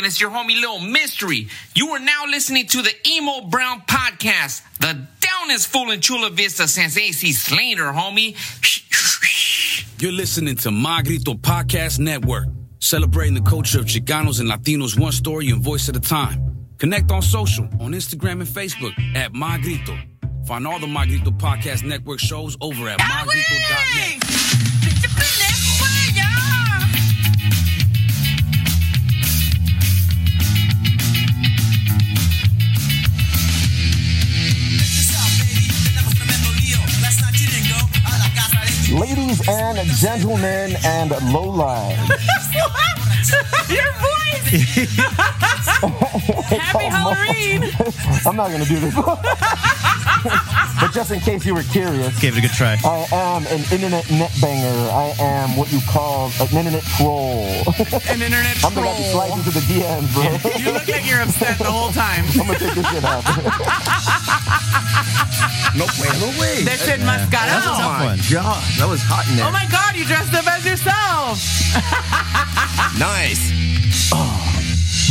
and it's your homie Little Mystery. You are now listening to the Emo Brown Podcast, the downest fool in Chula Vista since AC Slater, homie. You're listening to Magrito Podcast Network, celebrating the culture of Chicanos and Latinos one story and voice at a time. Connect on social, on Instagram and Facebook at Magrito. Find all the Magrito Podcast Network shows over at magrito.net. Ladies and gentlemen and lowlife. Your voice! Happy Halloween! I'm not going to do this. but just in case you were curious, Gave it a good try. I am an internet net banger. I am what you call an internet troll. An internet troll? I'm going to have to slide troll. into the DMs, bro. You look like you're upset the whole time. I'm going to take this shit out. No way, no way. That shit must got That's a out. tough oh one. God, that was hot in there. Oh my god, you dressed up as yourself. nice. Oh.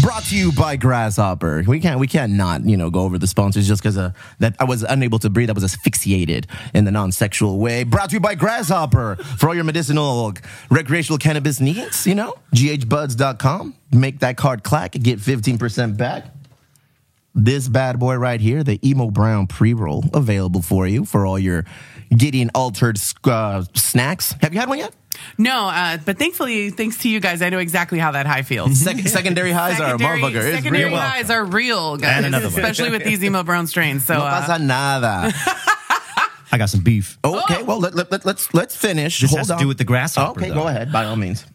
Brought to you by Grasshopper. We can't we can't not you know go over the sponsors just because uh, that I was unable to breathe. I was asphyxiated in the non-sexual way. Brought to you by Grasshopper for all your medicinal recreational cannabis needs. You know, ghbuds.com. Make that card clack get fifteen percent back. This bad boy right here, the emo brown pre-roll, available for you for all your getting altered uh, snacks. Have you had one yet? No, uh, but thankfully, thanks to you guys, I know exactly how that high feels. Sec- secondary highs Secondary, are a motherfucker. It's secondary real. highs are real, guys. And another one. Especially with these emo brown strains. So No uh, pasa nada. I got some beef. Okay, well let, let, let, let's let's finish. This Hold has to do with the grasshopper, Okay, though. go ahead. By all means.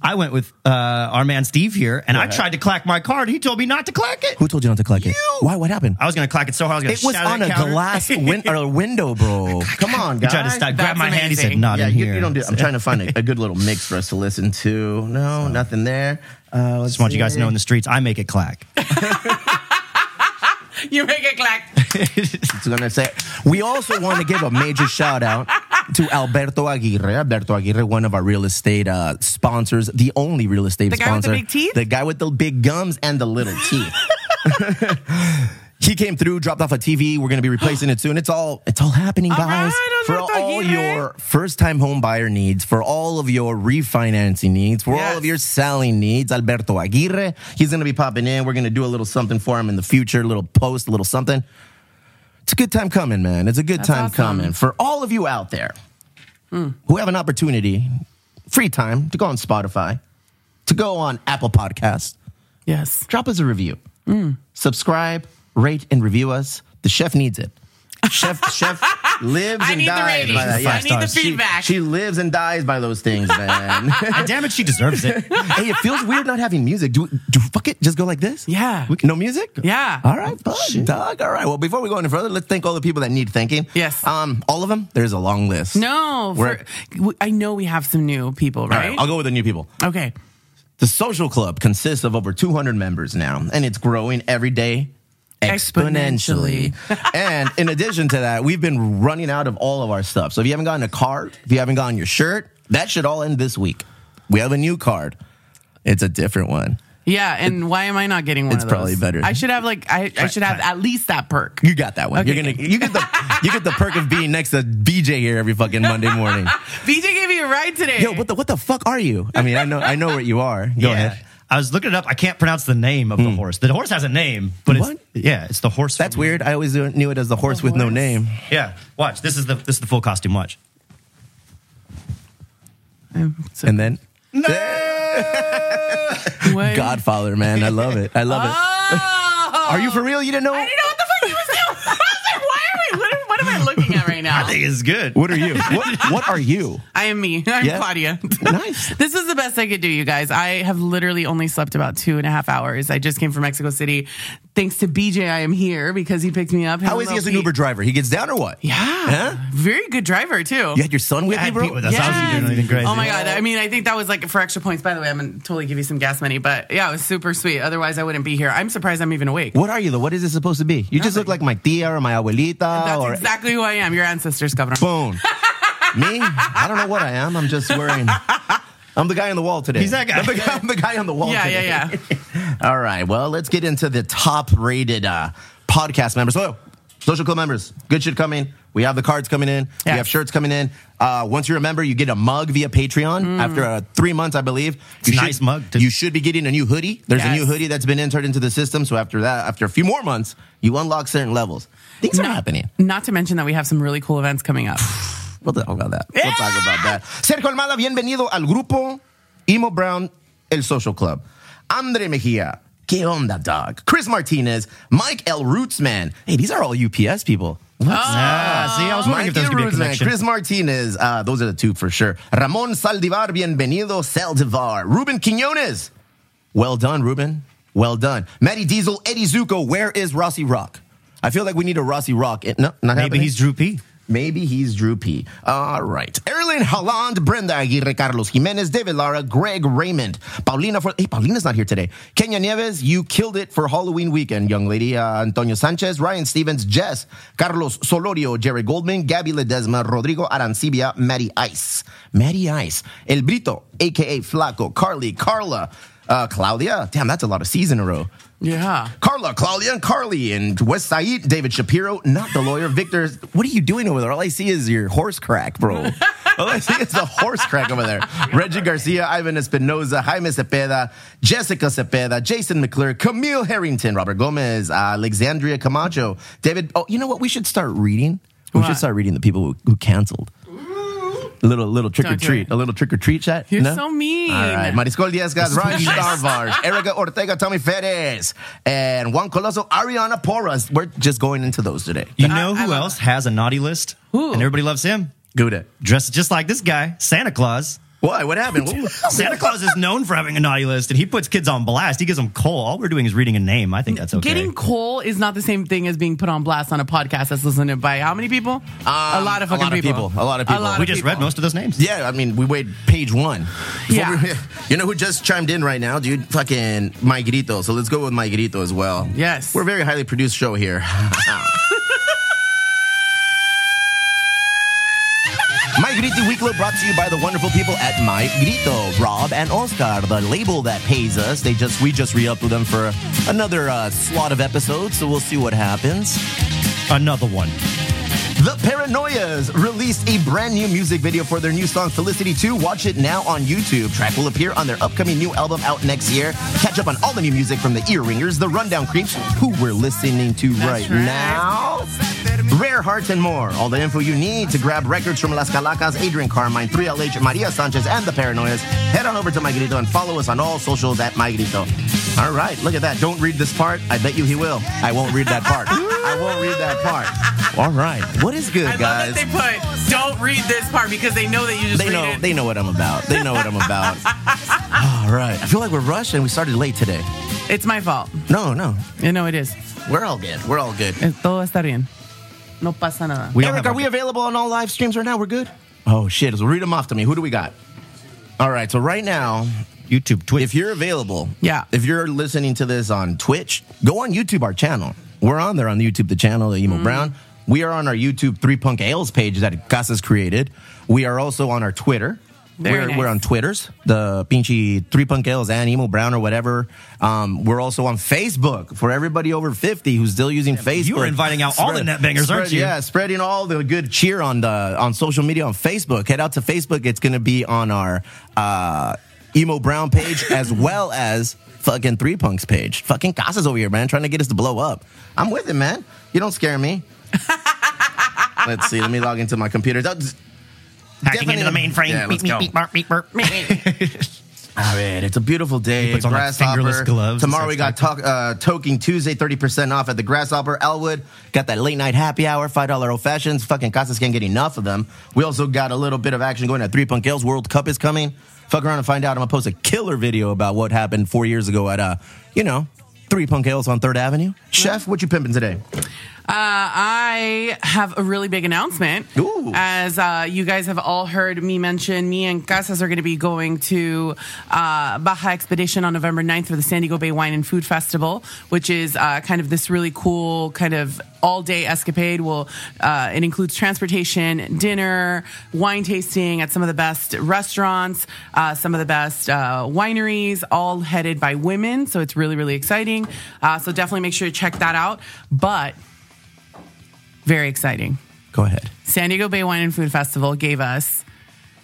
I went with uh, our man Steve here, and I tried to clack my card. He told me not to clack it. Who told you not to click it? Why? What happened? I was going to clack it so hard. I was It going was to shout on a glass win- or a window, bro. Come on, He guys. tried to stop, grab my hand. He said, amazing. "Not yeah, in you, here." you don't do. I'm trying to find a, a good little mix for us to listen to. No, nothing there. Uh, let's Just want you guys to know in the streets, I make it clack. you make it clack. It's gonna say. We also want to give a major shout out to Alberto Aguirre. Alberto Aguirre, one of our real estate uh, sponsors, the only real estate The guy with the sponsor. big teeth? The guy with the big gums and the little teeth. he came through, dropped off a TV. We're gonna be replacing it soon. It's all it's all happening, guys. for all your first time home buyer needs, for all of your refinancing needs, for all of your selling needs, Alberto Aguirre. He's gonna be popping in. We're gonna do a little something for him in the future, a little post, a little something. It's a good time coming, man. It's a good That's time awesome. coming for all of you out there who have an opportunity, free time to go on Spotify, to go on Apple Podcasts. Yes. Drop us a review. Subscribe, rate, and review us. The chef needs it. Chef, chef lives I and need the dies ratings. by that. I need the She- feedback. She, lives and dies by those things, man. And damn it, she deserves it. hey, it feels weird not having music. Do do fuck it? Just go like this? Yeah. We can, no music? Yeah. All right, fun, dog. All right. Well, before we go any further, let's thank all the people that need thanking. Yes. Um, all of them. There's a long list. No, We're- for, w- I know we have some new people, All right? right, I'll go with the new people. okay. The social club consists of over 200 members now, and it's growing every day exponentially. and in addition to that, we've been running out of all of our stuff. So if you haven't gotten a card, if you haven't gotten your shirt, that should all end this week. We have a new card. It's a different one. Yeah, and why am I not getting one It's of those? probably better. I should have like I, I should have at least that perk. You got that one. Okay. You're gonna you get the you get the perk of being next to BJ here every fucking Monday morning. BJ gave me a ride today. Yo, what the what the fuck are you? I mean, I know I know what you are. Go yeah. ahead. I was looking it up. I can't pronounce the name of the hmm. horse. The horse has a name, but What? it's yeah, it's the horse. That's from- weird. I always knew it as the horse with no horse? name. Yeah, watch. This is the this is the full costume. Watch. Um, so- And then what? Godfather, man. I love it. I love it. Oh! Are you for real? You didn't know? I didn't know what the fuck he was doing. I was like, why are we? What, am- I looking at right now? I think it's good. What are you? What, what are you? I am me. I'm Yeah? Claudia. Nice. This is the best I could do, you guys. I have literally only slept about two and a half hours. I just came from Mexico City. Thanks to BJ, I am here because he picked me up. How is he as an Uber driver? He gets down or what? Yeah. Huh? Very good driver, too. You had your son with you, bro? Pete with us. I doing anything crazy. Oh my god! I mean, I think that was like for extra points. By the way, I'm gonna totally give you some gas money, but yeah, it was super sweet. Otherwise, I wouldn't be here. I'm surprised I'm even awake. What are you though? What is it supposed to be? You just look like my tia or my abuelita That's or exactly who I am. Your ancestors, Governor. boom. Me? I don't know what I am. I'm just wearing I'm the guy on the wall today. He's that guy. I'm the guy, I'm the guy on the wall Yeah, today. yeah, yeah. All right. Well, let's get into the top rated uh, podcast members. So, social club members, good shit coming. We have the cards coming in. We have shirts coming in. Uh, once you're a member, you get a mug via Patreon Mm. after uh, three months, I believe. It's a you nice should, mug to- you should be getting a new hoodie. There's a new hoodie that's been entered into the system. So after that, after a few more months, you unlock certain levels. Things are happening. Not to mention that we have some really cool events coming up. We'll talk about that. We'll talk about that. Sergio Almada, bienvenido al grupo Emo Brown, El Social Club. Andre Mejia, ¿Qué onda, dog? Chris Martinez, Mike L. Rootsman. Hey, these are all UPS people. Ah, see, I was wondering Mike if there was L. going to be a connection. Chris Martinez. Uh, those are the two for sure. Ramon Saldivar, bienvenido, Saldivar. Ruben Quinones. Well done, Ruben. Well done. Matty Diesel, Eddie Zuko. Where is Rossi Rock? I feel like we need a Rossi Rock. Eh, No, not Maybe happening? he's Drew P. Maybe he's Drew P. All right. Erling Holland, Brenda Aguirre, Carlos Jimenez, David Lara, Greg Raymond, Paulina. For, hey, Paulina's not here today. Kenya Nieves, you killed it for Halloween weekend, young lady. Uh, Antonio Sanchez, Ryan Stevens, Jess, Carlos Solorio, Jerry Goldman, Gabby Ledesma, Rodrigo Arancibia, Maddie Ice. Maddie Ice. El Brito, aka Flaco, Carly, Carla, uh, Claudia. Damn, that's a lot of C's in a row. Yeah. Carla, Claudia, and Carly, and West Said, David Shapiro, not the lawyer, Victor. What are you doing over there? All I see is your horse crack, bro. All I see is the horse crack over there. Reggie Garcia, Ivan Espinoza, Jaime Cepeda, Jessica Cepeda, Jason McClure, Camille Harrington, Robert Gomez, Alexandria Camacho, David. Oh, you know what? We should start reading. We What? should start reading the people who, who canceled. A little, little trick or Don't do treat, it. a little trick or treat chat. You're No? so mean. All right, Mariscol Diaz, guys, Ryan Yes. Starvars, Erica Ortega, Tommy Ferez, and Juan Coloso, Ariana Porras. We're just going into those today. You know I who love else has a naughty list? Who? And everybody loves him. Good. Dressed just like this guy, Santa Claus. Why? What happened? What- Santa Claus is known for having a naughty list, and he puts kids on blast. He gives them coal. All we're doing is reading a name. I think that's okay. Getting coal is not the same thing as being put on blast on a podcast that's listened to by how many people? a lot of Um, a fucking lot of people. A lot of people. we of just people. read most of those names. yeah, I mean, we wait page one. Yeah. we- you know who just chimed in right now, dude? Fucking Mike Grito. So let's go with Mike Grito as well. Yes. We're a very highly produced show here. My Grito Weeklo brought to you by the wonderful people at My Grito, Rob and Oscar, the label that pays us. They just we just re-upped with them for another uh, slot of episodes, so we'll see what happens. Another one. The Paranoias released a brand new music video for their new song Felicity 2. Watch it now on YouTube. Track will appear on their upcoming new album out next year. Catch up on all the new music from the Ear Ringers, the Rundown Creeps, who we're listening to right, right. now. Rare Hearts and more. All the info you need to grab records from Las Calacas, Adrian Carmine, 3LH, Maria Sanchez, and the Paranoias. Head on over to My Grito and follow us on all socials at My Grito. All right, look at that. Don't read this part. I bet you he will. I won't read that part. I won't read that part. All right. What is good, I guys? love that they put don't read this part because they know that you just They read know it. they know what I'm about. They know what I'm about. All right. I feel like we're rushed and we started late today. it's my fault. No, no. You know it is. We're all good. We're all good. Eh, Todo está bien. No pasa nada. We all Eric, are we available on all live streams right now? We're good? Oh shit. So read them off to me. Who do we got? All right. So right now, YouTube, Twitch. if you're available, Yeah. If you're listening to this on Twitch, go on YouTube, our channel. We're on there on YouTube, the channel, the Mm-hmm. Emo Brown. We are on our YouTube Three Punk Ales page that Casas created. We are also on our Twitter. We're, nice. we're on Twitters, the Pinchy Three Punk Ales and Emo Brown or whatever. Um, we're also on Facebook for everybody over 50 who's still using Facebook. you were inviting out all the net bangers, aren't you? Yeah, spreading all the good cheer on the on social media on Facebook. Head out to Facebook. It's going to be on our uh, emo brown page as well as fucking three punks page. Fucking Casas over here, man, trying to get us to blow up. I'm with it, man. You don't scare me. Let's see. Let me log into my computer. That's- Hacking into the mainframe. Yeah, let's beep, go. beep, beep, burp, beep. All right, it's a beautiful day. He puts on, like, Grasshopper. fingerless gloves Tomorrow we got talk, uh, Toking Tuesday, 30% off at the Grasshopper. Elwood got that late night happy hour, $5 old fashions. Fucking Casas can't get enough of them. We also got a little bit of action going at Three Punk Ales. World Cup is coming. Fuck around and find out. I'm going to post a killer video about what happened four years ago at, uh, you know, Three Punk Ales on 3rd Avenue. Chef, what you pimping today? I have a really big announcement. Ooh. As uh, you guys have all heard me mention, me and Casas are going to be going to uh, Baja Expedition on November 9th for the San Diego Bay Wine and Food Festival, which is uh, kind of this really cool kind of all day escapade. Will uh, it includes transportation, dinner, wine tasting at some of the best restaurants, uh, some of the best uh, wineries, all headed by women. So it's really really exciting. Uh, so definitely make sure to check that out. But very exciting. Go ahead. San Diego Bay Wine and Food Festival gave us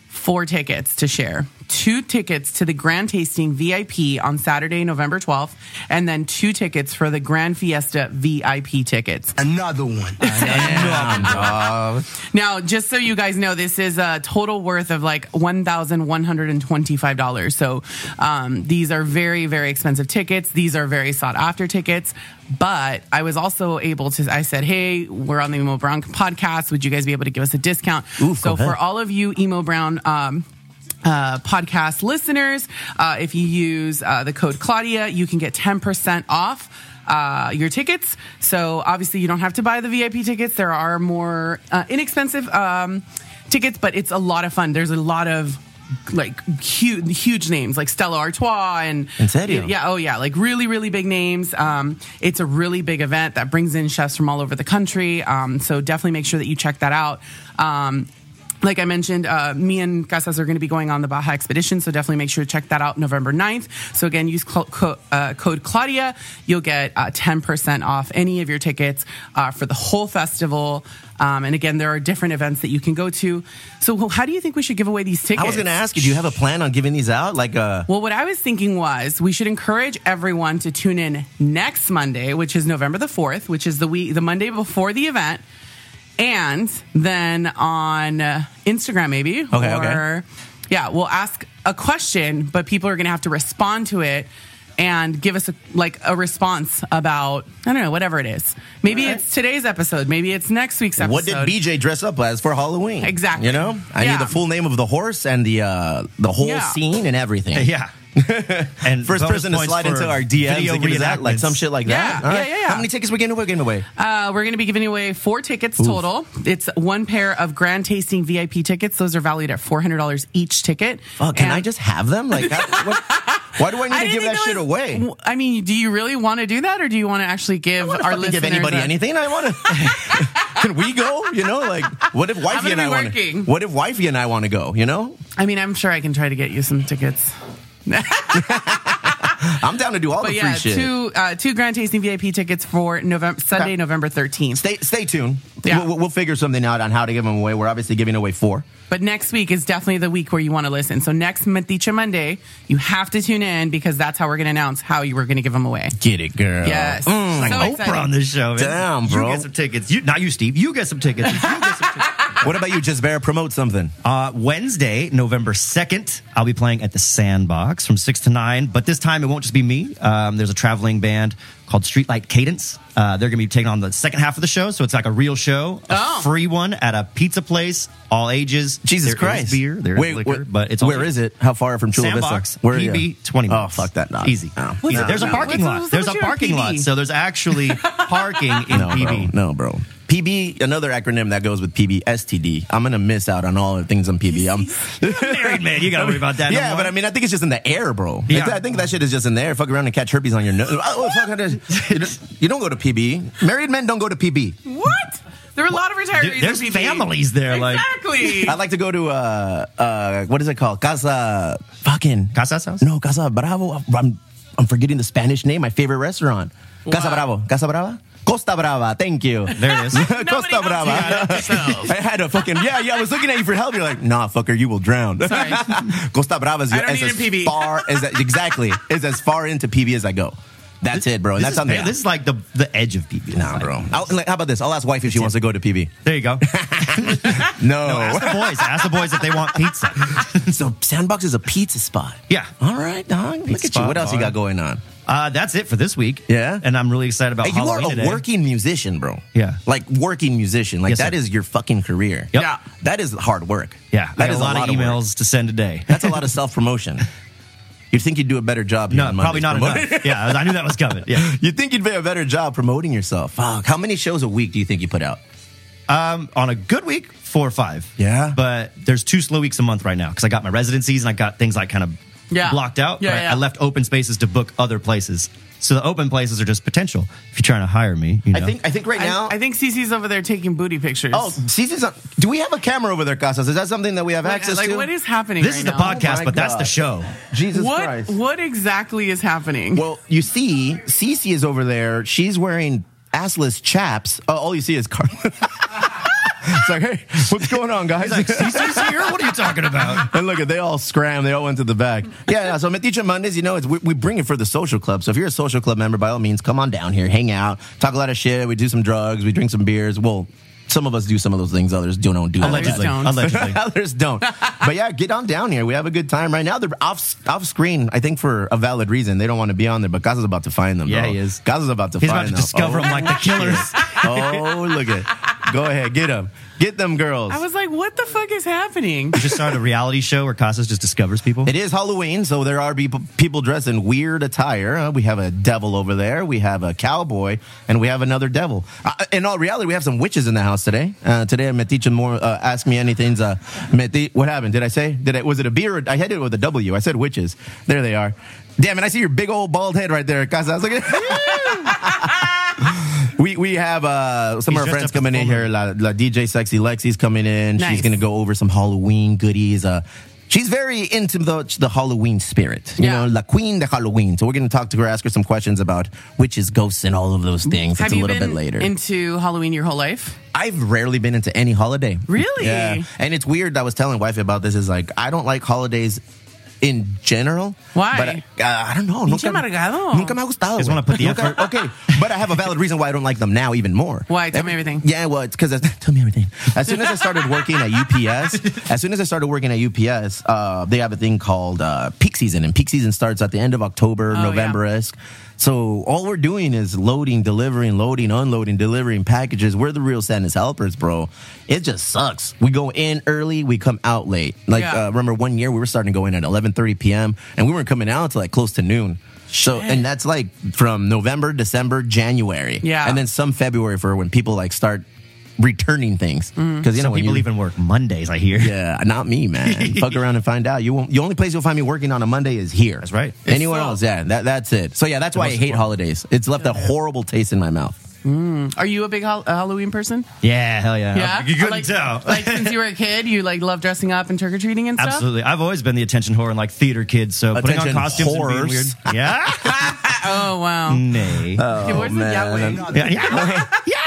four tickets to share. Two tickets to the Grand Tasting VIP on Saturday, November 12th, and then two tickets for the Grand Fiesta VIP tickets. Another one. Now, just so you guys know, this is a total worth of like $1,125. So um, these are very, very expensive tickets. These are very sought after tickets. But I was also able to, I said, hey, we're on the Emo Brown podcast. Would you guys be able to give us a discount? Ooh, so for all of you Emo Brown, um, uh, podcast listeners, uh, if you use uh, the code Claudia, you can get 10% off uh, your tickets. So obviously, you don't have to buy the VIP tickets. There are more uh, inexpensive um, tickets, but it's a lot of fun. There's a lot of like huge, huge names like Stella Artois and serio? yeah, oh yeah, like really, really big names. Um, it's a really big event that brings in chefs from all over the country. Um, so definitely make sure that you check that out. Um, like I mentioned, uh, me and Casas are going to be going on the Baja Expedition, so definitely make sure to check that out November 9th. So again, use cl- co- uh, code Claudia. You'll get uh, 10% off any of your tickets uh, for the whole festival. Um, and again, there are different events that you can go to. So how do you think we should give away these tickets? I was going to ask you, do you have a plan on giving these out? Like, uh, Well, what I was thinking was we should encourage everyone to tune in next Monday, which is November the 4th, which is the week, the Monday before the event. And then on uh, Instagram, maybe. Okay, or, okay. Yeah, we'll ask a question, but people are going to have to respond to it and give us a, like a response about I don't know whatever it is. Maybe it's today's episode. Maybe it's next week's episode. what did BJ dress up as for Halloween? Exactly. You know, I Yeah. need the full name of the horse and the uh, the whole Yeah. scene and everything. Yeah. and First person to slide into our DMs and give us that, like some shit like Yeah, that. All yeah, yeah, yeah. How many tickets we giving away? Giving away? Uh, we're going to be giving away four tickets total. It's one pair of grand tasting VIP tickets. Those are valued at four hundred dollars each ticket. Fuck, can And- I just have them? Like, that, what, why do I need I to give think that shit was- away? I mean, do you really want to do that, or do you want to actually give I our listeners give anybody a- anything I want to. Can we go? You know, like what if wifey and I want? working. What if wifey and I want to go? You know, I mean, I'm sure I can try to get you some tickets. I'm down to do all But the yeah, free shit. two uh, two grand tasting VIP tickets for November Sunday, November 13th. Stay stay tuned. Yeah. We'll, we'll figure something out on how to give them away. We're obviously giving away four. But next week is definitely the week where you want to listen. So next Metiche Monday, you have to tune in because that's how we're going to announce how you were going to give them away. Get it, girl. Yes. Mm. Like So Oprah exciting. on this show. man. Damn, bro. You get some tickets. You, not you, Steve. You get some tickets. You get some tickets. What about you, Jazbera? Promote something. Uh, Wednesday, November 2nd, I'll be playing at the Sandbox from 6 to 9. But this time, it won't just be me. Um, there's a traveling band called Streetlight Cadence. Uh, they're going to be taking on the second half of the show. So it's like a real show, a Oh. free one at a pizza place, all ages. Jesus There is Christ. beer, there's Wait, liquor, wait, but it's all where is it? How far from Chula Sandbox, Vista? Where PB, 20 Oh, fuck that. Not. Easy. No. Easy. up? There's a parking up- lot. what's There's a up with your parking PB? lot. So there's actually parking in No, bro. PB. No, bro. PB, another acronym that goes with PB, STD. I'm gonna miss out on all the things on PB. I'm, Married man, you got to worry about that. yeah, more. but I mean, I think it's just in the air, bro. Yeah. I, I think that shit is just in there. Fuck around and catch herpes on your nose. Oh, fuck, you don't- go to PB. Married men don't go to PB. What? There are a lot of retirees. There- there's in PB. families there, like- exactly. I like to go to uh uh what is it called? Casa fucking Casa house? No, Casa Bravo. I'm I'm forgetting the Spanish name. My favorite restaurant. Casa Bravo. Casa Brava. Costa Brava. Thank you. There it is. Costa Brava. you out yourself. I had a fucking yeah, yeah. I was looking at you for help. You're like, nah, fucker, you will drown. Sorry. Costa Brava is I don't as, need as a PB. far as exactly is as far into PB as I go. That's it, bro. And This that's is, something. fair. this is like the the edge of PB. Nah, bro. I'll, like, how about this? I'll ask wife if she wants to go to PB. There you go. No. No, ask the boys. Ask the boys if they want pizza. so Sandbox is a pizza spot. Yeah. All right, dog. Look at you. spot, What else you bar. got going on? Uh, that's it for this week. Yeah? and I'm really excited about Hey, you are a today. working musician, bro. Yeah. Like working musician. Like Yes, that sir. is your fucking career. Yep. Yeah. That is hard work. Yeah, I That got is a lot, of work. emails to send today. That's a lot of self promotion. You'd think you'd do a better job. No, probably not Mondays enough. yeah, I knew that was coming. Yeah. You'd think you'd do a better job promoting yourself. Fuck. How many shows a week do you think you put out? Um, on a good week, four or five. Yeah? But there's two slow weeks a month right now because I got my residencies and I got things like kind of Yeah. blocked out. Yeah, but I- yeah. I, left open spaces to book other places. So the open places are just potential. If you're trying to hire me, you know. I think I think right now. I, I think Cece's over there taking booty pictures. oh, Cece's on, do we have a camera over there, Casas? Is that something that we have like, access like to? what is happening? this right is the now? podcast, oh my but that's the show. Jesus What Christ. what exactly is happening? Well, you see, Cece is over there. She's wearing assless chaps. Oh, all you see is car. it's like, hey, what's going on, guys? Cece's here? What are you talking about? and look at they all scram. They all went to the back. Yeah, yeah. So Metiche Mondays, you know, it's, we, we bring it for the social club. So if you're a social club member, by all means, come on down here, hang out, talk a lot of shit. We do some drugs. We drink some beers. Well, some of us do some of those things. Others do don't do. Allegedly. don't. Allegedly. Others don't. But yeah, get on down here. We have a good time right now. They're off off screen. I think for a valid reason. They don't want to be on there, but Gaza's about to find them. Yeah, bro. he is. Gaza's about to He's find about to them. discover oh, them like the oh, killers. Oh, look at. Go ahead, get them, get them girls. I was like, what the fuck is happening? We just started a reality show where Casas just discovers people. It is Halloween, so there are people, people dressed in weird attire. Uh, we have a devil over there, we have a cowboy, and we have another devil. Uh, in all reality, we have some witches in the house today. Uh, today, Metiche more uh, ask me anything. Uh, Meti, what happened? Did I say? Did I, was it a beer? Or, I had it with a W. I said witches. There they are. Damn it! I see your big old bald head right there, Casas. I was like, we we have uh, some He's of our friends coming in here. La, La DJ Sexy Lexi's coming in. Nice. She's gonna go over some Halloween goodies. Uh, she's very into the the Halloween spirit. You Yeah. know, La Queen de Halloween. So we're gonna talk to her, ask her some questions about witches, ghosts, and all of those things. Have it's a you little been bit later. into Halloween your whole life? I've rarely been into any holiday. Really? Yeah. And it's weird. I was telling wife about this. Is like I don't like holidays. In general, Why? But uh, I don't know. Pinche amargado. nunca me ha gustado. Just wanna put the effort. Okay, but I have a valid reason why I don't like them now even more. Why? Tell me everything. Yeah, well, it's because tell me everything. As soon as I started working at UPS, as soon as I started working at UPS, uh, they have a thing called uh, peak season, and peak season starts at the end of October, Oh, November esque. So all we're doing is loading, delivering, loading, unloading, delivering packages. We're the real Santa's helpers, bro. It just sucks. We go in early, we come out late. Like Yeah. uh, remember one year we were starting to go in at 11:30 p.m. and we weren't coming out until like close to noon. So and that's like from November, December, January. Yeah. And then some February for when people like start returning things because Mm-hmm. you know Some people you, even work Mondays, I hear. yeah not me man fuck around and find out you won't the only place you'll find me working on a Monday is here That's right. anywhere so- else yeah that, that's it so yeah that's why I hate important. holidays it's left a horrible taste in my mouth Are you a big Hall- a Halloween person? Yeah, hell yeah. Yeah, You couldn't like, tell. like since you were a kid, you like love dressing up and trick or treating and stuff. Absolutely. I've always been the attention whore and like theater kid, so putting on Attention costumes and being weird. Yeah. Oh wow. Nay. Okay, where's the man. Yahweh? yeah,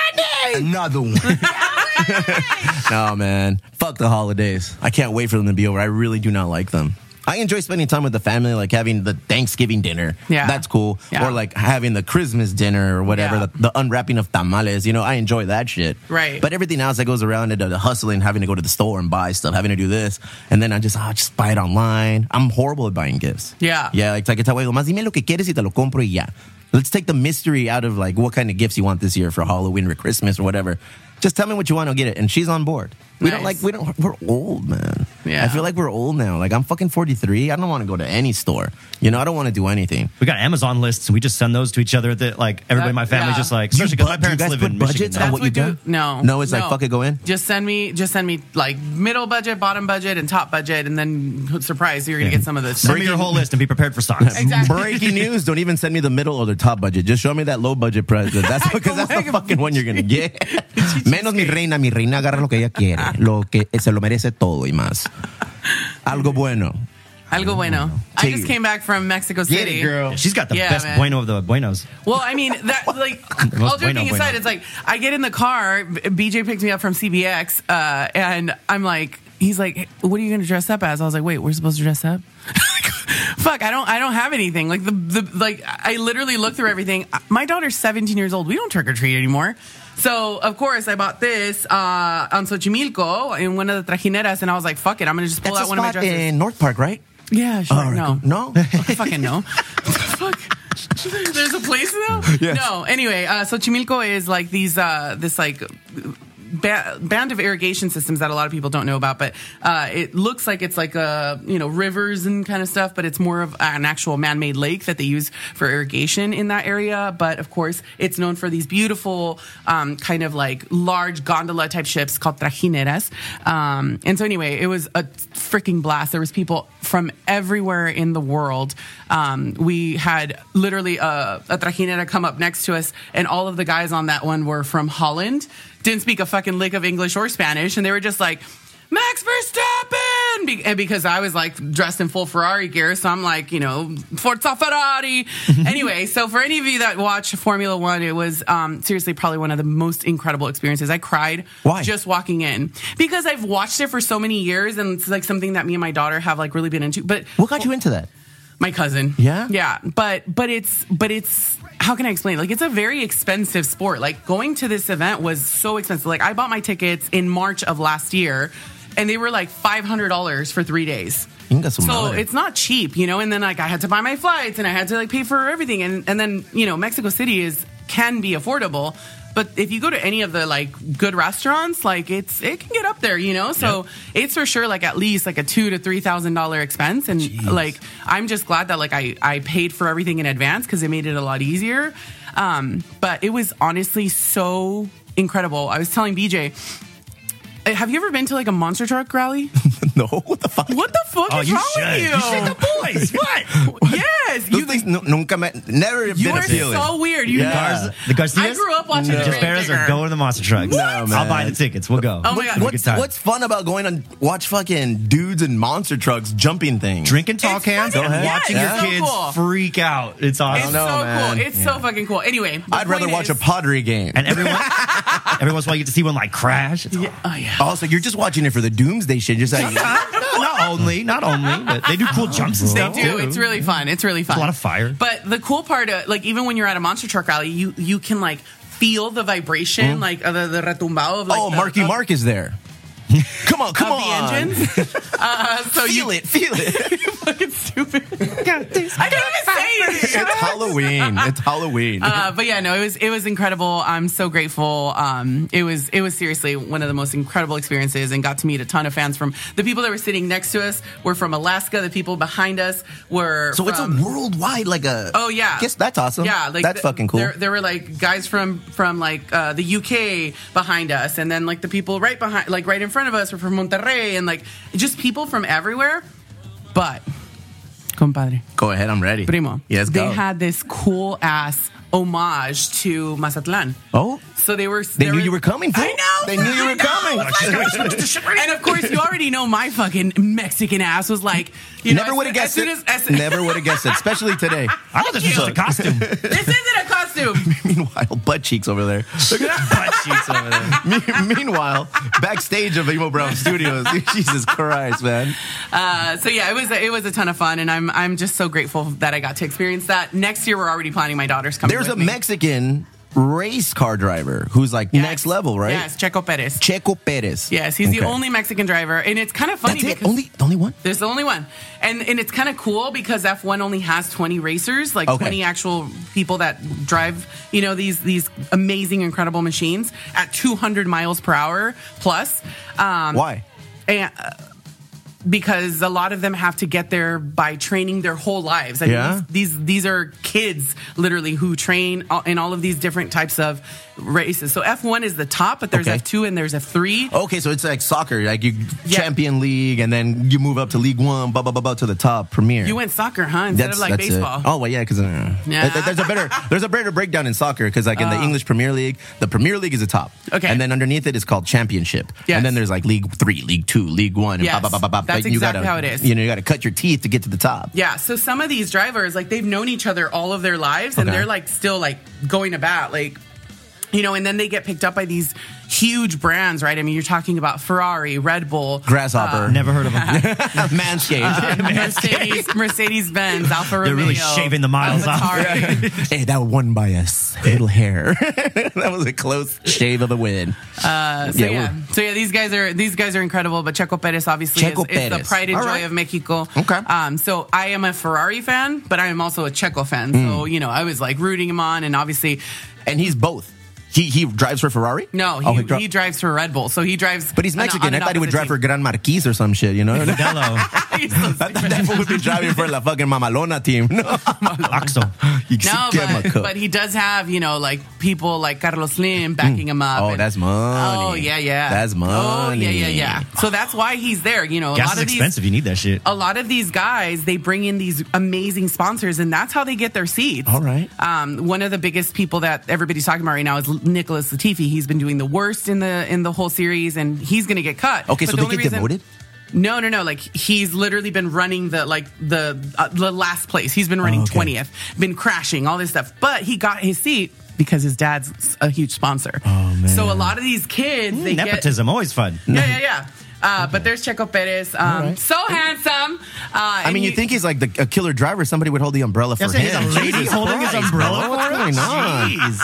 yeah. Another one. no man fuck the holidays I can't wait for them to be over I really do not like them I enjoy spending time with the family, like having the Thanksgiving dinner. Yeah. That's cool. Yeah. Or like having the Christmas dinner or whatever, Yeah. the, the unwrapping of tamales. You know, I enjoy that shit. Right. But everything else that goes around it, the hustling, having to go to the store and buy stuff, having to do this. And then I just, oh, just buy it online. I'm horrible at buying gifts. Yeah. Yeah, like, like, digo, más dime lo que quieres y te lo compro y ya. Let's take the mystery out of like what kind of gifts you want this year for Halloween or Christmas or whatever. Just tell me what you want, I'll get it. And she's on board. We don't like, we don't, we're old, man. Yeah. I feel like we're old now. Like, I'm fucking 43. I don't want to go to any store. You know, I don't want to do anything. We got Amazon lists and we just send those to each other that like everybody in my family Yeah. just like Do especially because my bu- do you parents guys live put in Michigan. budgets now. on That's what you do. do? No, No, it's like, fuck it, go in? Just send me, just send me like middle budget, bottom budget, and top budget, and then surprise, you're gonna get some of this. Send me your whole list and be prepared for stocks. Exactly. Breaking news. Don't even send me the middle or the top budget. Just show me that low budget present. That's because that's the fucking one you're going to get. Menos mi reina. Mi reina agarra lo que ella quiere. Lo que se lo merece todo y más. Algo bueno. Algo bueno. I just came back from Mexico City. girl She's got the Yeah, best man. bueno of the buenos. Well, I mean, that like The most all joking bueno, aside, bueno. it's like I get in the car. BJ picked me up from CBX, uh, and I'm like, he's like, "What are you going to dress up as?" I was like, "Wait, we're supposed to dress up." Fuck, I don't. I don't have anything. Like the the like. I literally looked through everything. My daughter's 17 years old. We don't trick or treat anymore. So of course I bought this uh, on Xochimilco in one of the trajineras, and I was like, "Fuck it, I'm gonna just pull That's out one of my dresses." in North Park, right? yeah, sure. Oh, no, No? I fucking know. Fuck. There's a place now? Yes. No. Anyway, uh, so Chimilco is like these, uh, this like ba- band of irrigation systems that a lot of people don't know about, but uh, it looks like it's like a you know rivers and kind of stuff, but it's more of an actual man-made lake that they use for irrigation in that area. But of course, it's known for these beautiful um, kind of like large gondola type ships called trajineras. Um, and so anyway, it was a freaking blast. There was people from everywhere in the world. Um, we had literally a, a trajinera come up next to us, and all of the guys on that one were from Holland. Didn't speak a fucking lick of English or Spanish, and they were just like, Max Verstappen! Be- and because I was like dressed in full Ferrari gear, so I'm like, you know, Forza Ferrari. anyway, so for any of you that watch Formula One, it was um, seriously probably one of the most incredible experiences. I cried Why? just walking in because I've watched it for so many years, and it's like something that me and my daughter have like really been into. But What got you into that? my cousin. Yeah? Yeah. But but it's but it's how can I explain? Like it's a very expensive sport. Like going to this event was so expensive. Like I bought my tickets in March of last year and they were like five hundred dollars for three days. So it's not cheap, you know, and then like I had to buy my flights and I had to like pay for everything and and then, you know, Mexico City is can be affordable. But if you go to any of the like good restaurants, like it's it can get up there, you know. So it's for sure like at least like a two to three thousand dollar expense, and like I'm just glad that like I I paid for everything in advance because it made it a lot easier. Um, but it was honestly so incredible. I was telling BJ, Uh, have you ever been to like a monster truck rally? no, what the fuck? What the fuck Oh, is you wrong should. with you? You should the boys. What? yes, Those you things nu- nunca me, never you been are appealing. so weird. You Yeah. guys, The Garcias? I grew up watching No. the Just Barras are going to the monster trucks. No, man. I'll buy the tickets. We'll go. Oh my God. Have a good What's, what's fun about going and watch fucking dudes in monster trucks jumping things? Drinking tall It's cans fucking- and yeah, watching it's your so kids cool. freak out. It's awesome. It's know, so man. cool. It's so fucking cool. Anyway, I'd rather watch a pottery game. and everyone, every once in a while, you get to see one like crash. Oh yeah. Also, you're just watching it for the doomsday shit. Just like, not only, not only, but they do cool jumps and They stuff do. too. It's really fun. It's really fun. a lot of fire. But the cool part, of, like even when you're at a monster truck rally, you you can like feel the vibration, like uh, the the retumbao of like oh, the, Marky of, Mark is there. Come on, come of on. the engines. uh, so Feel you it, feel it. You fucking stupid. I can't even say it. it's Halloween. It's Halloween. Uh, but yeah, no, it was it was incredible. I'm so grateful. Um, it was it was seriously one of the most incredible experiences, and got to meet a ton of fans from the people that were sitting next to us were from Alaska. The people behind us were so it's a worldwide, like a. Oh yeah, Guess that's awesome. Yeah, like that's th- fucking cool. There, there were like guys from from like uh, the UK behind us, and then like the people right behind, like right in front of us, were from Monterrey, and like just people from everywhere. But, compadre, Go ahead, I'm ready. primo, Yes, they go. had this cool ass homage to Mazatlan. Oh, So they were. They knew you were coming, fool. I know. They knew you were coming. And of course, you already know my fucking Mexican ass was like, you know, never would have guessed as it. as- as- never would have guessed it, especially today. I thought this was just a costume. This isn't a costume. Meanwhile, butt cheeks over there. Butt cheeks over there. Me- Meanwhile, backstage of Emo Brown Studios, Jesus Christ, man. Uh, so yeah, it was it was a ton of fun, and I'm I'm just so grateful that I got to experience that. Next year, we're already planning my daughter's coming. There's with a me. Mexican race car driver who's like Yes. next level, right? Yes, Checo Perez. Checo Perez. Yes, he's the only Mexican driver, and it's kind of funny That's it. Only, the only one. there's the only one, and and it's kind of cool because F1 only has 20 racers, like Okay. 20 actual people that drive, you know, these these amazing, incredible machines at 200 miles per hour plus. Um, Why? and uh, because a lot of them have to get there by training their whole lives. I Yeah. mean, these, these these are kids literally who train in all of these different types of races. So F one is the top, but there's Okay. F two and there's F three. Okay, so it's like soccer, like you Yeah. champion league, and then you move up to League One, blah blah blah, blah to the top premier. You went soccer, huh? Instead of like that's it. baseball. Oh well, yeah, because uh, Yeah. there's a better there's a better breakdown in soccer because like in the Oh. English Premier League, the Premier League is the top, Okay. and then underneath it is called Championship, Yes. and then there's like League Three, League Two, League One, and Yes. blah, blah, blah, blah, blah. That's you exactly gotta, how it is. You know, you got to cut your teeth to get to the top. Yeah, so some of these drivers, like they've known each other all of their lives, and they're like still like going to bat, like you know, and then they get picked up by these huge brands, right? I mean, you're talking about Ferrari, Red Bull, Grasshopper, Never heard of them. Manscaped. Mercedes, Mercedes Benz, Alfa Romeo. They're really shaving the miles off. Hey, that one by us, little hair. that was a close shave of the win. Uh, so Yeah, yeah, so yeah, these guys are these guys are incredible. But Checo Perez obviously Checo is, is the pride and All joy right. of Mexico. Okay. Um, so I am a Ferrari fan, but I am also a Checo fan. Hmm. So you know, I was like rooting him on, and obviously And he's both. He he drives for Ferrari. No, he, Oh, he, dri- drives for Red Bull. So he drives. but he's on- Mexican. on I thought he would drive for Grand Marquis or some shit. You know. I thought that fool would be driving for la fucking Mamalona team. No, Oxo. No, but, but he does have, you know, like people like Carlos Slim backing him up. Oh, and- that's money. Oh, yeah, yeah. That's money. Oh, yeah, yeah, yeah. So that's why he's there. You know, a Gas lot is of these, expensive. You need that shit. a lot of these guys, they bring in these amazing sponsors, and that's how they get their seats. All right. Um, one of the biggest people that everybody's talking about right now is Nicholas Latifi. He's been doing the worst in the in the whole series, and he's going to get cut. Okay, But so the they only get reason- demoted. No, no, no. Like he's literally been running the like the uh, the last place. He's been running Oh, okay. twentieth, been crashing, all this stuff. But he got his seat because his dad's a huge sponsor. Oh, man. So a lot of these kids, they get Nepotism, always fun. yeah, yeah, yeah. Uh, But there's Checo Perez, um, right. so handsome. Uh, I mean, you think he's like the, a killer driver? Somebody would hold the umbrella for Yeah, I'm saying him. he's a lady holding his umbrella bro. What's for him? going on? Jeez.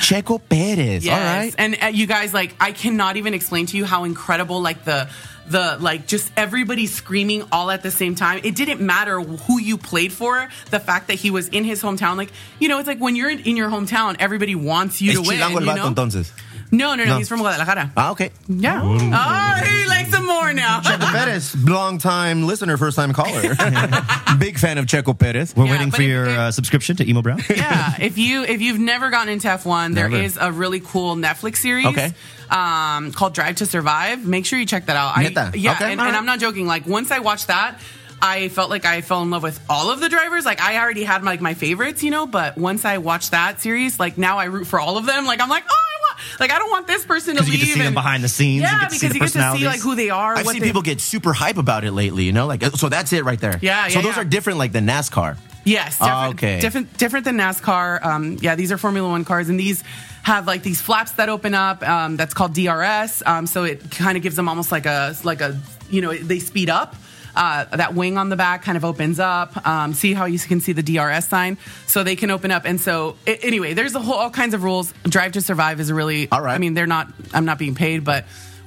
Checo Perez. Yes. All right. And uh, you guys, like, I cannot even explain to you how incredible, like, the the like just everybody screaming all at the same time. It didn't matter who you played for. The fact that he was in his hometown, like you know, it's like when you're in, in your hometown, everybody wants you Es to win. chilango el you vato, know? entonces. No, no, no, No. He's from Guadalajara. Ah, okay. Yeah. Oh, he likes him more now. Checo Perez, long time listener, first time caller. Big fan of Checo Perez. We're Yeah, waiting for if- your if- uh, subscription to Emo Brown. yeah, if you if you've never gotten into F1, there is Never. a really cool Netflix series. Okay. Um, called Drive to Survive. Make sure you check that out. I, yeah, Okay, and, all and. I'm not joking. Like once I watched that, I felt like I fell in love with all of the drivers. Like I already had like my favorites, you know. But once I watched that series, like now I root for all of them. Like I'm like, oh, I want. Like I don't want this person to Because you leave. get to see them behind the scenes. Yeah, you get to because you get to see like who they are. I've seen they- people get super hype about it lately, you know? Like, so that's it right there. Yeah, yeah So those yeah. are different, like the NASCAR. Yes, Oh, okay. different, different than NASCAR. Um, yeah, these are Formula One cars, and these have like these flaps that open up. Um, that's called DRS. Um, so it kind of gives them almost like a like a you know they speed up. Uh, that wing on the back kind of opens up. Um, see how you can see the DRS sign, so they can open up. And so a- anyway, there's a whole all kinds of rules. Drive to Survive is really. All right. I mean, they're not. I'm not being paid, but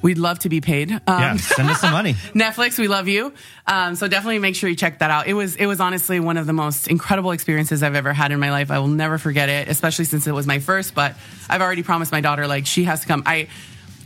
we'd love to be paid. Um, yeah, send us some money. Netflix, we love you. Um, so definitely make sure you check that out. It was it was honestly one of the most incredible experiences I've ever had in my life. I will never forget it, especially since it was my first. But I've already promised my daughter like she has to come. I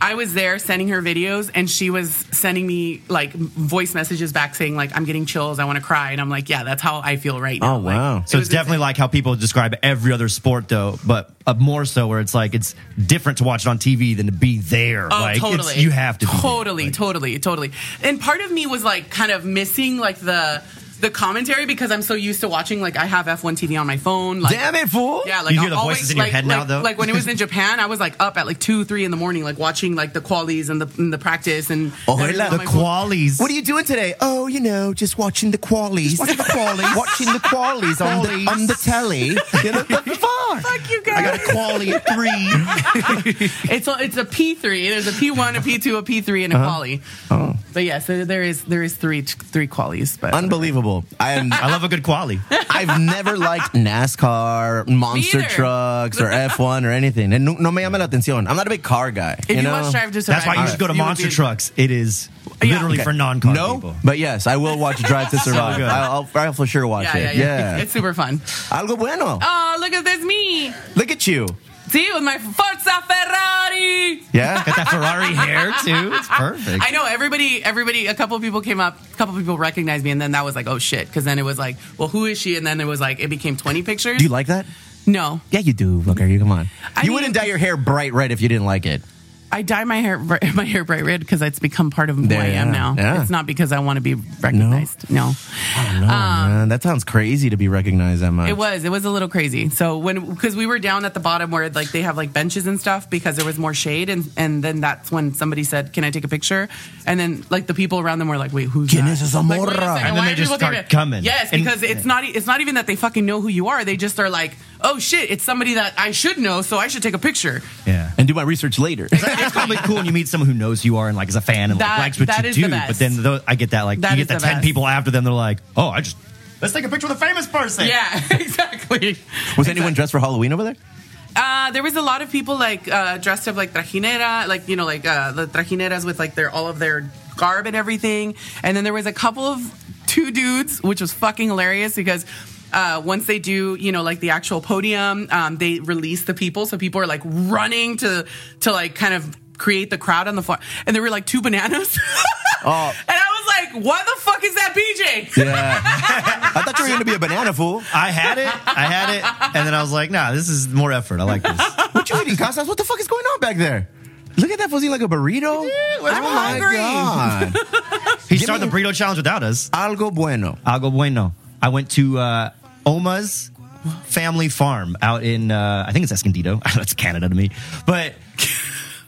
I was there sending her videos, and she was sending me like voice messages back saying like I'm getting chills, I want to cry, and I'm like, yeah, that's how I feel right now. Oh, wow. it So was it's definitely like how people describe every other sport, though, but uh, more so where it's like it's different to watch it on TV than to be there. Oh, like, totally. you have to. there. Totally, Like, totally, totally. And part of me was like kind of missing like the the commentary because I'm so used to watching like I have F1 TV on my phone. Like, Damn it, fool. Yeah, like You hear the I'll voices in your like, head now, like- though? Like when it was in Japan, I was like up at like two, three in the morning, like watching like the qualies and the and the practice and Oh, everything la- The my phone. qualies. What are you doing today? Oh, you know, just watching the qualies. watching the qualies. watching the qualies on the, on the telly. You know, the fuck? Fuck you I got a quality at three. It's a, it's a P three. There's a P one, a P two, a P three, and a Uh-huh. quali. Oh. But yeah, so there is there is three three qualies. But Unbelievable. I am. I love a good quality. I've never liked NASCAR, monster trucks, or F1 or anything. And no, no me llama la atención. I'm not a big car guy. if you, you know? watch Drive to Survive, That's why you should go to would Monster be- Trucks. It is Yeah. literally Okay. for non-car no, people. but yes, I will watch Drive to Survive. good. I'll, I'll, I'll for sure watch Yeah, yeah, it. yeah. It's, it's super fun. Algo bueno. Oh, look at this me. Look at you. See, with my Forza Ferrari. Yeah. Got that Ferrari hair too. It's perfect. I know everybody. Everybody. A couple of people came up. A couple of people recognized me, and then that was like, oh shit. Because then it was like, well, who is she? And then it was like, it became twenty pictures. Do you like that? no, Yeah, you do. Booker, you come on. I you mean- wouldn't dye your hair bright red if you didn't like it. I dye my hair my hair bright red because it's become part of who Yeah, I am now. yeah. It's not because I want to be recognized. No. No, man, that sounds crazy to be recognized that much. Um, It was. It was a little crazy. So when because we were down at the bottom where like they have like benches and stuff because there was more shade and and then that's when somebody said, "Can I take a picture?" And then like the people around them were like, "Wait, who's ¿Quién that?" es esa Like, wait a And then why they just start coming. Yes, And- because it's not. e- It's not even that they fucking know who you are. They just are like, "Oh shit, it's somebody that I should know, so I should take a picture." yeah. and do my research later. it's probably cool when you meet someone who knows who you are and like is a fan and like likes what that you is do. the best. But then those, I get that like That you is get the, the ten best. people after them. They're like, oh, I just let's take a picture with a famous person. Yeah, exactly. Was anyone dressed for Halloween over there? Uh, there was a lot of people like uh, dressed up like trajinera, like you know, like uh, the trajineras with like their all of their garb and everything. And then there was a couple of two dudes, which was fucking hilarious because uh, once they do, you know, like the actual podium, um, they release the people, so people are like running to to like kind of create the crowd on the floor, and there were like two bananas. Oh. And I was like, "What the fuck is that, BJ?" Yeah. I thought you were going to be a banana fool. I had it, I had it, and then I was like, nah, this is more effort. I like this. What you eating, Casas? What the fuck is going on back there? Look at that fool eating like a burrito. I'm hungry. God. He Give started the burrito challenge without us. Algo bueno. Algo bueno. I went to uh, Oma's family farm out in, uh, I think it's Escondido. I don't know, it's Canada to me. But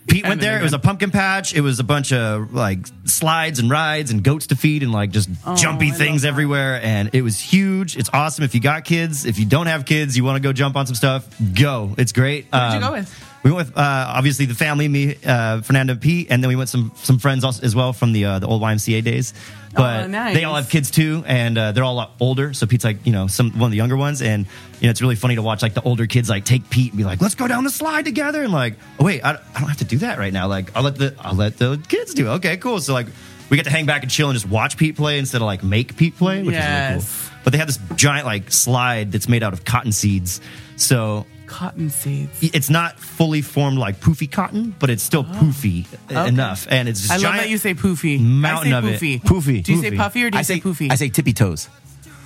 Pete went there. It was a pumpkin patch. It was a bunch of like slides and rides and goats to feed and like just jumpy I things everywhere. And it was huge. It's awesome. If you got kids, if you don't have kids, you want to go jump on some stuff, go. It's great. Where'd you Um, go with? We went with uh, obviously the family, me, uh, Fernando, Pete, and then we went some some friends also, as well from the uh, the old YMCA days. But Oh, nice. they all have kids too, and uh, they're all a lot older. So Pete's like you know some one of the younger ones, and you know it's really funny to watch like the older kids like take Pete and be like, "Let's go down the slide together," and like, "Oh wait, I, I don't have to do that right now. Like I'll let the I'll let the kids do it. Okay, cool. So like we get to hang back and chill and just watch Pete play instead of like make Pete play, which is really Yes. cool. But they have this giant like slide that's made out of cotton seeds, so Cotton seeds. it's not fully formed like poofy cotton, but it's still oh. poofy uh, Okay. enough, and it's just I love giant that you say poofy. mountain I of say it. poofy. Poofy. Do you say Poofy. puffy or do you I say, say poofy? I say tippy toes.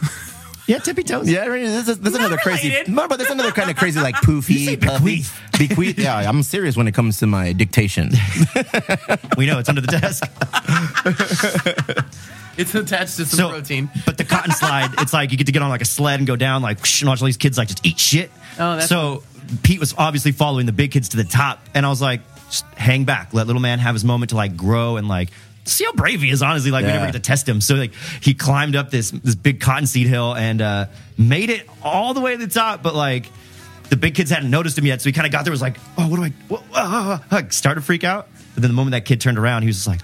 yeah tippy toes. Yeah, right. This is, this is Not another crazy. related. No, but there's another kind of crazy like You poofy, say puffy, bequeath. Yeah, I'm serious when it comes to my dictation. we know it's under the desk. It's attached to some So, protein. but the cotton slide, it's like you get to get on like a sled and go down, like whoosh, and watch all these kids like just eat shit. Oh, that's so. Pete was obviously following the big kids to the top, and I was like, just hang back, let little man have his moment to like grow and like see how brave he is. Honestly, like we never get to test him. So like he climbed up this this big cottonseed hill and uh, made it all the way to the top, but like. The big kids hadn't noticed him yet, so he kind of got there. Was like, "Oh, what do I?" What, uh, uh, uh, started to freak out, but then the moment that kid turned around, he was just like,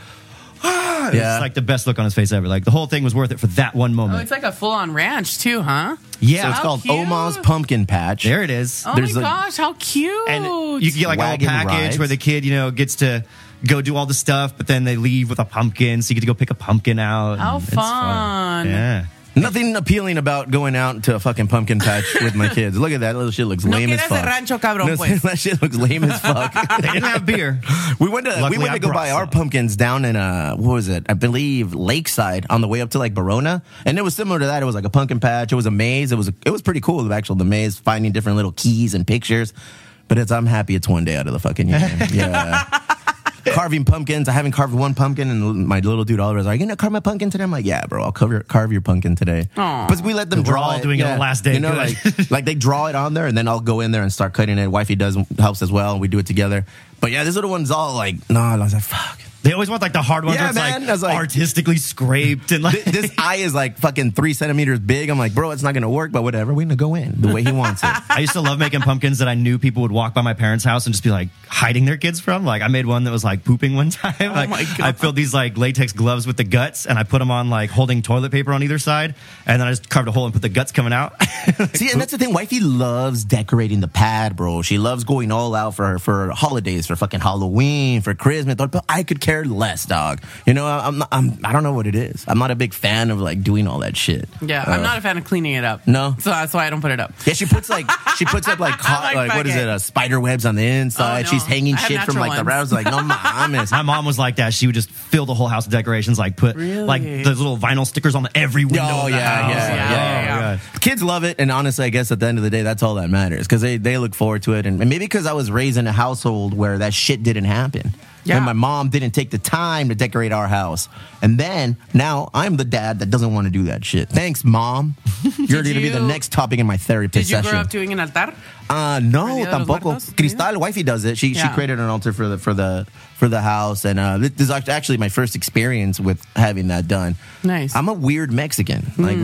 "Ah!" It Yeah. was like the best look on his face ever. Like the whole thing was worth it for that one moment. it's like a full on ranch too, huh? yeah, So it's How called cute. Oma's Pumpkin Patch. there it is. Oh There's my a- gosh, how cute! and you can get like a Wagon little package rides. where the kid, you know, gets to go do all the stuff, but then they leave with a pumpkin, so you get to go pick a pumpkin out. How and it's fun. Yeah. Nothing appealing about going out to a fucking pumpkin patch with my kids. Look at that little shit looks No lame as quieras fuck. el rancho, cabrón, No, pues. that shit looks lame as fuck. They didn't have beer. We went to we went to go brought buy our pumpkins down in uh what was it? I believe Lakeside on the way up to like Ramona, and it was similar to that. It was like a pumpkin patch. It was a maze. It was it was pretty cool. Actual the maze, finding different little keys and pictures. But it's I'm happy it's one day out of the fucking year. yeah. Carving pumpkins. I haven't carved one pumpkin, and my little dude Oliver's like, "You gonna carve my pumpkin today?" I'm like, "Yeah, bro, I'll carve your, carve your pumpkin today." Aw. But we let them We're draw all it. doing it on the last day. You know, like like they draw it on there, and then I'll go in there and start cutting it. Wifey does helps as well, and we do it together. But yeah, this little one's all like, no, I was like, fuck. They always want like the hard ones Yeah, man. Like, like- artistically scraped and like Th- this eye is like fucking three centimeters big. I'm like, bro, it's not gonna work, but whatever. We're gonna go in the way he wants it. I used to love making pumpkins that I knew people would walk by my parents' house and just be like hiding their kids from. Like I made one that was like pooping one time. Oh like, my God. I filled these like latex gloves with the guts and I put them on like holding toilet paper on either side, and then I just carved a hole and put the guts coming out. See, and that's the thing. Wifey loves decorating the pad, bro. She loves going all out for for holidays, for fucking Halloween, for Christmas. I could care less, dog. You know, I'm not, I'm I don't know what it is. I'm not a big fan of like doing all that shit. Yeah, Uh, I'm not a fan of cleaning it up. No? so that's why I don't put it up. Yeah, she puts like she puts up like hot, like like, what is it? Uh, spider webs on the inside. Oh, no. She's hanging shit from natural like the ones. rounds. Like no mames. My mom was like that. She would just fill the whole house with decorations, like put Really? like the little vinyl stickers on every window. Oh of yeah, house. yeah, Yeah, yeah, yeah, yeah. Kids love it, and honestly, I guess at the end of the day, that's all that matters because they they look forward to it, and, and maybe because I was raised in a household where that shit didn't happen. Yeah. And my mom didn't take the time to decorate our house. And then now I'm the dad that doesn't want to do that shit. Thanks, mom. You're going to be the next topic in my therapy Did you session. grow up doing an altar? Uh, no, Dia de los tampoco. Cristal, wifey does it. She she created an altar for the for the for the house, and uh, this is actually my first experience with having that done. Nice. I'm a weird Mexican. Like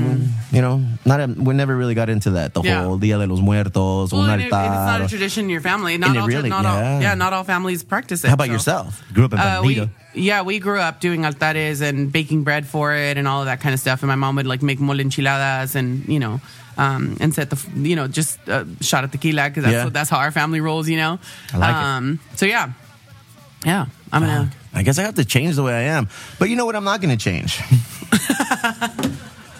you know, not a, we never really got into that. The Yeah. whole Dia de los Muertos, Well, un and it- it's not a tradition in your family. Not all, really- not yeah. all, yeah, not all families practice it. How about so. yourself? Grew up in Uh, we, yeah, we grew up doing altares and baking bread for it and all of that kind of stuff. And my mom would like make mole enchiladas and you know, um, and set the you know just uh, shot of tequila because that's Yeah. what, that's how our family rolls. You know, I like it. um, So yeah, yeah, I'm gonna. I guess I have to change the way I am. But you know what? I'm not going to change.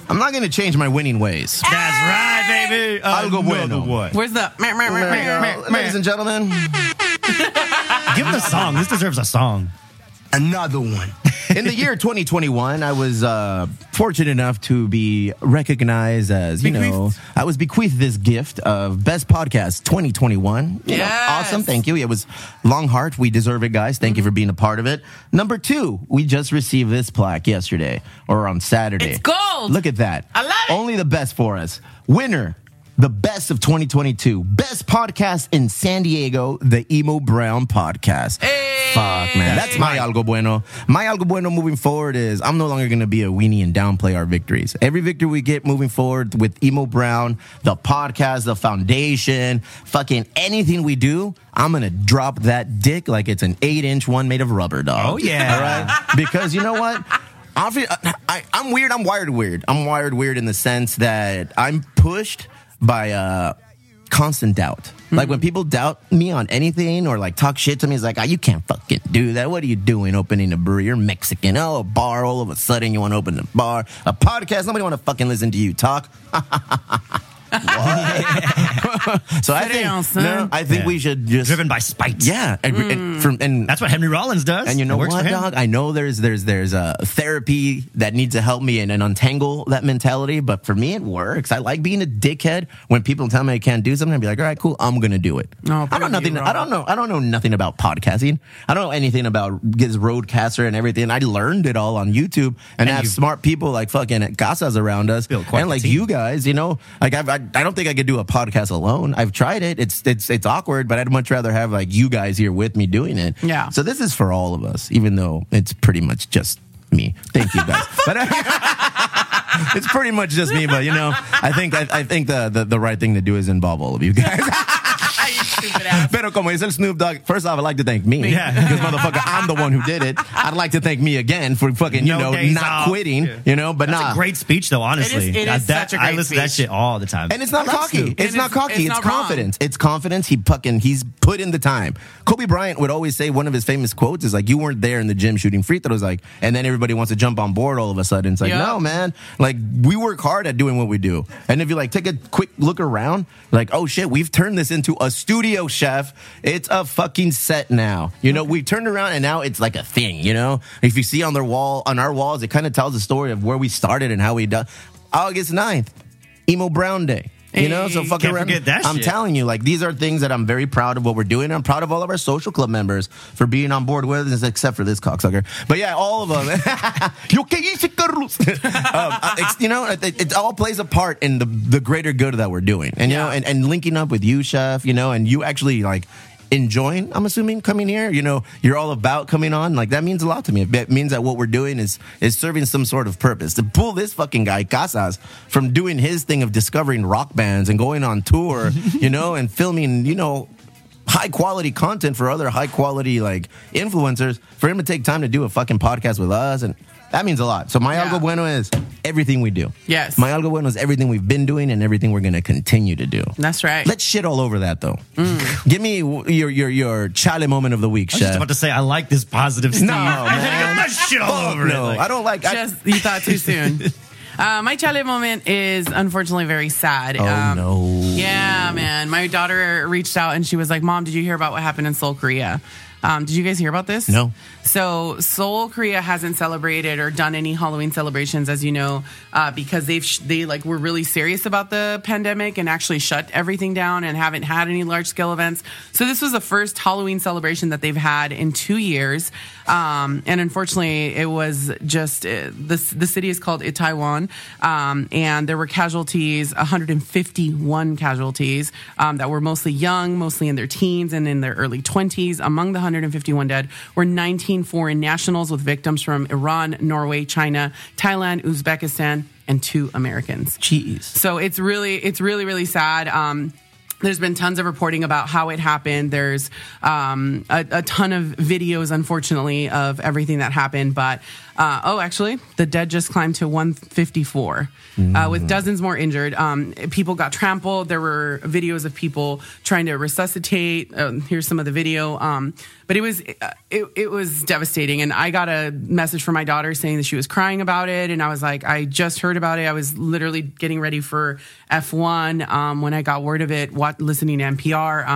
I'm not going to change my winning ways. That's right, baby. Algo Another bueno. one. Where's the? meh, meh, meh. Ladies and gentlemen, Give a song. This deserves a song. Another one. in the year 2021, I was uh, fortunate enough to be recognized as, you know, I was bequeathed this gift of Best Podcast 2021. You know, Yes. awesome. Thank you. It was long heart. We deserve it, guys. Thank you for being a part of it. Number two, we just received this plaque yesterday or on Saturday. It's gold. Look at that. I love it. Only the best for us. Winner. The best of 2022. Best podcast in San Diego, the Emo Brown podcast. Hey. Fuck, man. That's my algo bueno. My algo bueno moving forward is I'm no longer going to be a weenie and downplay our victories. Every victory we get moving forward with Emo Brown, the podcast, the foundation, fucking anything we do, I'm going to drop that dick like it's an eight inch one made of rubber, dog. Oh, yeah. All right? Because you know what? I'm weird. I'm wired weird. I'm wired weird in the sense that I'm pushed by uh, constant doubt. Like when people doubt me on anything or like talk shit to me, it's like, oh, you can't fucking do that. What are you doing opening a brewery? You're Mexican. Oh, a bar. All of a sudden you want to open a bar. A podcast. Nobody want to fucking listen to you talk. so I think, down, no, I think Yeah. we should just Driven by spite. yeah, and, and mm. from and That's what Henry Rollins does. and you know It works what, for him. dog? I know there's there's there's a therapy that needs to help me and, and untangle that mentality, but for me it works. I like being a dickhead when people tell me I can't do something. I'd be like, all right, cool, I'm gonna do it. No, I don't prove you nothing. I don't know. I don't know nothing about podcasting. I don't know anything about this RODECaster and everything. I learned it all on YouTube and, And have you- smart people like fucking Casas around us Built quite and like team. you guys. You know, like I've, I I don't think I could do a podcast alone. I've tried it. It's it's it's awkward, but I'd much rather have like you guys here with me doing it. Yeah. So this is for all of us, even though it's pretty much just me. Thank you guys. but it's pretty much just me. But you know, I think I, I think the, the the right thing to do is involve all of you guys. You stupid ass. Pero como dice el Snoop Dogg, first off, I'd like to thank me. Yeah. Because motherfucker, I'm the one who did it. I'd like to thank me again for fucking, you No know, days not off. quitting, Yeah. you know, but That's nah. a great speech, though. Honestly, It is- it is that, such a I great listen to that speech. shit all the time. And it's not I love cocky. Snoop. It's It not is- cocky. it's It's, not wrong. confidence. It's confidence. He fucking he's put in the time. Kobe Bryant would always say one of his famous quotes is like, "You weren't there in the gym shooting free throws." Like, and then everybody wants to jump on board all of a sudden. It's like, Yeah. no, man. Like we work hard at doing what we do. And if you like take a quick look around, like, oh shit, we've turned this into a studio, chef. It's a fucking set now. You know, we turned around and now it's like a thing. You know, if you see on their wall on our walls, it kind of tells the story of where we started and how we done. August 9th, emo brown day. You know, so fucking Can't around. forget that I'm shit. telling you, like these are things that I'm very proud of what we're doing. I'm proud of all of our social club members for being on board with us, except for this cocksucker. But yeah, all of them. You okay, easy, Carlos? um, uh, it's, you know, it, it all plays a part in the the greater good that we're doing, and you know, and, and linking up with you, chef. You know, and you actually like enjoying i'm assuming coming here? You know you're all about coming on? Like that means a lot to me. It means that what we're doing is is serving some sort of purpose. To pull this fucking guy casas from doing his thing of discovering rock bands and going on tour you know and filming you know high quality content for other high quality like influencers for him to take time to do a fucking podcast with us and that means a lot. So my Yeah. algo bueno is everything we do. Yes. My algo bueno is everything we've been doing and everything we're going to continue to do. That's right. Let's shit all over that though. Give me your your your chale moment of the week, I was just about to say, I like this positive Steve. No, man. Get shit all Fuck over it. no, Like- I don't like. I, Just you thought too soon. Uh, my chale moment is unfortunately very sad. oh Um, no. Yeah, man. My daughter reached out and she was like, "Mom, did you hear about what happened in Seoul, Korea?" Um, did you guys hear about this? No. So Seoul, Korea hasn't celebrated or done any Halloween celebrations, as you know, uh, because they've sh- they like were really serious about the pandemic and actually shut everything down and haven't had any large scale events. So this was the first Halloween celebration that they've had in two years, um, and unfortunately, it was just uh, the the city is called Itaewon, um, and there were casualties, 151 casualties um, that were mostly young, mostly in their teens and in their early 20s. Among the 151 dead were 19 foreign nationals with victims from Iran, Norway, China, Thailand, Uzbekistan, and two Americans. Jeez. So it's really, it's really, really sad. Um, there's been tons of reporting about how it happened. There's um, a, a ton of videos, unfortunately, of everything that happened. But Uh, oh, actually, the dead just climbed to 154, uh, with dozens more injured. Um, people got trampled. There were videos of people trying to resuscitate. Um, here's some of the video. Um, but it was uh, it, it was devastating, and I got a message from my daughter saying that she was crying about it, and I was like, I just heard about it. I was literally getting ready for F1 um, when I got word of it. What listening to NPR.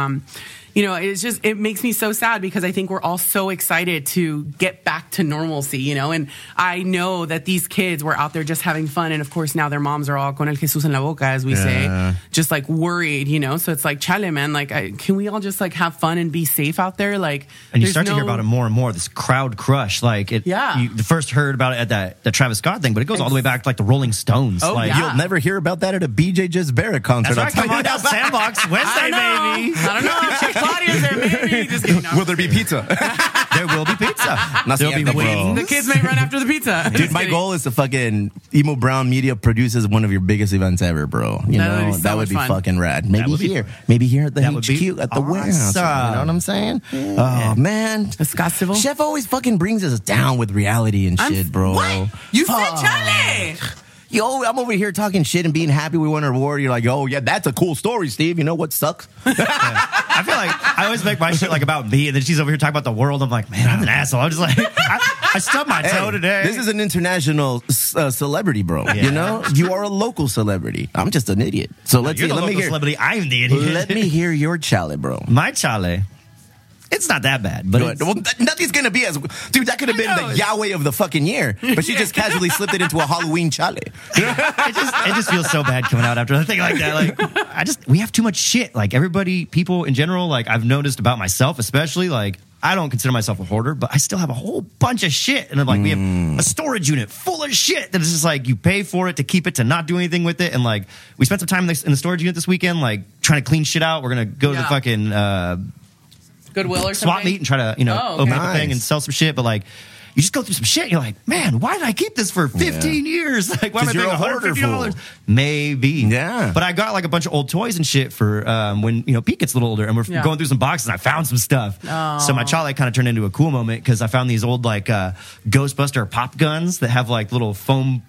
You know, it's just it makes me so sad because I think we're all so excited to get back to normalcy, you know, and I know that these kids were out there just having fun, and of course now their moms are all con el Jesús en la boca, as we say, just like worried, you know. So it's like, chale, man, like, I, can we all just like have fun and be safe out there? Like, And you there's start to hear about it more and more. This crowd crush, like it. Yeah. You first heard about it at that the Travis Scott thing, but it goes all the way back to like the Rolling Stones. Oh, like, yeah. You'll never hear about that at a BJ Just Barrett concert. That's right. Come on down, Sandbox Wednesday, don't baby. I don't know. Chef Claudia's there, maybe. Just kidding. No. Will there be pizza? There will be pizza. No There'll be cierto, wings. the kids may run after the pizza. Dude, Just my kidding. goal is to fucking Emo Brown Media produces one of your biggest events ever, bro. You That would know be so that would be fun. fucking rad. Maybe would be here, fun. maybe here at the That would be HQ at the warehouse. You know what I'm saying? Oh man, The Scottsdale. Chef always fucking brings us down with reality and I'm- shit, bro. What? You said Fuck. Yo, I'm over here talking shit and being happy we won an award. You're like, oh yeah, that's a cool story, Steve. You know what sucks? I feel like I always make my shit like about me, and then she's over here talking about the world. I'm like, man, I'm an asshole. I'm just like, I, I stubbed my toe Hey, today. This is an international uh, celebrity, bro. You know, you are a local celebrity. I'm just an idiot. So let's You're see. Let me hear. celebrity. I'm the idiot. Let me hear your chale, bro. my chale. It's not that bad, but it's, Well, th- nothing's gonna be as dude. That could have been know. the Yahweh of the fucking year, but she just casually slipped it into a Halloween chale. it just it just feels so bad coming out after a thing like that. Like I just we have too much shit. Like everybody, people in general. Like I've noticed about myself, especially. Like I don't consider myself a hoarder, but I still have a whole bunch of shit. And I'm like, we have a storage unit full of shit that is just like you pay for it to keep it to not do anything with it. And like we spent some time in the, in the storage unit this weekend, like trying to clean shit out. We're gonna go to the Yeah. fucking. uh Goodwill or swap something. meet and try to you know Oh, okay. open up a Nice. thing and sell some shit. But like, you just go through some shit. And you're like, man, why did I keep this for 15 years? Like, why am I 'Cause you're paying a hoarder 150 dollars? fool. Maybe, Yeah. But I got like a bunch of old toys and shit for um, when you know Pete gets a little older, and we're Yeah. going through some boxes. and I found some stuff. So my chale kind of turned into a cool moment because I found these old like uh, Ghostbuster pop guns that have like little foam.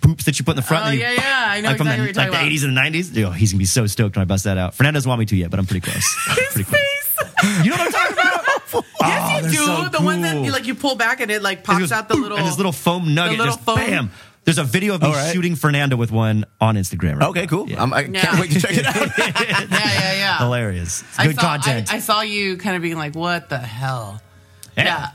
Poops that you put in the front. Oh, and you- yeah, yeah. I know like from exactly the, what you're like talking the about. 80s and the 90s. Yo, he's gonna be so stoked when I bust that out. Fernando doesn't want me to yet, but I'm pretty close. pretty close. You know what I'm talking about? Yes, you oh, they're do. so the one that cool. you like, you pull back and it like It pops goes out the little and this little foam nugget little just foam- bam. There's a video of me All right. shooting Fernando with one on Instagram. Right Okay, now. cool. Yeah. I'm, I can't Yeah. wait to check it out. Yeah, yeah, yeah. Hilarious. It's I good saw, content. I, I saw you kind of being like, "What the hell?" Yeah.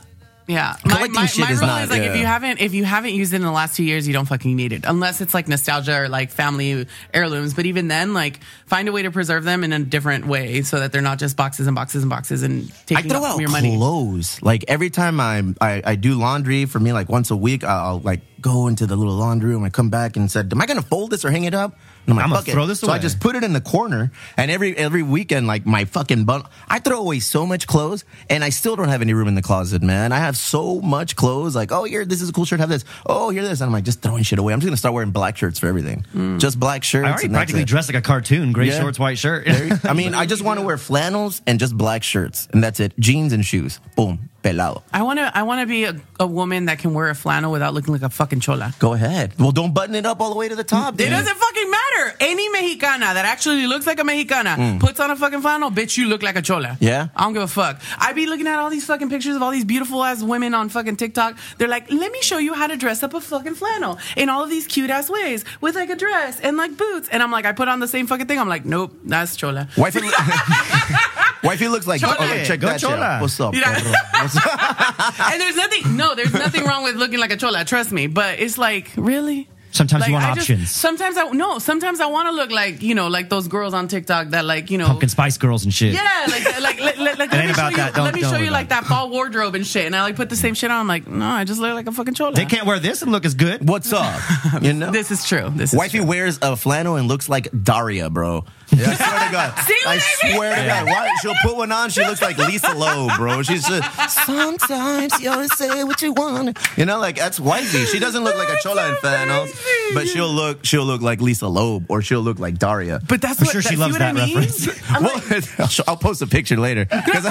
Yeah. Yeah, Collecting shit is rule not- is like if you haven't if you haven't used it in the last two years, you don't fucking need it unless it's like nostalgia or like family heirlooms. But even then, like find a way to preserve them in a different way so that they're not just boxes and boxes and boxes and I taking throw up out your money. clothes. Like every time I, I I do laundry for me, like once a week, I'll like go into the little laundry room. I come back and said, "Am I gonna fold this or hang it up?" And I'm like, I'm gonna "Fuck it." throw this away So I just put it in the corner. And every every weekend, like my fucking bun, I throw away so much clothes, and I still don't have any room in the closet, man. I have so much clothes. Like, oh, here, this is a cool shirt. Have this. Oh, here, this. And I'm like, just throwing shit away. I'm just gonna start wearing black shirts for everything. Hmm. Just black shirts. I already practically dressed like a cartoon. Gray Yeah. shorts, white shirt. I mean, I just want to wear flannels and just black shirts, and that's it. Jeans and shoes. Boom, pelado. I want to I want to be a, a woman that can wear a flannel without looking like a fucking chola. Go ahead. Well, don't button it up all the way to the top. It dude. doesn't fucking matter. Any Mexicana that actually looks like a Mexicana mm. puts on a fucking flannel, bitch, you look like a chola. Yeah? I don't give a fuck. I'd be looking at all these fucking pictures of all these beautiful ass women on fucking TikTok. They're like, let me show you how to dress up a fucking flannel in all of these cute ass ways with like a dress and like boots. And I'm like, I put on the same fucking thing. I'm like, nope, that's chola. Wifey, Wifey looks like. Chola. Oh, look, check Go that shit chola. out. What's up? Yeah. What's up? and there's nothing, no, there's nothing wrong with looking like a chola. Trust me. But it's like, really? Sometimes you want I just- options. sometimes I no. Sometimes I want to look like you know, like those girls on TikTok that like you know, Pumpkin Spice Girls and shit. Yeah, like like like, like, like let me about show that. you, Don't- let me show you like about that fall wardrobe and shit, and I like put the same shit on. I'm like, no, I just look like a fucking chola. They can't wear this and look as good. What's up? You know. This is true. This is Wifey true. wears a flannel and looks like Daria, bro. Yeah, I swear to God. See what I I mean? swear to God. Why? She'll put one on. She looks like Lisa Loeb, bro. She's just sometimes you always say what you want. You know, like that's wifey. She doesn't look like a Chola in Inferno, but she'll look she'll look like Lisa Loeb or she'll look like Daria. But that's I'm what sure she loves that I mean? reference. I'm Well, like, I'll, show- I'll post a picture later because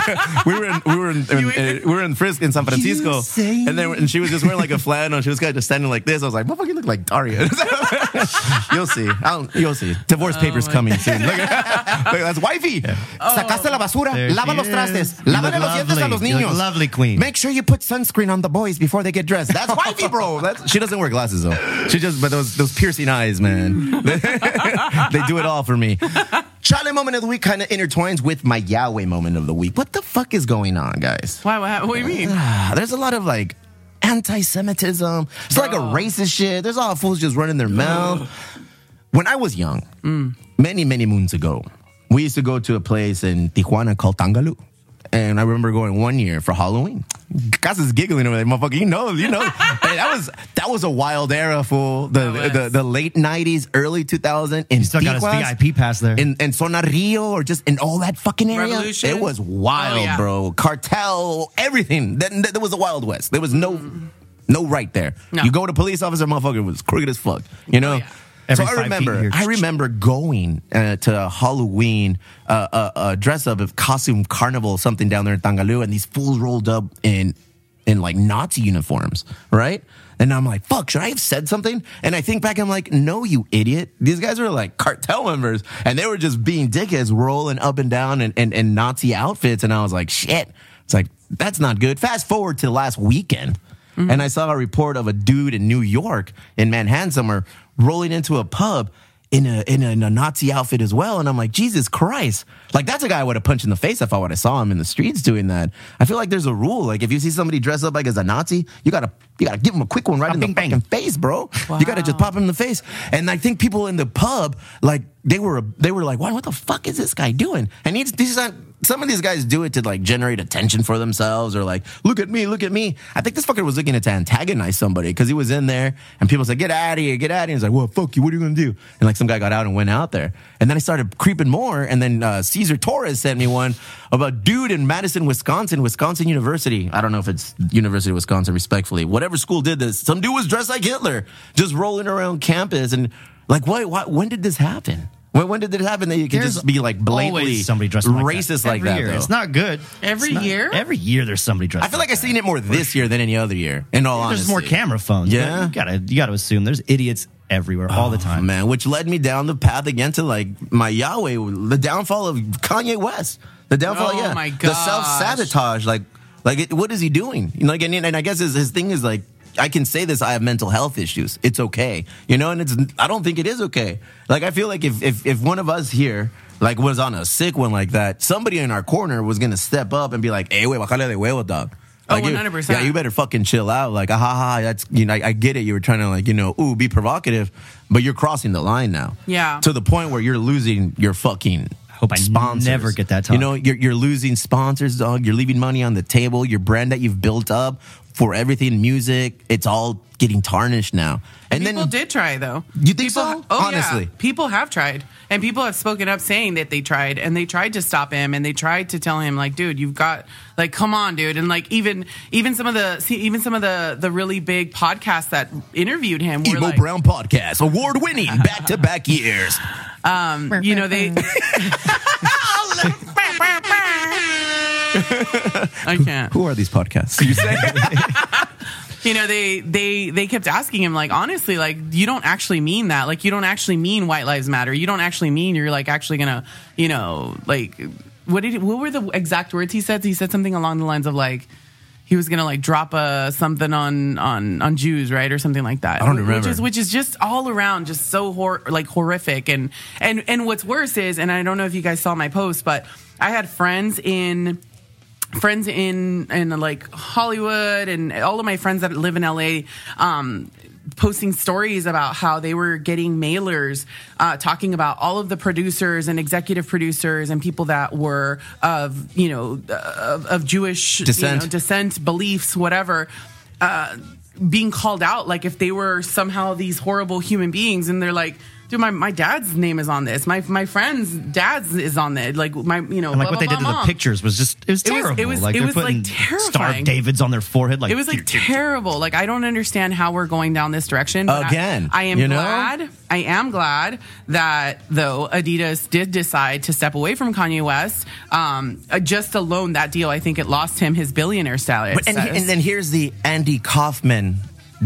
we were in we were in, in- uh, we were in Frisk in San Francisco, and then and she was just wearing like a flannel. She was kind of just standing like this. I was like, "Motherfucker, you look like Daria." you'll see. I'll, you'll see. Divorce papers coming soon. Look, at, look, that's wifey. Sacaste la basura. There Lava she los trastes. You Lávale los dientes a los niños. lovely, queen. Make sure you put sunscreen on the boys before they get dressed. That's wifey, bro. That's, she doesn't wear glasses though. She just but those those piercing eyes, man. they do it all for me. Chale moment of the week kind of intertwines with my Yahweh moment of the week. What the fuck is going on, guys? why, what, what do you mean? There's a lot of like anti-Semitism. It's like a oh. racist shit. There's all fools just running their mouth. When I was young, mm. Many many moons ago, we used to go to a place in Tijuana called Tangalu. And I remember going one year for Halloween. Is giggling over there, motherfucker. You know, you know. That was that was a wild era, fool. The That the, the late '90s, early 2000s. In He still got his Tijuas, VIP pass there. in, in Zona Rio or just in all that fucking area. Revolution? It was wild, Oh, yeah. bro. Cartel, everything. Then there was the Wild West. There was no no right there. No. You go to the police officer, motherfucker was crooked as fuck. You oh, know. Oh, yeah. Every so I remember. I remember going uh, to Halloween uh, uh, uh, dress up of costume carnival something down there in Tangalu, and these fools rolled up in in like Nazi uniforms, right? And I'm like, fuck, should I have said something? And I think back, I'm like, no, you idiot. These guys are like cartel members, and they were just being dickheads, rolling up and down in, in, in Nazi outfits. And I was like, shit. It's like, that's not good. Fast forward to last weekend, and I saw a report of a dude in New York, in Manhattan somewhere, rolling into a pub in a, in a in a Nazi outfit as well. And I'm like, Jesus Christ! Like that's a guy I would have punched in the face if I would have saw him in the streets doing that. I feel like there's a rule. Like if you see somebody dressed up like as a Nazi, you gotta you gotta give him a quick one right in the bang. fucking face, bro. You gotta just pop him in the face. And I think people in the pub like they were they were like, what what the fuck is this guy doing? And he's these not some of these guys do it to like generate attention for themselves or like look at me, look at me. I think this fucker was looking to antagonize somebody because he was in there and people said, get out of here, get out of here. He's like, well, fuck you. What are you gonna do? And like some guy got out and went out there. And then I started creeping more. And then uh, Caesar Torres sent me one of a dude in Madison, Wisconsin, Wisconsin University. I don't know if it's University of Wisconsin, respectfully. Whatever school did this, some dude was dressed like Hitler, just rolling around campus. And like, why, why when did this happen? When, when did it happen that you could There's just be like blatantly always somebody dressed like racist that. like Every that? year. though? It's not good. Every It's not- year? Every year there's somebody dressed. I feel like I've seen it more this year than any other year. In all there's honesty, more camera phones. Yeah? you gotta you gotta assume there's idiots everywhere all the Oh, time. man. Which led me down the path again to like my Yahweh, the downfall of Kanye West, the downfall. Oh, yeah, my the gosh. self sabotage. Like, like it, what is he doing? You know, like, and, and I guess his, his thing is like. I can say this. I have mental health issues. It's okay, you know, and it's. I don't think it is okay. Like I feel like if if if one of us here like was on a sick one like that, somebody in our corner was gonna step up and be like, "Hey, wait, bájale de huevo, dog." Oh, Like, you- 100%. Yeah, you better fucking chill out. Like, ah, ha, ha, that's you know, I, I get it. You were trying to like, you know, ooh, be provocative, but you're crossing the line now. Yeah. To the point where you're losing your fucking. Hope I sponsors. never get that talk. You know, you're you're losing sponsors, dog. You're leaving money on the table. Your brand that you've built up for everything, music, it's all getting tarnished now. And people then did try though. You think people, so? Oh, Honestly. yeah. people have tried, and people have spoken up saying that they tried, and they tried to stop him, and they tried to tell him like, dude, you've got like, come on, dude, and like even even some of the see, even some of the the really big podcasts that interviewed him were Emo like, Brown podcast, award winning, back to back years. Um, you know they. I can't. Who are these podcasts? You say? you know they they they kept asking him like honestly like you don't actually mean that like you don't actually mean white lives matter you don't actually mean you're like actually gonna you know like what did he, what were the exact words he said he said something along the lines of like he was gonna like drop a something on on on Jews right or something like that I don't Which remember. is which is just all around just so hor- like horrific and and and what's worse is and I don't know if you guys saw my post but I had friends in friends in in like Hollywood and all of my friends that live in LA um posting stories about how they were getting mailers uh, talking about all of the producers and executive producers and people that were of you know of, of Jewish you Descent. know, descent beliefs whatever uh, being called out like if they were somehow these horrible human beings and they're like Dude, my, my dad's name is on this. My my friend's dad's is on it. Like my you know, And like blah, what they blah, did to blah, the pictures was just it was It was- terrible. it was- like it they're was, like, putting terrifying. Star Davids on their forehead. Like it was like terrible. Like I don't understand how we're going down this direction. but I- Again, I, am you know? glad. I am glad that though Adidas did decide to step away from Kanye West. Um, uh, just alone that deal, I think it lost him his billionaire status. But and, and then here's the Andy Kaufman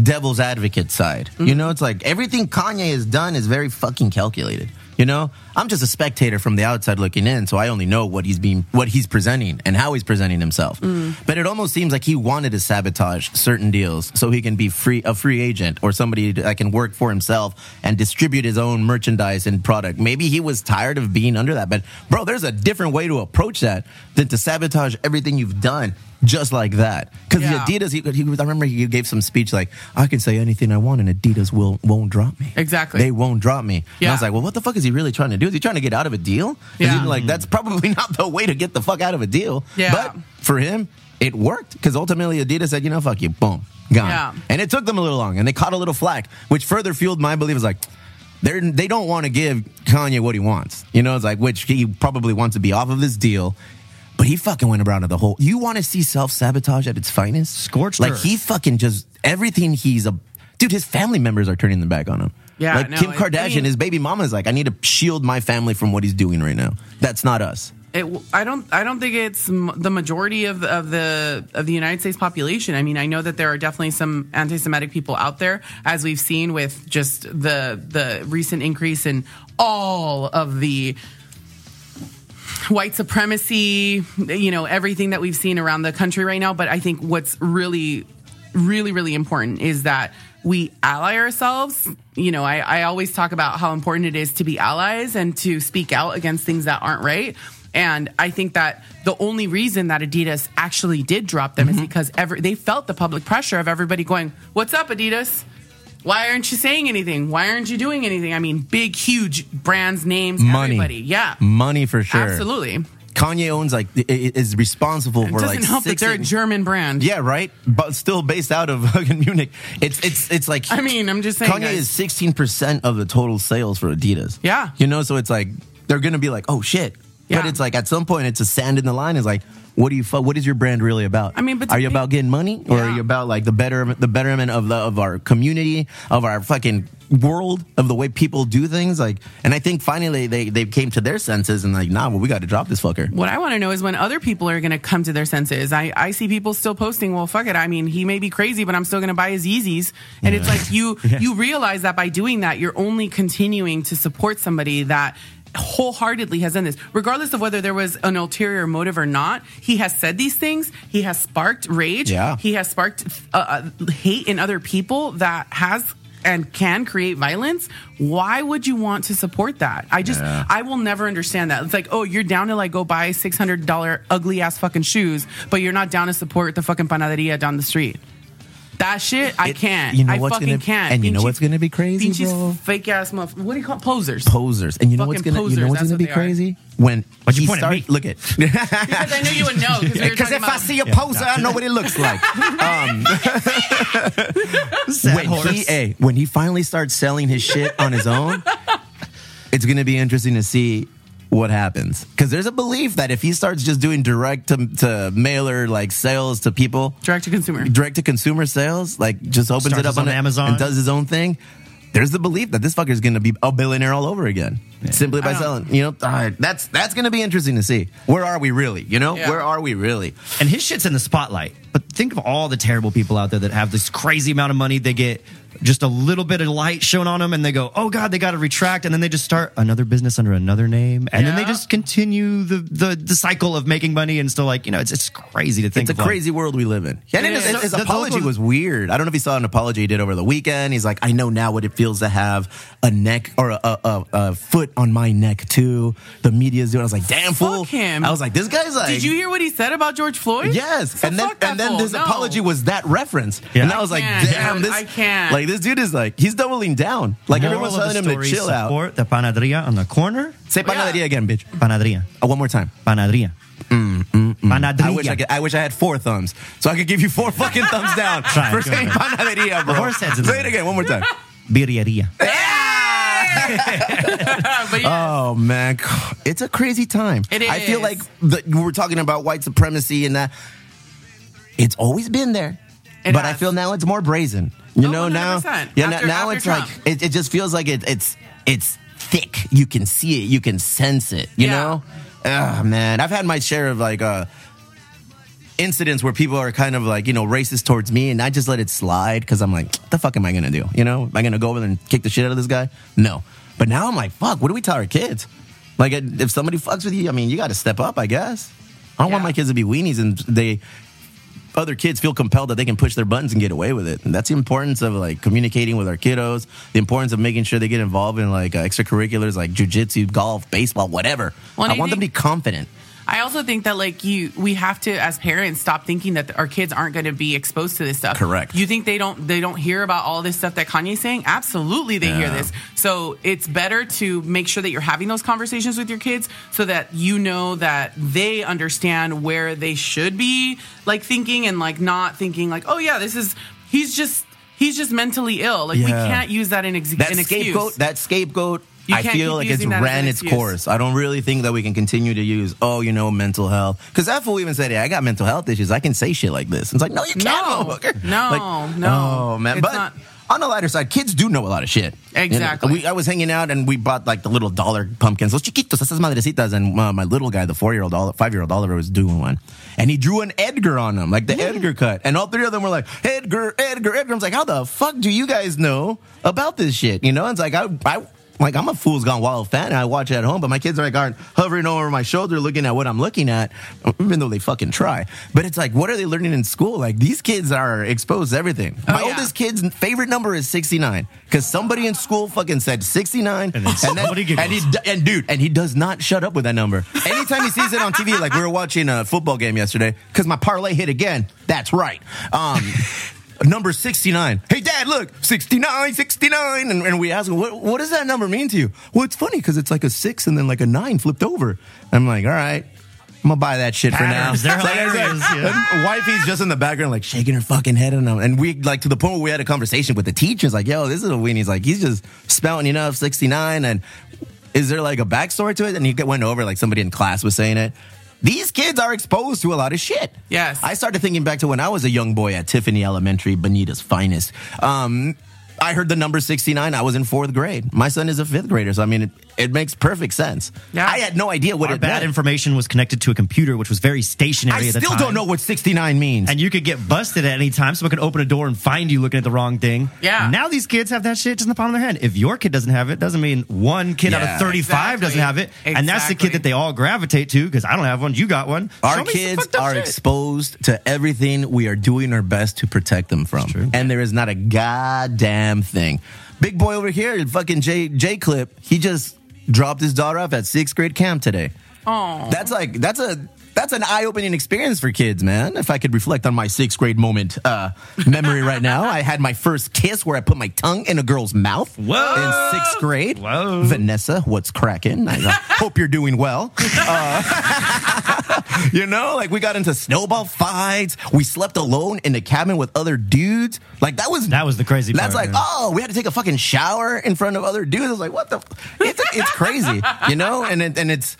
devil's advocate side. You Mm-hmm. know, it's like everything Kanye has done is very fucking calculated. You know, I'm just a spectator from the outside looking in, so I only know what he's being, what he's presenting, and how he's presenting himself. Mm. But it almost seems like he wanted to sabotage certain deals so he can be free, a free agent or somebody that can work for himself and distribute his own merchandise and product. Maybe he was tired of being under that. But bro, there's a different way to approach that than to sabotage everything you've done just like that. Because Yeah. the Adidas, he, he, I remember he gave some speech like, "I can say anything I want, and Adidas will won't drop me. Exactly. they won't drop me." And I was like, "Well, what the fuck is he really trying to do? Is he trying to get out of a deal? Yeah. he, like that's probably not the way to get the fuck out of a deal." Yeah. But for him, it worked because ultimately Adidas said, "You know, fuck you, boom, gone." Yeah. And it took them a little long, and they caught a little flack, which further fueled my belief. Is like. They're, they don't want to give Kanye what he wants. You know, it's like, which he probably wants to be off of this deal. But he fucking went around to the whole. You want to see self sabotage at its finest? Scorched Like earth. he fucking just everything he's a dude. His family members are turning their back on him. Yeah, like no, Kim I Kardashian, mean- his baby mama is like, I need to shield my family from what he's doing right now. That's not us. It, I don't. I don't think it's m- the majority of the, of the of the United States population. I mean, I know that there are definitely some anti-Semitic people out there, as we've seen with just the the recent increase in all of the white supremacy. You know, everything that we've seen around the country right now. But I think what's really, really, really important is that we ally ourselves. You know, I, I always talk about how important it is to be allies and to speak out against things that aren't right. And I think that the only reason that Adidas actually did drop them is mm-hmm. because every, they felt the public pressure of everybody going, What's up, Adidas? Why aren't you saying anything? Why aren't you doing anything? I mean, big, huge brands, names, Money, everybody. Yeah. money for sure. Absolutely. Kanye owns like is responsible It for doesn't like help that six. they're a German brand. yeah, right. But still based out of fucking Munich. It's it's it's like I mean, I'm just saying. Kanye guys. is sixteen percent of the total sales for Adidas. Yeah. you know, so it's like they're gonna be like, oh shit. But it's like at some point, it's a sand in the line. Is like, what do you? What is your brand really about? I mean, but are you about getting money, or are you about like the betterment, the betterment of the of our community, of our fucking world, of the way people do things? Like, and I think finally they they came to their senses and like, nah, well, we got to drop this fucker. What I want to know is when other people are going to come to their senses. I, I see people still posting, well, fuck it. I mean, he may be crazy, but I'm still going to buy his Yeezys. And it's like you you realize that by doing that, you're only continuing to support somebody that wholeheartedly has done this, regardless of whether there was an ulterior motive or not. He has said these things. He has sparked rage. Yeah. He has sparked uh, uh, hate in other people that has and can create violence. Why would you want to support that? I just, I will never understand that. It's like, oh, you're down to like go buy six hundred dollar ugly ass fucking shoes, but you're not down to support the fucking panaderia down the street. That shit, I It- can't. you know I what's fucking gonna- can't. and you know Pinche- what's gonna be crazy, pinches bro? Fake ass motherf- What do you call it? posers? Posers, and you know what's gonna you know what's gonna what be they are. crazy when Why'd you he point at me? Look at. because I knew you would know. Because we were Because talking if I see a poser, I know what it looks like. Um, when horse. he, hey, when he finally starts selling his shit on his own, it's going to be interesting to see what happens. Because there's a belief that if he starts just doing direct to, to mailer like sales to people, direct to consumer. direct to consumer sales, like just opens Starts it up his on Amazon. and does his own thing. There's the belief that this fucker is going to be a billionaire all over again, simply by selling. You know, all right, that's that's going to be interesting to see. Where are we really? You know, Yeah. where are we really? And his shit's in the spotlight. But think of all the terrible people out there that have this crazy amount of money. They get just a little bit of light shown on them and they go, oh God, they got to retract. And then they just start another business under another name. And then they just continue the, the, the cycle of making money and still like, you know, it's, it's crazy to think It's a of, like- crazy world we live in. Yeah, and It his, his The- the apology local- was weird. I don't know if you saw an apology he did over the weekend. He's like, I know now what it feels to have a neck or a, a, a, a foot on my neck too. The media's doing. I was like, damn fool. him. I was like, this guy's like. Did you hear what he said about George Floyd? Yes, So and then fuck that and then fool. this No. apology was that reference, Yeah. and I was I like, "Damn, this I can't. like this dude is like he's doubling down. Like Moral everyone's telling him to story, chill out." support the panaderia on the corner. Say Yeah. panaderia again, bitch. Panaderia. Uh, one more time. Panaderia. Mm, mm, mm. Panaderia. I wish I could. I wish I had four thumbs, so I could give you four fucking thumbs down Try it, for saying ahead. panaderia, bro. horse head's in Say there. it again, one more time. Birreria. but yeah, Oh man, it's a crazy time. It I feel like the, we were talking about white supremacy and that. It's always been there, It but I feel now it's more brazen. You Oh, know now, 100%. yeah. After- now after it's Trump. like it, it just feels like it, it's it's thick. You can see it. You can sense it. You Yeah. know, ah man, I've had my share of like uh incidents where people are kind of like you know racist towards me, and I just let it slide because I'm like, what the fuck am I gonna do? You know, am I gonna go over there and kick the shit out of this guy? No. But now I'm like, fuck, what do we tell our kids? Like, if somebody fucks with you, I mean, you got to step up, I guess. I don't want my kids to be weenies and they other kids feel compelled that they can push their buttons and get away with it. And that's the importance of like communicating with our kiddos, the importance of making sure they get involved in like uh, extracurriculars like jujitsu, golf, baseball, whatever. Well, I I want them to be confident. I also think that like you, we have to as parents stop thinking that our kids aren't going to be exposed to this stuff. Correct. You think they don't they don't hear about all this stuff that Kanye's saying? Absolutely, they hear this. So it's better to make sure that you're having those conversations with your kids so that you know that they understand where they should be like thinking and like not thinking like, oh yeah, this is he's just he's just mentally ill. Like we can't use that in ex- That an excuse. scapegoat, that scapegoat, I feel like it's using that as ran its course. I don't really think that we can continue to use, oh, you know, mental health. Because that fool even said, hey, I got mental health issues. I can say shit like this. It's like, no, you can't. No. motherfucker. No, Like, no. Oh, man. It's but not- on the lighter side, kids do know a lot of shit. You know, Exactly. we, I was hanging out and we bought like the little dollar pumpkins, los chiquitos, esas madrecitas. And uh, my little guy, the four year old, five year old Oliver, was doing one. And he drew an Edgar on them, like the Edgar cut. And all three of them were like, Edgar, Edgar, Edgar. I was like, how the fuck do you guys know about this shit? You know, it's like, I, I, like I'm a Fool's Gone Wild fan and I watch it at home, but my kids are like aren't hovering over my shoulder looking at what I'm looking at, even though they fucking try. But it's like, what are they learning in school? Like these kids are exposed to everything. my yeah. oldest kid's favorite number is 69 because somebody in school fucking said 69, And then somebody giggles. and he and dude, and he does not shut up with that number. Anytime he sees it on TV, like we were watching a football game yesterday, because my parlay hit again. That's right. Um, number 69. Hey, dad, look, 69, 69. And, and we ask him, what, what does that number mean to you? Well, it's funny because it's like a six and then like a nine flipped over. I'm like, all right. I'm gonna buy that shit for now. Patterns, they're So, like hilarious, yeah. Wifey's just in the background, like shaking her fucking head him. And we like to the point where we had a conversation with the teachers, like, yo, this is a weenie's like he's just spouting enough 69. And is there like a backstory to it? And he went over like somebody in class was saying it. These kids are exposed to a lot of shit. Yes. I started thinking back to when I was a young boy at Tiffany Elementary, Bonita's finest. Um, I heard the number 69. I was in fourth grade. My son is a fifth grader. So, I mean, it, it makes perfect sense. Yeah. I had no idea what Our it bad meant. information was connected to a computer, which was very stationary I at the still time. don't know what 69 means. And you could get busted at any time. Someone could open a door and find you looking at the wrong thing. Yeah. Now these kids have that shit just in the palm of their hand. If your kid doesn't have it, doesn't mean one kid out of 35 doesn't have it. And that's the kid that they all gravitate to because I don't have one. You got one. Our me kids are shit. exposed to everything we are doing our best to protect them from. true. And there is not a goddamn thing. Big boy over here, fucking J J Clip, he just dropped his daughter off at sixth grade camp today. Oh, That's like that's a that's an eye-opening experience for kids, man. If I could reflect on my sixth grade moment uh, memory right now, I had my first kiss where I put my tongue in a girl's mouth Whoa. in sixth grade. Whoa. Vanessa, what's cracking? I uh, hope you're doing well. Uh, you know, like we got into snowball fights. We slept alone in the cabin with other dudes. Like that was That was the crazy That's part, like, yeah. oh, we had to take a fucking shower in front of other dudes. I was like, what the? It's it's crazy, you know, and it, and it's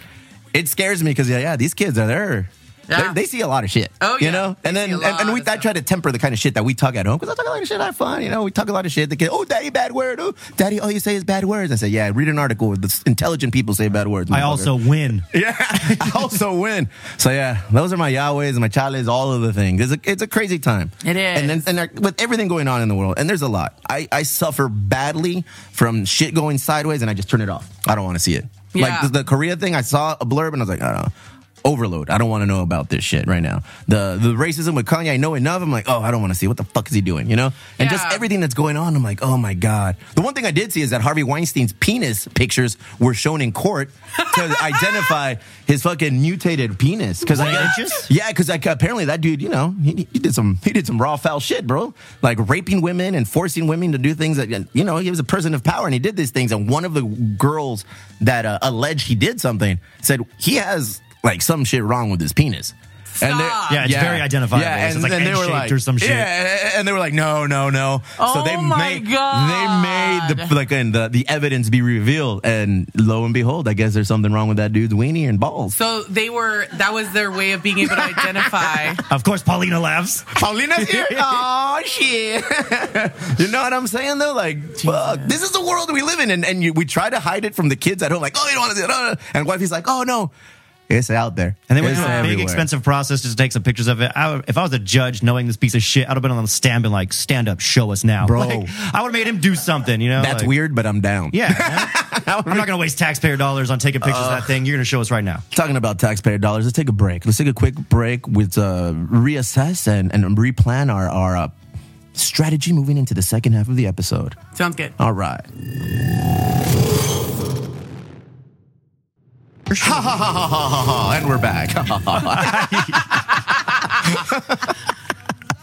it scares me because yeah, yeah, these kids are there. Yeah. They see a lot of shit. Oh, yeah. you know, They and then and, and we I try to temper the kind of shit that we talk at home because I talk a lot of shit. I have fun, you know. We talk a lot of shit. The kid, oh, daddy, bad word. Oh, daddy, all you say is bad words. I say, yeah, read an article. The intelligent people say bad words. I also win. Yeah, I also win. So yeah, those are my Yahwehs and my Chales, all of the things. It's a, it's a crazy time. It is. And then, and there- with everything going on in the world, and there's a lot. I, I suffer badly from shit going sideways, and I just turn it off. I don't want to see it. Yeah. Like the, the Korea thing, I saw a blurb, and I was like, I don't know. Overload. I don't want to know about this shit right now. The the racism with Kanye, I know enough. I'm like, oh, I don't want to see what the fuck is he doing, you know? And just everything that's going on, I'm like, oh my god. The one thing I did see is that Harvey Weinstein's penis pictures were shown in court to identify his fucking mutated penis. Because I yeah, because like, apparently that dude, you know, he, he did some he did some raw foul shit, bro. Like raping women and forcing women to do things that you know he was a person of power and he did these things. And one of the girls that uh, alleged he did something said he has like some shit wrong with his penis. And they- Stop. Yeah, it's very identifiable. Yeah, It's and, like and they were like, or some shit. Yeah, and they were like, no, no, no. so Oh they my made God. they made the like and the, the evidence be revealed, and lo and behold, I guess there's something wrong with that dude's weenie and balls. So they were. That was their way of being able to identify. Of course, Paulina laughs. Paulina's here. oh shit! you know what I'm saying though? Like, fuck, this is the world we live in, and, and you, we try to hide it from the kids at home. Like, oh, you don't want to do it. And wifey's like, oh no, it's out there, And they went It's through a big, expensive process just to take some pictures of it. I if I was a judge knowing this piece of shit, I'd have been on the stand and like, stand up, show us now. Bro. Like, I would have made him do something, you know? That's Like, weird, but I'm down. Yeah. I'm not going to waste taxpayer dollars on taking pictures of that thing. You're going to show us right now. Talking about taxpayer dollars, let's take a break. Let's take a quick break with uh, reassess and, and replan our our uh, strategy moving into the second half of the episode. Sounds good. All right. Ha ha ha ha ha ha ha, and we're back.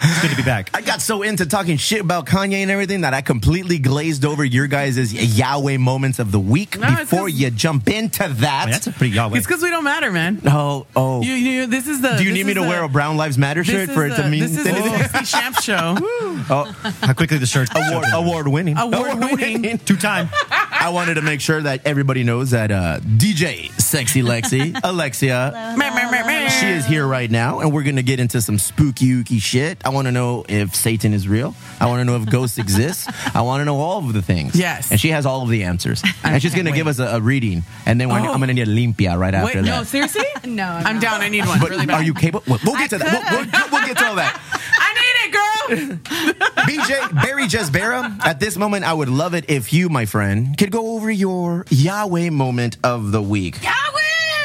It's good to be back. I got so into talking shit about Kanye and everything that I completely glazed over your guys' Yahweh moments of the week. No, it's Before 'cause- you jump into that, I mean, that's a pretty Yahweh. It's because we don't matter, man. oh oh, You, you, this is the. do you need me to the- wear a Brown Lives Matter shirt is for it to the- mean This is the anything? Sexy Champ Show. Oh, How quickly the shirt award award winning, Award winning. Two time. I wanted to make sure that everybody knows that uh, DJ Sexy Lexi, Alexia, Meh, meh, meh, meh. she is here right now, and we're gonna get into some spooky ooky shit. I want to know if Satan is real. I want to know if ghosts exist. I want to know all of the things. Yes. and she has all of the answers, and she's gonna give us a, a reading, and then we're, Oh. I'm gonna need a limpia right after Wait, that. no, seriously? No, I'm, I'm down. I need one. but really bad. are you capable? We'll, we'll get to that. We'll, we'll, we'll get to all that. I need it, girl. BJ Barry Jesbera, at this moment, I would love it if you, my friend, could go over your Yahweh moment of the week.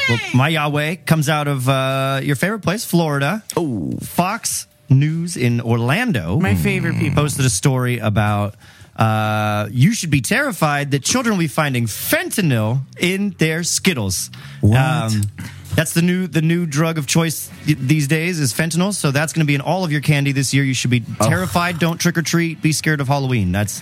Well, my Yahweh comes out of uh, your favorite place, Florida. Oh. Fox News in Orlando. My favorite people. posted a story about uh, you should be terrified that children will be finding fentanyl in their Skittles. Um, What? That's the new the new drug of choice these days is fentanyl. So that's going to be in all of your candy this year. You should be oh. terrified. Don't trick or treat. Be scared of Halloween. That's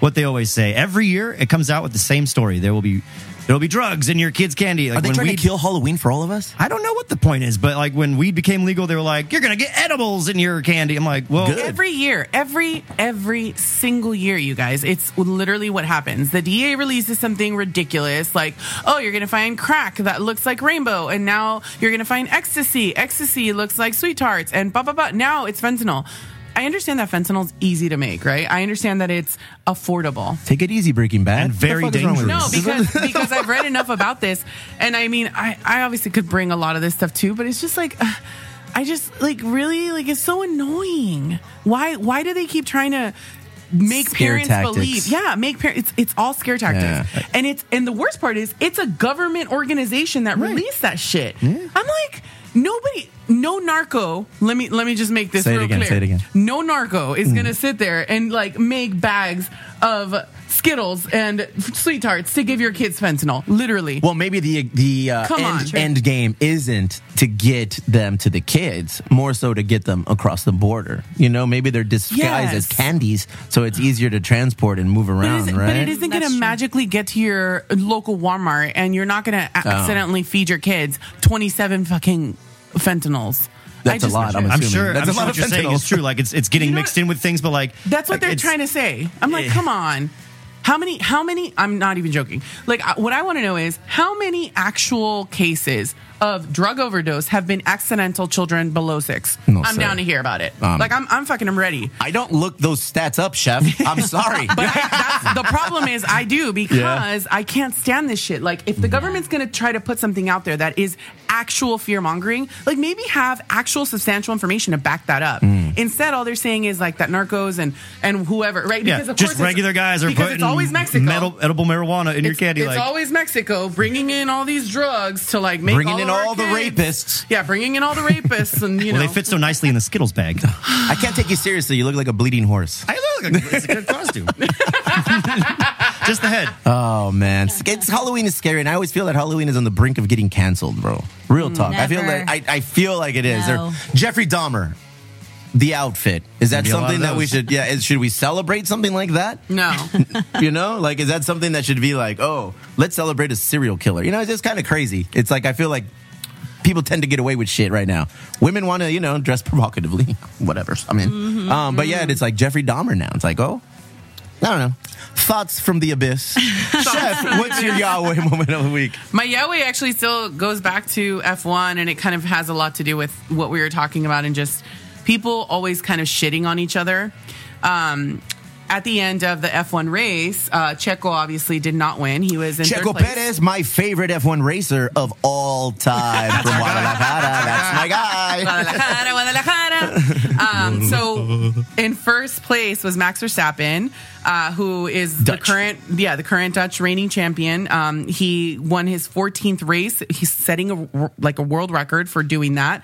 what they always say. Every year it comes out with the same story. There will be there will be drugs in your kids' candy. Like Are they when trying weed- to kill Halloween for all of us? I don't know what the point is, but like when weed became legal, they were like, "You're gonna get edibles in your candy." I'm like, "Well, Good. Every year, every every single year, you guys, it's literally what happens. The DA releases something ridiculous, like, "Oh, you're gonna find crack that looks like rainbow, and now you're gonna find ecstasy. Ecstasy looks like sweet tarts, and blah blah blah. Now it's fentanyl." I understand that fentanyl's easy to make, right? I understand that it's affordable. Take it easy, Breaking Bad. And very What the fuck is wrong with dangerous. No, because because I've read enough about this, and I mean, I I obviously could bring a lot of this stuff too, but it's just like. uh, I just like really like it's so annoying. Why why do they keep trying to make Scare parents tactics. believe? Yeah, make parents. It's it's all scare tactics, Yeah. and it's and the worst part is it's a government organization that released that shit. I'm like nobody. No narco. Let me let me just make this Say it real again, clear. say it again. No narco is mm. gonna sit there and like make bags of Skittles and sweet tarts to give your kids fentanyl. Literally. Well, maybe the the uh, Come on, end, Trey. end game isn't to get them to the kids, more so to get them across the border. You know, maybe they're disguised as candies, so it's easier to transport and move But, around, is, right? but it isn't going That's to true. magically get to your local Walmart, and you're not going to accidentally feed your kids 27 fucking fentanyls. I That's a just- lot, I'm I'm assuming. sure. That's I'm a sure lot what of you're saying fentanyl. is true. Like it's it's getting You know mixed what- in with things, but like That's what like, they're it's- trying to say. I'm like, come on. How many, how many, I'm not even joking. Like, what I want to know is how many actual cases of drug overdose have been accidental children below six? No, I'm sir. down to hear about it. Um, like, I'm, I'm fucking, I'm ready. I don't look those stats up, chef. I'm sorry. But I, that's, the problem is I do because I can't stand this shit. Like, if the government's going to try to put something out there that is actual fear mongering, like maybe have actual substantial information to back that up. Instead, all they're saying is like that narcos and and whoever, right? Yeah, Because of just course it's- regular guys are because putting it's always Mexico. metal, edible marijuana in your candy. it's like always Mexico bringing in all these drugs to like make Bringing all in of our all the kids- rapists. Yeah, bringing in all the rapists, and you well, know they fit so nicely in the Skittles bag. I can't take you seriously. You look like a bleeding horse. I look, like it's a good costume. just the head. Oh man, it's, it's- Halloween is scary, and I always feel that Halloween is on the brink of getting canceled, bro. Real talk. I feel Never. like I, I feel like it is. No. Jeffrey Dahmer, the outfit is that Maybe a lot something that we should? Yeah, is, should we celebrate something like that? no. you know, like is that something that should be like, oh, let's celebrate a serial killer? You know, it's just kind of crazy. It's like I feel like people tend to get away with shit right now. Women want to, you know, dress provocatively, whatever. I mean, Mm-hmm, um, but yeah, it's like Jeffrey Dahmer now. It's like, oh, I don't know. Thoughts from the abyss, Chef. What's your Yahweh moment of the week? My Yahweh actually still goes back to F1, and it kind of has a lot to do with what we were talking about and just people always kind of shitting on each other. Um, at the end of the F1 race, uh, Checo obviously did not win. He was in Checo third place. Perez, my favorite F1 racer of all time from Guadalajara. That's my guy. Guadalajara, Guadalajara. Um, so in first place was Max Verstappen, uh, who is Dutch. the current, yeah, the current Dutch reigning champion. Um, he won his 14th race. He's setting a like a world record for doing that.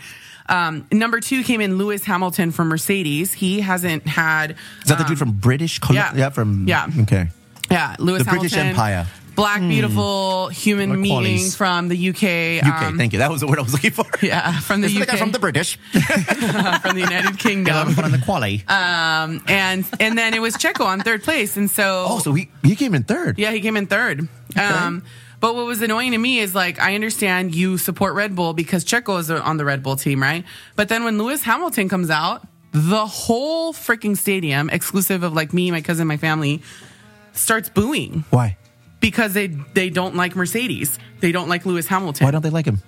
Um, number two came in Lewis Hamilton from Mercedes. He hasn't had. Is that the dude from British? Col- yeah. yeah, from Yeah. Okay, Yeah, Lewis The British Hamilton, Empire. Black, beautiful human What being from the UK. UK. um, thank you. That was the word I was looking for. Yeah, from the the UK, guy from the British. from the United Kingdom. On the quali. Um, and and then it was Checo on third place, and so Oh, so he he came in third. yeah, he came in third. Um, but what was annoying to me is like I understand you support Red Bull because Checo is on the Red Bull team, right? But then when Lewis Hamilton comes out, the whole freaking stadium, exclusive of like me, my cousin, my family, starts booing Why? because they they don't like Mercedes, they don't like Lewis Hamilton. Why don't they like him?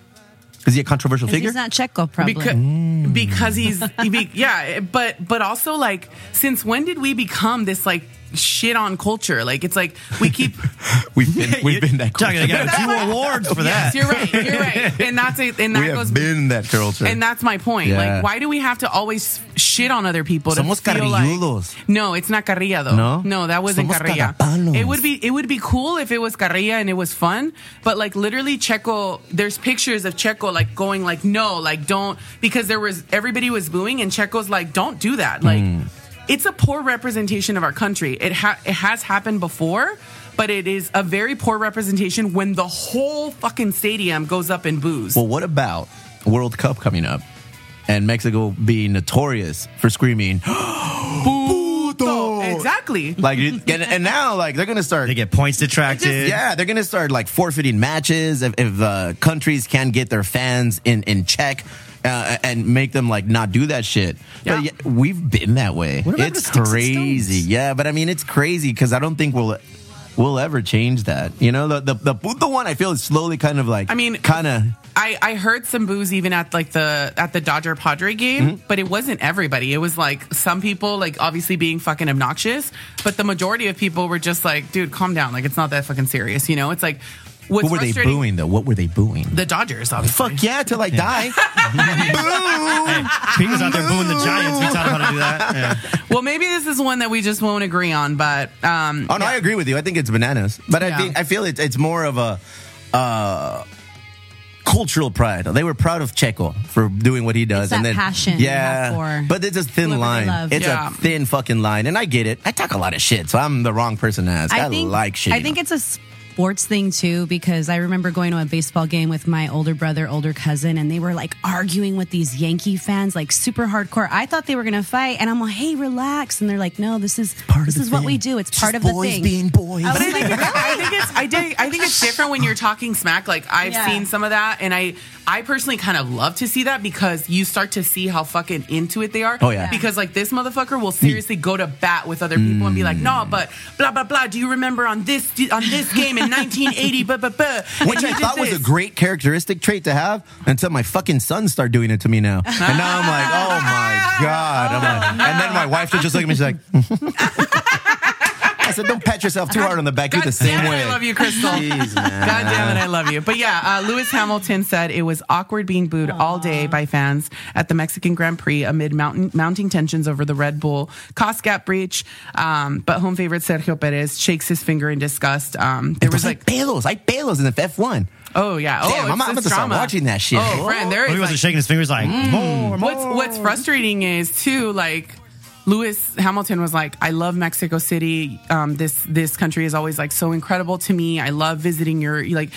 Is he a controversial figure? He's not Checo, probably. because, Mm. because he's he be, yeah but but also like since when did we become this like shit on culture like it's like we keep we've been we've been that culture. to get two awards for yes that. you're right you're right and that's it and that We goes have been that culture. and that's my point Yeah. like why do we have to always shit on other people to Somos feel like no it's not carrilla though No? no that wasn't Somos carrilla cagapalos. it would be it would be cool if it was carrilla and it was fun but like literally checo there's pictures of checo like going like no like don't because there was everybody was booing and checo's like don't do that like Hmm. It's a poor representation of our country it ha- it has happened before but it is a very poor representation when the whole fucking stadium goes up in boos well, what about World Cup coming up and Mexico being notorious for screaming exactly like and, and now like they're gonna start They get points detracted. Yeah, they're gonna start like forfeiting matches if, if uh, countries can't get their fans in in check. Uh, and make them like not do that shit. Yeah. But yeah, we've been that way. It's the sticks and crazy. Yeah, but I mean, it's crazy because I don't think we'll we'll ever change that. You know, the the the puto one I feel is slowly kind of like. I mean- kind of. I, I heard some booze even at like the at the Dodger Padre game, Mm-hmm. but it wasn't everybody. It was like some people like obviously being fucking obnoxious, but the majority of people were just like, dude, calm down. Like it's not that fucking serious, you know? It's like what's What were they booing though? What were they booing? The Dodgers, obviously. Fuck yeah, till I die. Pete was out there booing the Giants. We taught him how to do that. Yeah. Well, maybe this is one that we just won't agree on, but um Oh no, I agree with you. I think it's bananas, but I Yeah. think I feel it's it's more of a uh, cultural pride. They were proud of Checo for doing what he does, It's and that then passion you yeah. for but it's a thin they line. love. It's Yeah. a thin fucking line, and I get it. I talk a lot of shit, so I'm the wrong person to ask. I, I think like shit. I think it's a sports thing too because I remember going to a baseball game with my older brother, older cousin, and they were like arguing with these Yankee fans, like super hardcore. I thought they were gonna fight, and I'm like, "Hey, relax!" And they're like, "No, this is part this of the is what we do. It's Just part of the boys thing." being boys. I But was I think, I think it's I did I think it's different when you're talking smack. Like I've Yeah. seen some of that, and I I personally kind of love to see that because you start to see how fucking into it they are. Oh, yeah. Because like this motherfucker will seriously go to bat with other people and be like, no, but blah blah blah. Do you remember on this on this game in 1980? Blah blah blah. Which I thought was a great characteristic trait to have until my fucking sons start doing it to me now. And now I'm like, oh my God. I'm like, and then my wife would just look at me, she's like, I said, don't pat yourself too hard on the back. You're the same damn it, way. I love you, Crystal. Jeez, man. God damn it, I love you. But yeah, uh, Lewis Hamilton said it was awkward being booed all day by fans at the Mexican Grand Prix amid mountain, mounting tensions over the Red Bull cost cap breach. Um, but home favorite Sergio Perez shakes his finger in disgust. Um, there was like, hay like hay pedos in the F1. oh yeah, oh, Damn, it's, I'm- I'm about to start watching that shit. Oh, friend, there He is wasn't like, shaking his fingers like, more, more. What's what's frustrating is too like Lewis Hamilton was like, I love Mexico City. Um, this this country is always like so incredible to me. I love visiting your like.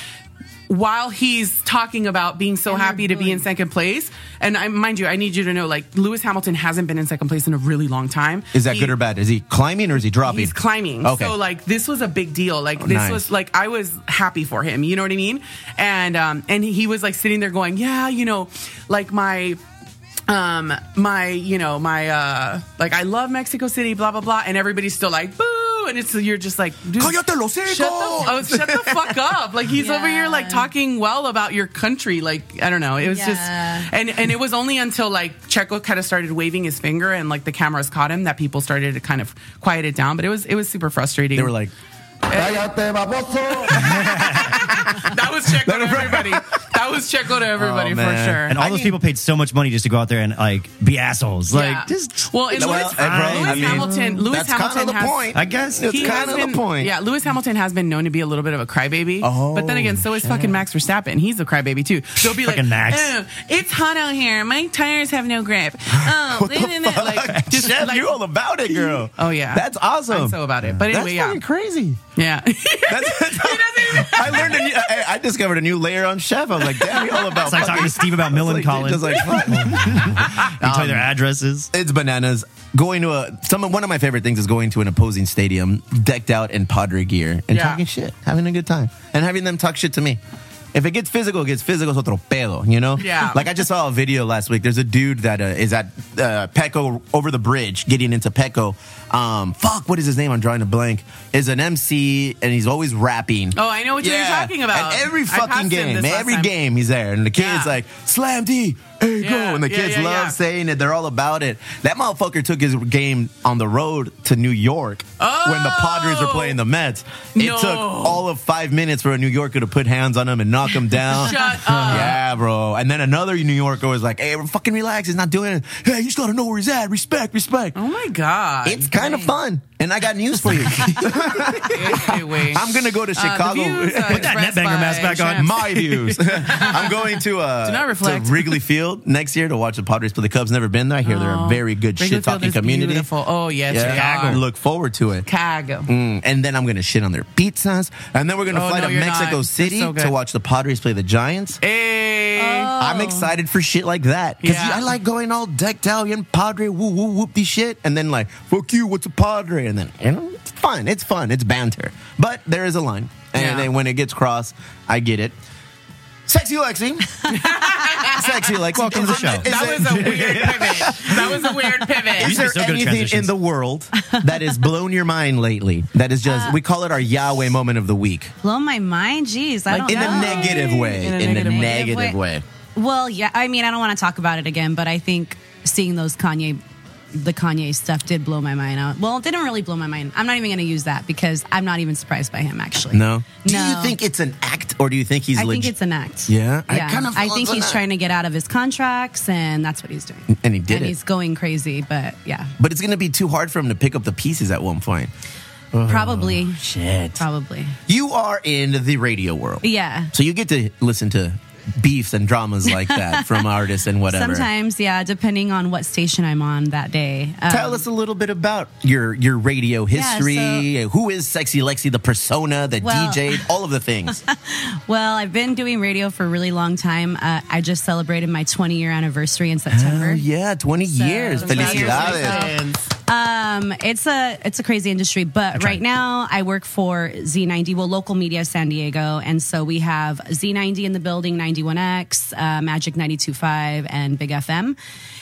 while he's talking about being so And happy to be in second place, and I, mind you, I need you to know, like Lewis Hamilton hasn't been in second place in a really long time. Is that He- good or bad? Is he climbing or is he dropping? He's climbing. Okay. So like this was a big deal. Like this nice. was like I was happy for him. You know what I mean? And um and he was like sitting there going, yeah, you know, like my um my you know my uh like I love Mexico City, blah blah blah, and everybody's still like boo. And it's you're just like, dude, Cállate los shut the, oh, shut the fuck up! Like he's over here like talking well about your country. Like I don't know. It was Yeah. just and and it was only until like Checo kind of started waving his finger and like the cameras caught him that people started to kind of quiet it down. But it was it was super frustrating. They were like, Cállate, baboso. that was Checo to everybody. That was Checo to everybody Oh, for man. sure. And all I those mean- people paid so much money just to go out there and like be assholes. Like Yeah. just well, in Well, Lewis, bro, uh, Lewis I mean, Hamilton, Lewis that's Hamilton kind of the has, point. I guess It's kind of been, the point. Yeah, Lewis Hamilton has been known to be a little bit of a crybaby. Oh, but then again, so is oh, fucking Max Verstappen. He's a crybaby too. They'll be like, Max. "Oh, it's hot out here. My tires have no grip. Oh, What the fuck? like, just Chef, like, you're all about it, girl. Oh, yeah. that's awesome. I'm so about it. But anyway, that's yeah, crazy. yeah. That's, I learned a new, I, I discovered a new layer on Chef. I was like, damn, all about. it's like talking to Steve about Millen like, Collins. Just like, fuck. you tell you their addresses. it's bananas. Going to a some one of my favorite things is going to an opposing stadium decked out in Padre gear and Yeah. talking shit, having a good time, and having them talk shit to me. If it gets physical, it gets physical. Es otro you know. Yeah. Like I just saw a video last week. There's a dude that uh, is at uh, Petco over the bridge, getting into Petco. Um, fuck, what is his name? I'm drawing a blank. Is an MC and he's always rapping. Oh, I know what you're talking about. And every I fucking passed him game, this last every time. game, he's there, and the kids Yeah. like slam D, hey go, Yeah, and the yeah, kids yeah, love yeah. saying it. They're all about it. That motherfucker took his game on the road to New York when the Padres were playing the Mets. It No. took all of five minutes for a New Yorker to put hands on him and knock him down. Shut up. Yeah, bro. And then another New Yorker was like, "Hey, fucking relax. He's not doing it. Hey, you just gotta know where he's at. Respect, respect." Oh my god. It's kind of fun. And I got news for you. Anyway. I'm gonna go to Uh, Chicago. views, uh, Put that expressed Netbanger mask back on. My views. I'm going to uh Do not reflect. to Wrigley Field next year to watch the Padres play the Cubs. Never been there. I hear they're a Oh. very good shit talking community. Beautiful. Oh yes, they Yeah, are. look forward to it. Chicago. Mm, and then I'm gonna shit on their pizzas, and then we're gonna Oh, fly no, to Mexico not. City so to watch the Padres play the Giants. Hey. I'm excited for shit like that because Yeah. I like going all decked out and Padre woo woo whoop shit, and then like fuck you, what's a Padre? And then you know it's fun, it's fun, it's banter, but there is a line, and Yeah. then when it gets crossed, I get it. Sexy Lexi, sexy Lexi. Welcome to the show. is that was a weird pivot. That was a weird pivot. Is used to be there so anything in the world that has blown your mind lately? That is just uh, we call it our Yahweh moment of the week, Blow my mind. Jeez, I like don't in know. a negative way. In a In a negative way. negative way. Well, yeah. I mean, I don't want to talk about it again, but I think seeing those Kanye, the Kanye stuff did blow my mind out. Well, it didn't really blow my mind. I'm not even going to use that because I'm not even surprised by him. Actually, No. Do you think it's an act, or do you think he's I legit? think it's an act. Yeah? yeah. I yeah. kinda I think he's act. trying to get out of his contracts, and that's what he's doing. And he did and it. he's going crazy. But yeah, But it's going to be too hard for him to pick up the pieces at one point. probably, oh, Shit. probably, You are in the radio world. yeah. So you get to listen to beefs and dramas like that from artists and whatever. Sometimes, yeah, depending on what station I'm on that day. Um, Tell us a little bit about your your radio history. so- Who is Sexy Lexi, the persona, the Well- DJ, all of the things. Well, I've been doing radio for a really long time. Uh, I just celebrated my 20 year anniversary in September. Oh, yeah, 20 years. Felicidades. Um, it's a it's a crazy industry, but right now I work for Z90, well, local media San Diego, and so we have Z90 in the building, 91X, uh, Magic 92.5, and Big FM.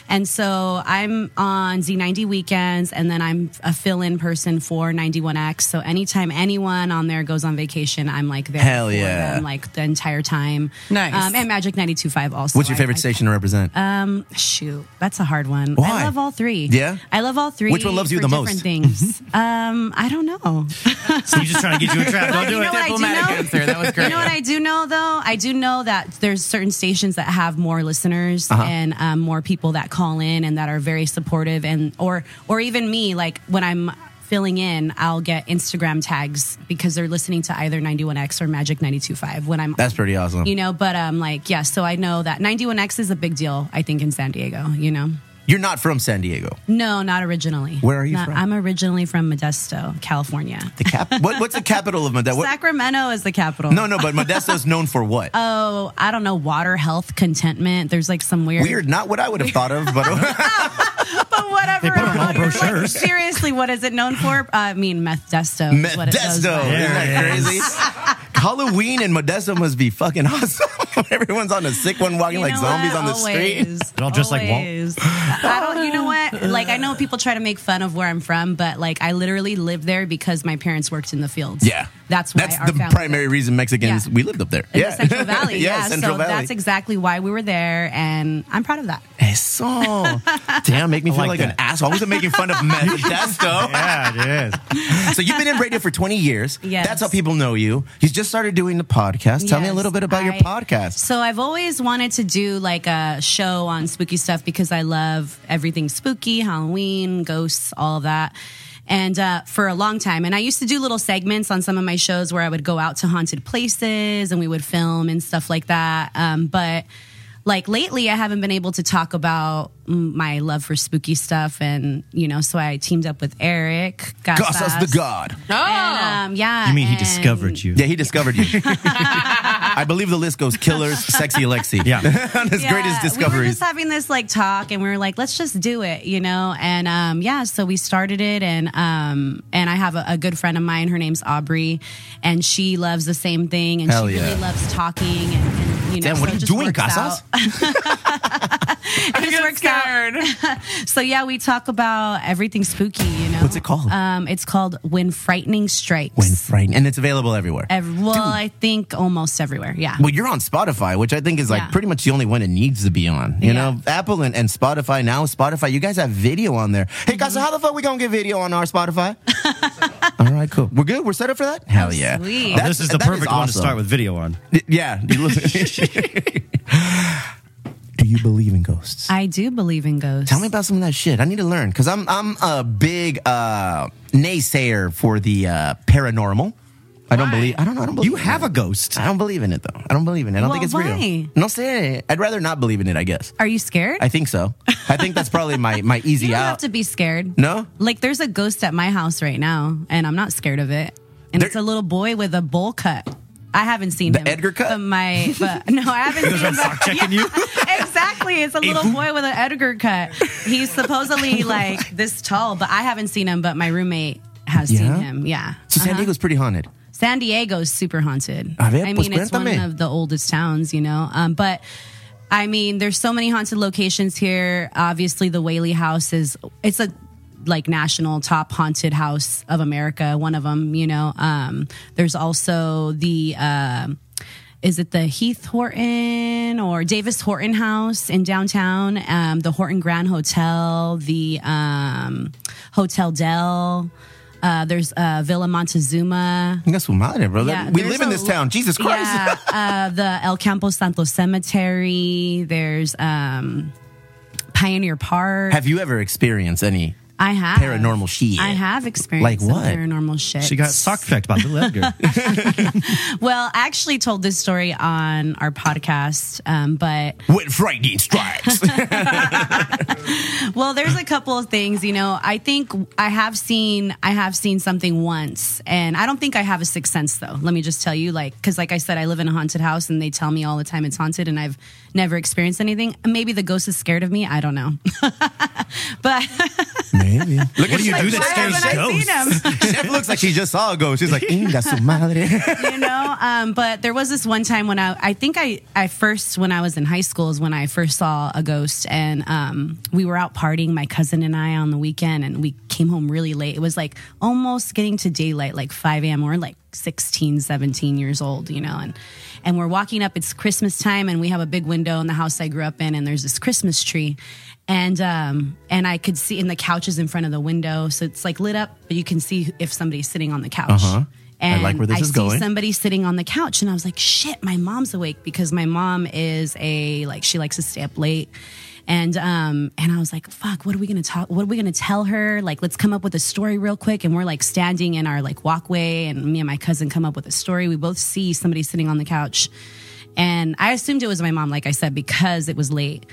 And so I'm on Z90 weekends, and then I'm a fill-in person for 91X. So anytime anyone on there goes on vacation, I'm like there. Hell for yeah. them, like the entire time. Nice. Um, and Magic 92.5 also. What's your favorite I- station to represent? um, shoot, that's a hard one. Why? I love all three. Yeah? I love all three. Which one loves you for the different most? Things. um, I don't know. So he's just trying to get you in a trap. Don't do it. what I do answer. That was great. You know what I do know though? I do know that there's certain stations that have more listeners Uh-huh. and um, more people that call in and that are very supportive and or or even me like when I'm filling in, I'll get Instagram tags because they're listening to either 91X or Magic 92.5 when I'm That's pretty awesome. you know, but um like yeah, so I know that 91X is a big deal I think in San Diego, you know. You're not from San Diego. No, not originally. Where are you Not- from? I'm originally from Modesto, California. The cap. what, what's the capital of Modesto? Sacramento is the capital. No, no, but Modesto's known for what? Oh, I don't know. Water, health, contentment. There's like some weird. Weird, not what I would have thought of, but but whatever. They put it on all Whatever. Like, seriously, what is it known for? Uh, I mean, Modesto. is what it goes Modesto. by. Isn't that crazy? Halloween in Modesto must be fucking awesome. Everyone's on a sick one walking You like know zombies what? on the Always. street. They're all dressed like Walt. Always. I don't. You know what? Like I know people try to make fun of where I'm from, but like I literally lived there because my parents worked in the fields. Yeah. that's why That's our the family primary reason Mexicans Yeah. we lived up there. In yeah, the Central Valley. yeah, yeah, Central so Valley. that's exactly why we were there, and I'm proud of that. Eso. Damn, make me feel like like, an that. asshole. I wasn't making fun of Modesto. Yeah, it is. so you've been in radio for 20 years. Yes. That's how people know you. You just started doing the podcast. Tell me a little bit about your podcast. So I've always wanted to do like a show on spooky stuff because I love everything spooky, Halloween, ghosts, all of that. And uh, for a long time, and I used to do little segments on some of my shows where I would go out to haunted places and we would film and stuff like that. Um, but like lately, I haven't been able to talk about my love for spooky stuff, and you know, so I teamed up with Eric. Casas the Casas. God. And, um, yeah, You mean he discovered you? Yeah, he discovered you. I believe the list goes killers, sexy Alexi. Yeah. On his greatest We were discoveries. just having this like talk, and we were like, let's just do it, you know. And um, yeah, so we started it, and um, and I have a, a good friend of mine. Her name's Aubrey, and she loves the same thing, and Hell she yeah. really loves talking, and, and you know, Damn, what so are you doing, Casas? out. it just works out. So yeah, we talk about everything spooky, you know. What's it called? Um, it's called When Frightening Strikes. when frightened. And it's available everywhere. Ev- well, I think almost everywhere. Yeah. Well, you're on Spotify, which I think is like Yeah. pretty much the only one it needs to be on. You Yeah. know, Apple and, and Spotify now. Spotify, you guys have video on there. Hey, guys, so how the fuck we gonna get video on our Spotify? All right, cool. We're good. We're set up for that. Hell yeah! sweet. Oh, this is the that perfect one to awesome. start with video on. Yeah. you Do you believe in ghosts? I do believe in ghosts. Tell me about some of that shit. I need to learn because I'm I'm a big uh, naysayer for the uh, paranormal. I don't believe. I don't know. I don't believe. You in have it. a ghost. I don't believe in it though. I don't believe in it. I don't Well, think it's why? real. No, say it. I'd rather not believe in it. I guess. Are you scared? I think so. I think that's probably my my easy you don't out. have to be scared. No? Like there's a ghost at my house right now, and I'm not scared of it. And There- it's a little boy with a bowl cut. I haven't seen The him. Edgar cut? But my, but no, I haven't seen him. but- checking you. exactly. It's a little boy with an Edgar cut. He's supposedly like this tall, but I haven't seen him. But my roommate has Yeah? seen him. Yeah. so San Uh-huh. Diego's pretty haunted. San Diego's super haunted. A ver, I pues mean, it's one of the oldest towns, you know. Um, but I mean, there's so many haunted locations here. Obviously, the Whaley House is it's a like national top haunted house of America. One of them, you know. Um, there's also the. um is it the Heath Horton or Davis Horton House in downtown? Um, the Horton Grand Hotel, the um, Hotel Del. Uh, there's uh, Villa Montezuma. Venga su madre, brother. Yeah, we live in this town. Jesus Christ. Yeah, uh, the El Campo Santo Cemetery. There's um, Pioneer Park. have you ever experienced any? I have paranormal shit? I have experienced Like some what? paranormal shit. She got sock checked by Bill Edgar. well, I actually told this story on our podcast, um, but When frightening strikes. well, there's a couple of things. You know, I think I have seen I have seen something once, and I don't think I have a sixth sense though. Let me just tell you, like, because like I said, I live in a haunted house, and they tell me all the time it's haunted, and I've never experienced anything. Maybe the ghost is scared of me. I don't know, but Maybe. Look What do you do that why scares haven't I seen ghosts? him? Chef looks like she just saw a ghost. She's like, Inga su madre. you know um, but there was this one time when i i think i i first when i was in high school is when i first saw a ghost and um, we were out partying my cousin and i on the weekend and we came home really late it was like almost getting to daylight like 5 a.m we're like 16 17 years old you know and and we're walking up it's christmas time and we have a big window in the house i grew up in and there's this christmas tree and um and i could see in the couches in front of the window so it's like lit up but you can see if somebody's sitting on the couch Uh-huh. I and like where this I is see going. somebody sitting on the couch, and I was like, "Shit, my mom's awake!" Because my mom is a like she likes to stay up late, and um and I was like, "Fuck, what are we gonna talk? What are we gonna tell her? Like, let's come up with a story real quick." And we're like standing in our like walkway, and me and my cousin come up with a story. We both see somebody sitting on the couch, and I assumed it was my mom, like I said, because it was late.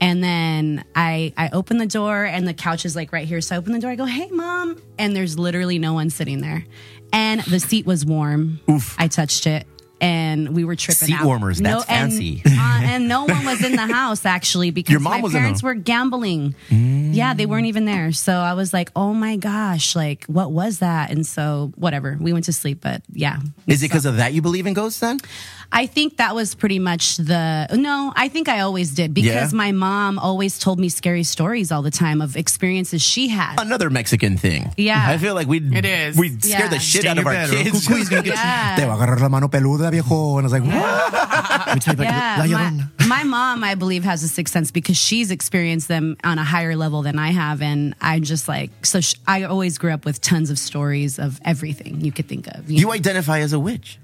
And then I I open the door and the couch is like right here. So I open the door. I go, "Hey, mom!" And there's literally no one sitting there, and the seat was warm. Oof! I touched it, and we were tripping. Seat out. warmers, No, that's fancy. And, uh, and no one was in the house actually because Your mom my parents were gambling. Yeah, they weren't even there. So I was like, "Oh my gosh! Like, what was that?" And so whatever, we went to sleep. But yeah, Is it because of that you believe in ghosts then? I think that was pretty much the no. I think I always did because Yeah? my mom always told me scary stories all the time of experiences she had. Another Mexican thing. Yeah. I feel like we It is. we scare the shit Stay out of our bed kids. Cucuy gonna get Yeah. Te va a agarrar la mano peluda, viejo. And I was like, what? Let me tell you about Yeah, La my, my mom, I believe, has a sixth sense because she's experienced them on a higher level than I have, and I'm just like, so. Sh- I always grew up with tons of stories of everything you could think of. you You know? identify as a witch.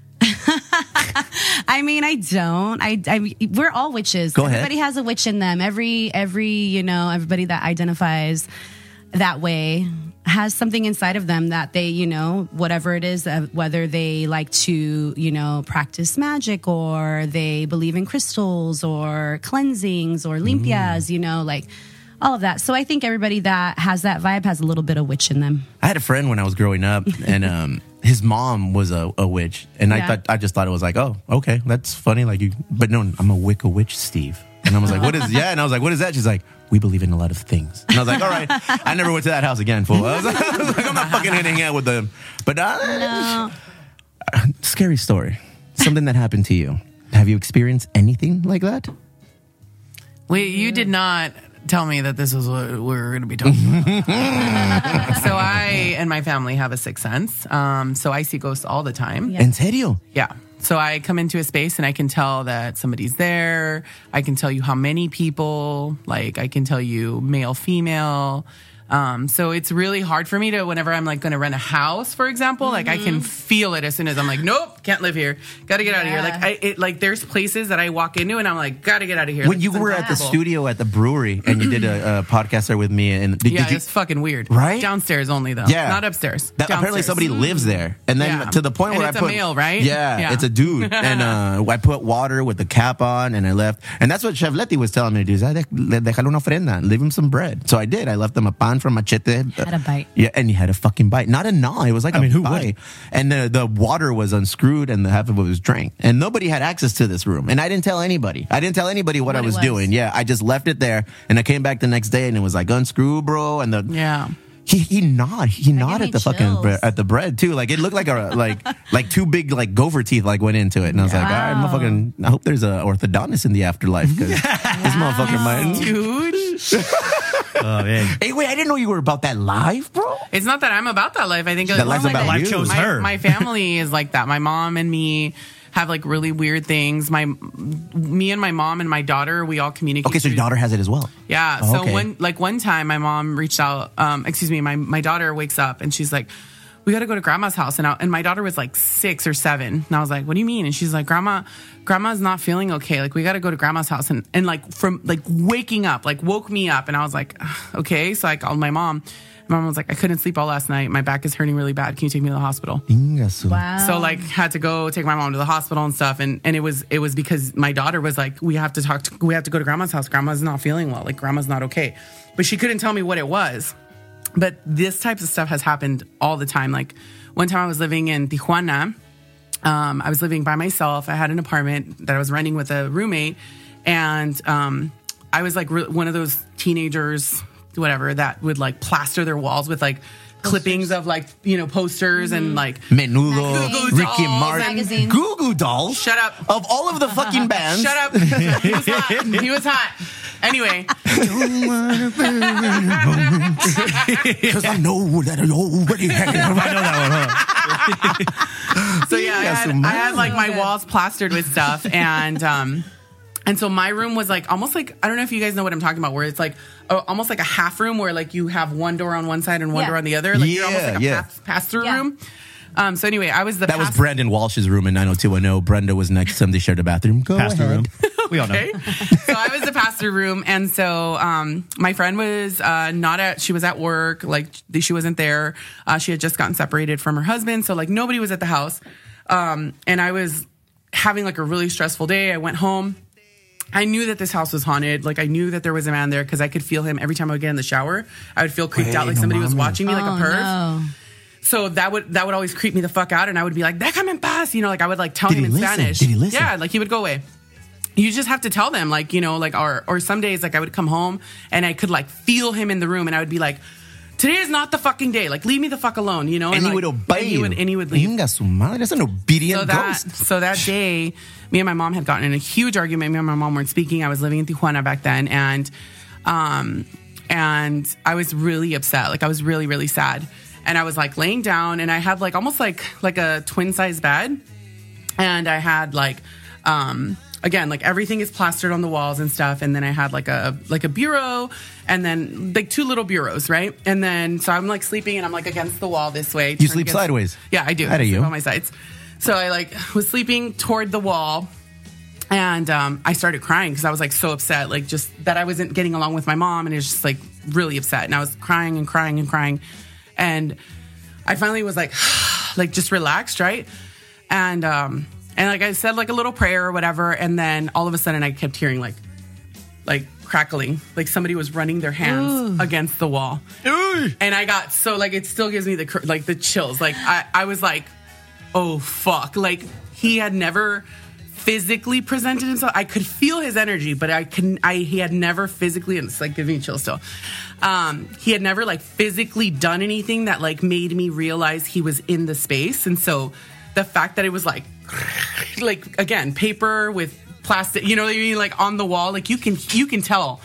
I mean, I don't. I, I we're all witches. Go ahead. Everybody has a witch in them. Every every you know everybody that identifies that way has something inside of them that they you know whatever it is uh, whether they like to you know practice magic or they believe in crystals or cleansings or limpias you know like all of that so i think everybody that has that vibe has a little bit of witch in them I had a friend when I was growing up, and um, his mom was a, a witch, and I thought I just thought it was like, oh, okay, that's funny. Like you, but no, I'm a Wicca witch, Steve. And I was like, what is? Yeah, and I was like, what is that? She's like, we believe in a lot of things. And I was like, all right. I never went to that house again. Fool. I was, I was like, I'm not fucking hanging out with them. But uh, scary story. Something that happened to you. Have you experienced anything like that? Wait, you did not tell me that this is what we're going to be talking about. so I and my family have a sixth sense. Um, so I see ghosts all the time. Yeah. En serio? Yeah. So I come into a space and I can tell that somebody's there. I can tell you how many people, like I can tell you male, female. Um, so it's really hard for me to whenever I'm like going to rent a house, for example, like I can feel it as soon as I'm like, nope, can't live here, got to get out of here. Like I, it, like there's places that I walk into and I'm like, got to get out of here. When Like, you it's were at the studio at the brewery and you did a, a podcast there with me, and did, Yeah, did you? it's fucking weird. Right? Downstairs only though. Yeah. Not upstairs. That, apparently Downstairs. somebody lives there, and then Yeah. to the point And where it's I a put male, right? Yeah, Yeah. it's a dude, and uh, I put water with the cap on, and I left, and that's what Chef Letty was telling me to do. Is, "Ah, de- le- déjale una ofrenda, leave him some bread. So I did. I left him a pan from Machete. Had a bite. Yeah, and he had a fucking bite. Not a gnaw. It was like I a mean, who bite. wouldn't? And the the water was unscrewed, and the half of it was drank, and nobody had access to this room, and I didn't tell anybody. I didn't tell anybody what, What I was, was. doing. Yeah, I just left it there, and I came back the next day, and it was like unscrew, bro, and the Yeah. he he gnawed he gnawed at the fucking bre- at the bread too. Like it looked like a like like two big like gopher teeth like went into it, and I was like, all right, Wow. motherfucking. I hope there's a orthodontist in the afterlife because this motherfucker might. Dude. Oh, man. Hey, wait! I didn't know you were about that live, bro. It's not that I'm about that life. I think That more life's like about that you. Life chose my, her. My family is like that. My mom and me have like really weird things. My me and my mom and my daughter, we all communicate. Okay, so your daughter has it as well. Yeah. Oh, so okay. one like one time, my mom reached out. Um, excuse me, my my daughter wakes up and she's like. We got to go to grandma's house, and I, and my daughter was like six or seven, and I was like, "What do you mean?" And she's like, "Grandma, grandma's not feeling okay. Like we got to go to grandma's house." And and like from like waking up, like woke me up, and I was like, "Okay." So I called my mom. My mom was like, "I couldn't sleep all last night. My back is hurting really bad. Can you take me to the hospital?" Wow So like had to go take my mom to the hospital and stuff and and it was it was because my daughter was like we have to talk to we have to go to grandma's house grandma's not feeling well like grandma's not okay but she couldn't tell me what it was but this type of stuff has happened all the time like one time I was living in Tijuana um, I was living by myself I had an apartment that I was renting with a roommate and um, I was like re- one of those teenagers whatever that would like plaster their walls with like clippings of like you know posters and like Menudo, Magazines. Ricky Martin, Magazines. Goo Goo Dolls. Shut up. Of all of the fucking bands, Shut up. he was hot. He was hot. Anyway, Because I know that I already have. I know that one, huh? so yeah, I had, I had like my walls plastered with stuff, and um, and so my room was like almost like I don't know if you guys know what I'm talking about, where it's like a, almost like a half room where like you have one door on one side and one Yeah. door on the other, like you're almost Yeah, like a yeah. pass, pass through Yeah. room. Um, so anyway, I was the That was pass- Brandon Walsh's room in 90210. Brenda was next to him. They shared a bathroom. Go Pass the ahead. room. We all know. Okay. so I was the pass through room, and so um, my friend was uh, not at. She was at work. Like she wasn't there. Uh, she had just gotten separated from her husband, so like nobody was at the house. Um, and I was having like a really stressful day. I went home, I knew that this house was haunted. Like I knew that there was a man there because I could feel him every time I would get in the shower. I would feel creeped out, like no somebody was watching me, like Oh, a perv. no. So that would that would always creep me the fuck out, and I would be like, "Déjame en paz," you know, like I would like tell Did him in listen? Spanish. Did he listen? Yeah, like he would go away. You just have to tell them, like you know, like or or some days, like I would come home and I could like feel him in the room, and I would be like, "Today is not the fucking day. Like leave me the fuck alone," you know. And he like, would obey and he you. would, and he would leave. Inga su madre. That's an obedient So that ghost. so that day, me and my mom had gotten in a huge argument. Me and my mom weren't speaking. I was living in Tijuana back then, and um, and I was really upset. Like I was really really sad, and I was like laying down, and I had like almost like like a twin size bed, and I had like um again like everything is plastered on the walls and stuff and then i had like a like a bureau and then like two little bureaus right and then so i'm like sleeping and i'm like against the wall this way You sleep against- sideways? yeah i do How do you? on my sides so i like was sleeping toward the wall and um, I started crying because I was like so upset, like just that I wasn't getting along with my mom, and it was just like really upset. And I was crying and crying and crying, and I finally was like, like just relaxed, right? And um, and like I said, like a little prayer or whatever, and then all of a sudden I kept hearing like, like crackling, like somebody was running their hands against the wall, and I got so like it still gives me the like the chills. Like I I was like, oh fuck, like he had never physically presented himself. I could feel his energy, but I couldn't. I he had never physically, and it's like giving me chills still. Um, he had never like physically done anything that like made me realize he was in the space, and so the fact that it was like, like again, paper with plastic, you know what I mean, like on the wall, like you can you can tell.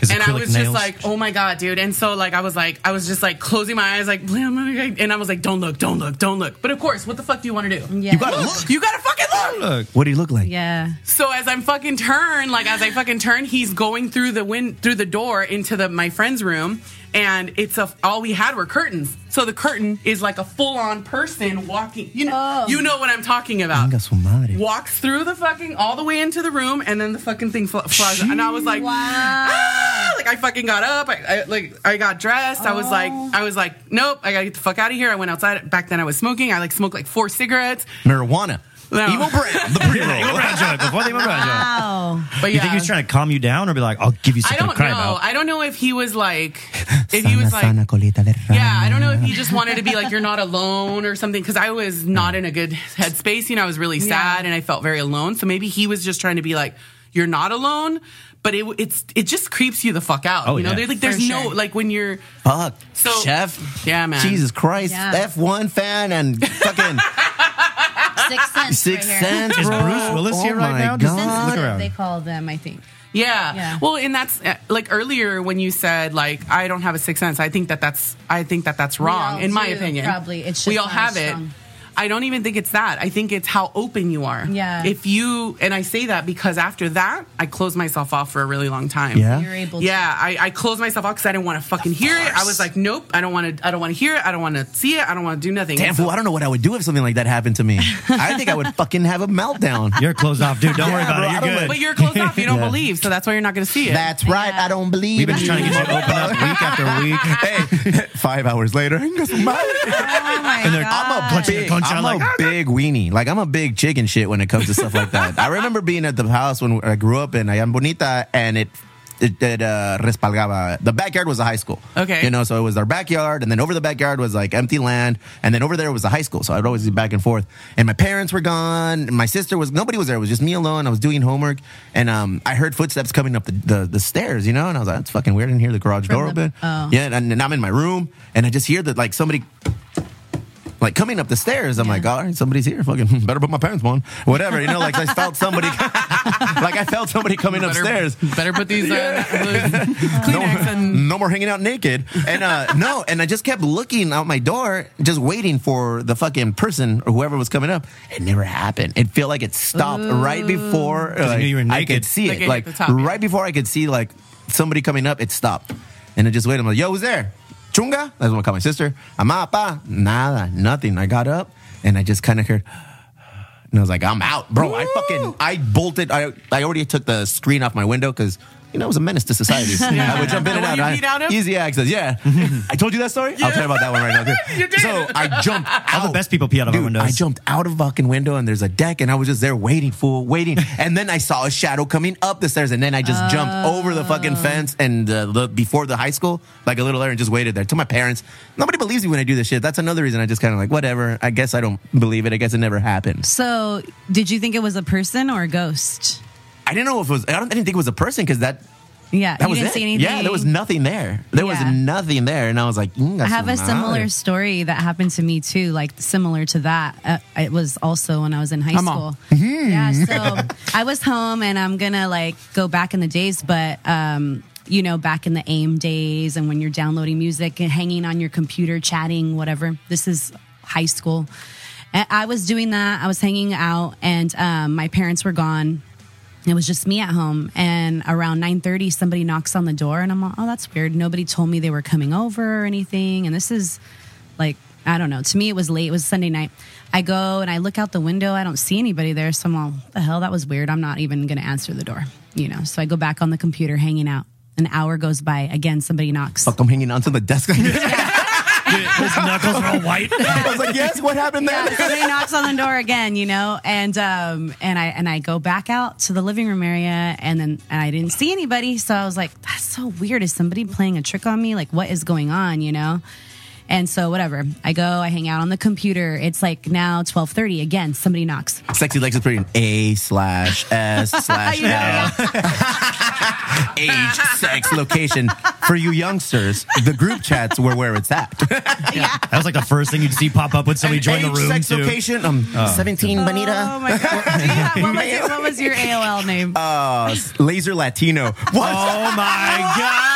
His and I acrylic was just like, oh my god, dude. And so like I was like, I was just like closing my eyes, like, and I was like, don't look, don't look, don't look. But of course, what the fuck do you want to do? Yeah. You gotta look. You gotta fucking look. Look, What do you look like? Yeah. So as I'm fucking turn, like as I fucking turn, he's going through the wind through the door into the my friend's room, and it's a all we had were curtains. So the curtain is like a full on person walking. You know, Oh. you know what I'm talking about. Su madre. Walks through the fucking all the way into the room, and then the fucking thing fl- flies. And I was like, Wow. ah! like I fucking got up. I, I like I got dressed. I was like, Oh. I was like, nope, I gotta get the fuck out of here. I went outside. Back then, I was smoking. I like smoked like four cigarettes. Marijuana. No. Evil brand. The pre-roll. Evil Brad joint, before the Evil Brad joint. Wow. But You think he was trying to calm you down or be like, I'll give you some. I something don't to cry know. about? I don't know if he was like, if he was like, Sana colita de yeah, I don't know if he just wanted to be like, you're not alone or something. Because I was not in a good headspace. You know, I was really sad and I felt very alone. So maybe he was just trying to be like, you're not alone. But it it's it just creeps you the fuck out. Oh, you know, yeah. There's, like For there's no sure. like when you're Fuck. So- Chef. yeah, man. Jesus Christ. Yeah. F1 fan and fucking Six cents. Six right here. cents, Is bro. Bruce Willis oh here right my now? Just God. look around. They call them, I think. Yeah. Yeah. Well, and that's uh, like earlier when you said like I don't have a sixth sense. I think that that's I think that that's wrong in my do, opinion. probably. It's we all have as it. Strong. I don't even think it's that. I think it's how open you are. Yeah. If you and I say that because after that I closed myself off for a really long time. Yeah. You're able to. Yeah, I, I closed myself off because I didn't want to fucking hear it. I was like, nope, I don't want to. I don't want to hear it. I don't want to see it. I don't want to do nothing. Damn And fool, so- I don't know what I would do if something like that happened to me. I think I would fucking have a meltdown. You're closed off, dude. Don't Yeah, worry about bro, it. You're good. But you're closed off. You don't Yeah. believe, so that's why you're not going to see it. That's right. I don't believe We've been in trying to get you open up week after week. hey, five hours later, Oh my And they're- God. I'm a bunch big, I'm out a like, big weenie. Like I'm a big chicken shit when it comes to stuff like that. I remember being at the house when I grew up in Bonita, and it it, it uh, respalgaba. The backyard was a high school. Okay. you know, so it was our backyard, and then over the backyard was like empty land, and then over there was a high school. So I'd always be back and forth. And my parents were gone. And my sister was nobody was there. It was just me alone. I was doing homework, and um, I heard footsteps coming up the, the, the stairs. You know, and I was like, that's fucking weird. I didn't hear the garage door the- open. oh. Yeah, and, and I'm in my room, and I just hear that like somebody like coming up the stairs. I'm like, all right, somebody's here. Fucking better put my pants on. Whatever, you know. Like I felt somebody, like I felt somebody coming better, upstairs. Better put these uh, Kleenex and No more hanging out naked. And uh no, and I just kept looking out my door, just waiting for the fucking person or whoever was coming up. It never happened. It felt like it stopped right before like, I could see Like it. Like the top, yeah. right before I could see like somebody coming up, it stopped. And I just waited. I'm like, yo, who's there? Chunga? That's what I call my sister. Ama, pa? Nada, nothing. I got up and I just kind of heard and I was like, I'm out, bro. I fucking, I bolted. I, I already took the screen off my window because you know, it was a menace to society. I would jump in The and one out. you I- peed out of? Easy access. Yeah. I told you that story. I'll tell you about that one right now. Too. You did. So I jumped out. All the best people pee out of our windows. I jumped out of a fucking window and there's a deck and I was just there waiting, fool, waiting. and then I saw a shadow coming up the stairs and then I just jumped over the Oh. fucking fence and uh, the, before the high school, like a little area, and just waited there. To my parents, nobody believes me when I do this shit. That's another reason I just kind of like whatever. I guess I don't believe it. I guess it never happened. So, did you think it was a person or a ghost? I didn't know if it was. I, don't, I didn't think it was a person because that Yeah, that you was didn't it. see anything. Yeah, there was nothing there. There was nothing there, and I was like, mm, I that's have a so similar odd. story that happened to me too, like similar to that. Uh, it was also when I was in high Come school. on. Yeah, so I was home and I'm gonna like go back in the days, but um, you know, back in the AIM days and when you're downloading music and hanging on your computer, chatting, whatever. This is high school. And I was doing that. I was hanging out, and um, my parents were gone. It was just me at home, and around nine thirty, somebody knocks on the door, and I'm like, "Oh, that's weird." Nobody told me they were coming over or anything, and this is like I don't know. To me, it was late. It was Sunday night. I go and I look out the window. I don't see anybody there, so I'm like, the hell? That was weird." I'm not even going to answer the door, you know. So I go back on the computer, hanging out. An hour goes by. Again, somebody knocks. Fuck, I'm hanging onto the desk. His knuckles are all white. I was like, yes, what happened there? Yeah, somebody knocks on the door again, you know, and um, and I and I go back out to the living room area, and then and I didn't see anybody, so I was like, that's so weird. Is somebody playing a trick on me? Like, what is going on? You know. And so whatever, I go, I hang out on the computer. It's like now twelve thirty. Again, somebody knocks. Sexy Lex is putting A slash S slash You know, L. Age, sex, location. For you youngsters, the group chats were where it's at. That was like the first thing you'd see pop up when somebody joined the Age, room sex, too. location. Um, 17 Oh Bonita. my god! Do you have- what, was your, what was your AOL name? Uh, laser Latino. What? Oh my god!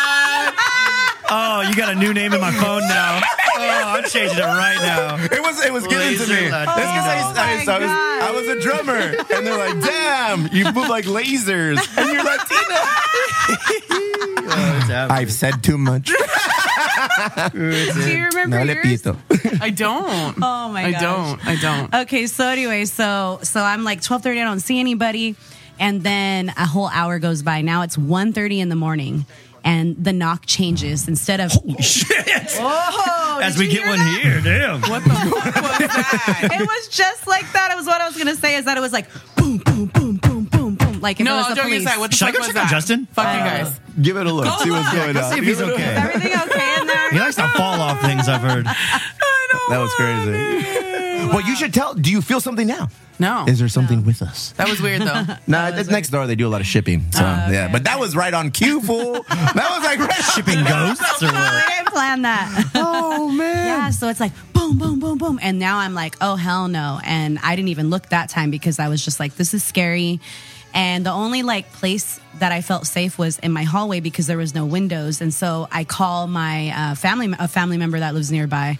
Oh, you got a new name in my phone now. Oh, I'm changing it right now. It was it was given to Laser me. Latino. That's 'cause I, Oh I, my I was, I was a drummer, and they're like, "Damn, you move like lasers, and you're Latino." I've said too much. Do you remember No le yours? pito. I don't. Oh my god. I gosh. don't. I don't. Okay, so anyway, so so I'm like 12:30 I don't see anybody and then a whole hour goes by. Now it's 1:30 in the morning and the knock changes instead of holy Shit! Oh, As did we you get hear one that? here, damn. What the fuck was that? It was just like that. It was what I was going to say is that it was like boom boom boom boom boom boom like if No, it was I'm the police. aside. What the Should I fuck go check on that? Justin? Fuck you Uh, guys. Give it a look. See what's going on. see if he's Give it a look. okay. Is everything okay in there? He likes to fall off things, I've heard. That was crazy. Well, you should tell. Do you feel something now? No. Is there something with us? That was weird though. Nah, that's next door. They do a lot of shipping. So yeah, but that was right on cue, fool. that was like right Shipping ghosts or what? I didn't plan that. Oh man. Yeah, so it's like boom, boom, boom, boom. And now I'm like, oh, hell no. And I didn't even look that time because I was just like, this is scary. And the only like place that I felt safe was in my hallway because there was no windows. And so I call my uh, family, a family member that lives nearby.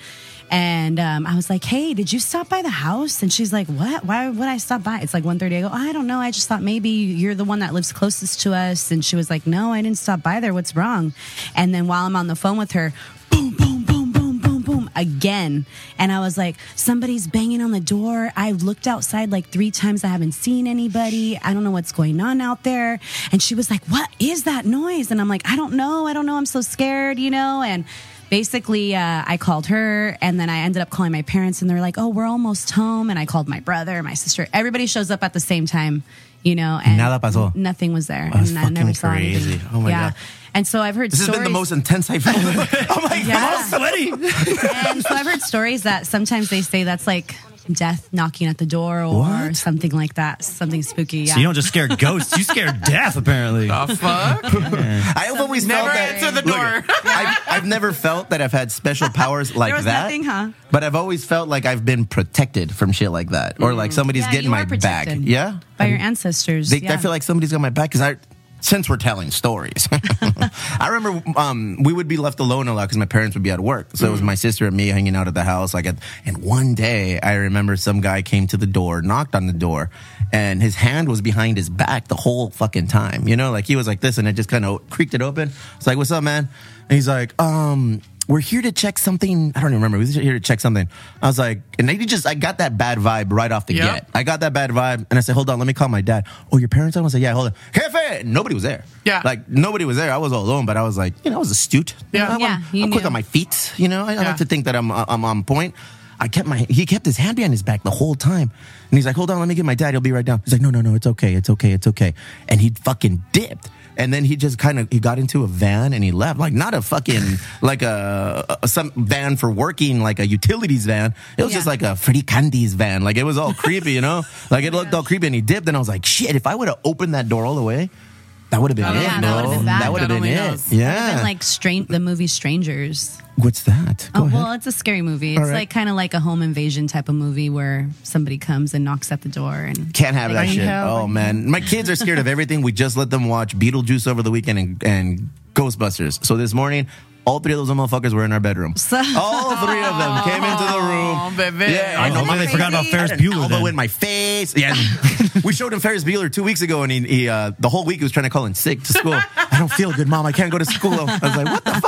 And um, I was like, "Hey, did you stop by the house?" And she's like, "What? Why would I stop by?" It's like 1.30. I go, "I don't know. I just thought maybe you're the one that lives closest to us." And she was like, "No, I didn't stop by there. What's wrong?" And then while I'm on the phone with her, boom, boom, boom, boom, boom, boom, again. And I was like, somebody's banging on the door. I've looked outside like three times. I haven't seen anybody. I don't know what's going on out there. And she was like, what is that noise? And I'm like, I don't know. I don't know. I'm so scared, you know? And basically, uh, I called her and then I ended up calling my parents and they're like, oh, we're almost home. And I called my brother, my sister. Everybody shows up at the same time, you know? And Nada pasó. Nothing was there. That's and I never fucking saw crazy. anything. Oh my yeah. God. And so I've heard This has stories. been the most intense I've ever. oh my Yeah. Sweaty. and so I've heard stories that sometimes they say that's like death knocking at the door or What? something like that, something spooky. Yeah. So you don't just scare ghosts, you scare death, apparently. The fuck? I've always Never felt that. answer the Look, door. I've, I've never felt that I've had special powers like There was that. nothing, huh? But I've always felt like I've been protected from shit like that, or like mm. somebody's Yeah, getting you my are back. Yeah, by your ancestors. They, yeah. I feel like somebody's got my back because I. Since we're telling stories, I remember um, we would be left alone a lot because my parents would be at work. So it was my sister and me hanging out at the house. Like, at, and one day I remember some guy came to the door, knocked on the door, and his hand was behind his back the whole fucking time. You know, like he was like this, and it just kind of creaked it open. It's like, "What's up, man?" And he's like, um, we're here to check something. I don't even remember. We were here to check something. I was like, and he just, I got that bad vibe right off the Yep. get. I got that bad vibe, and I said, hold on, let me call my dad. Oh, your parents? I was like, yeah, hold on. Jefe! Nobody was there. Yeah. Like, nobody was there. I was all alone, but I was like, you know, I was astute. You Yeah. know, I'm, Yeah, you I'm quick on my feet. You know, I, I like to think that I'm, uh, I'm on point. I kept my, he kept his hand behind his back the whole time. And he's like, hold on, let me get my dad. He'll be right down. He's like, no, no, no, it's okay. It's okay. It's okay. And he fucking dipped. And then he just kind of he got into a van and he left, like not a fucking like a, a some van for working, like a utilities van. It was just like a Freddy Candy's van. Like it was all creepy, you know. Like it looked all creepy, and he dipped. And I was like, shit! If I would have opened that door all the way, that would have been Oh, it. yeah, that would've been oh, bad. That would have been it. knows. Yeah. Been like the movie Strangers. What's that? Go oh ahead. well, it's a scary movie. It's right. like kind of like a home invasion type of movie where somebody comes and knocks at the door and Can't have that shit. Oh man, my kids are scared of everything. We just let them watch Beetlejuice over the weekend and, and Ghostbusters. So this morning, all three of those motherfuckers were in our bedroom. all three of them came into the room. Oh, baby. I know. Maybe they forgot about Ferris Bueller. elbow then. in my face. Yeah, we showed him Ferris Bueller two weeks ago, and he, he uh, the whole week he was trying to call in sick to school. I don't feel good, mom. I can't go to school. I was like, what the fuck is that?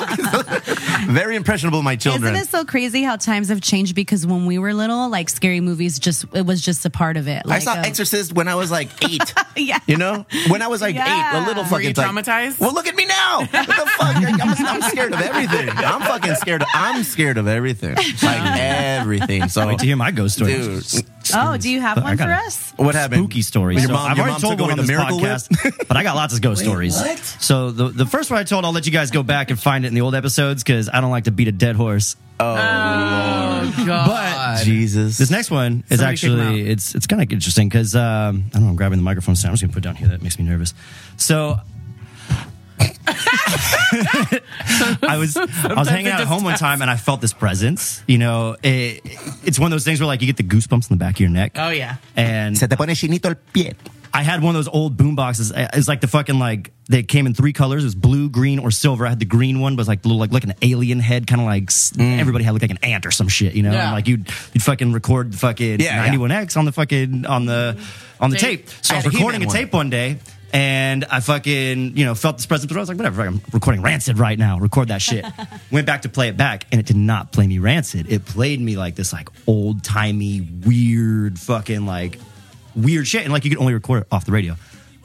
Very impressionable, my children. Isn't it so crazy how times have changed? Because when we were little, like scary movies, just it was just a part of it. Like I saw uh, Exorcist when I was like eight. Yeah. You know? When I was like Yeah. eight, a little Were fucking you like- traumatized? well, look at me now. What the fuck? I'm, I'm scared of everything. I'm fucking scared. Of, I'm scared of everything. Like everything. So, Wait to hear my ghost story. dude, Oh, do you have one for us? what happened? Spooky stories. Your So mom- I've your already mom told took one on away this the Miracle Whip? podcast, but I got lots of ghost stories. what? So the the first one I told, I'll let you guys go back and find it in the old episodes because I don't like to beat a dead horse. Oh, God. But Jesus. This next one is Somebody kick actually out. it's it's kind of interesting because um, I don't know. I'm grabbing the microphone stand. I'm just gonna put it down here. That makes me nervous. So. I was I was hanging out at home one time and I felt this presence. You know, it, it's one of those things where like you get the goosebumps in the back of your neck. Oh, yeah. And Se te pone chinito el pie. I had one of those old boom boxes. It's like the fucking like they came in three colors. It was blue, green, or silver. I had the green one, but it was like the little like like an alien head, kind of like s mm. everybody had looked like an ant or some shit, you know. Yeah. And like you'd you'd fucking record the fucking Yeah, yeah. 91X on the fucking on the on the Tape. tape. So I I was recording a He-Man one. tape one day. And I fucking, you know, felt this presence, but I was like, whatever, I'm recording Rancid right now. Record that shit. Went back to play it back, and it did not play me Rancid. It played me like this, like old timey, weird, fucking like weird shit. And like you could only record it off the radio.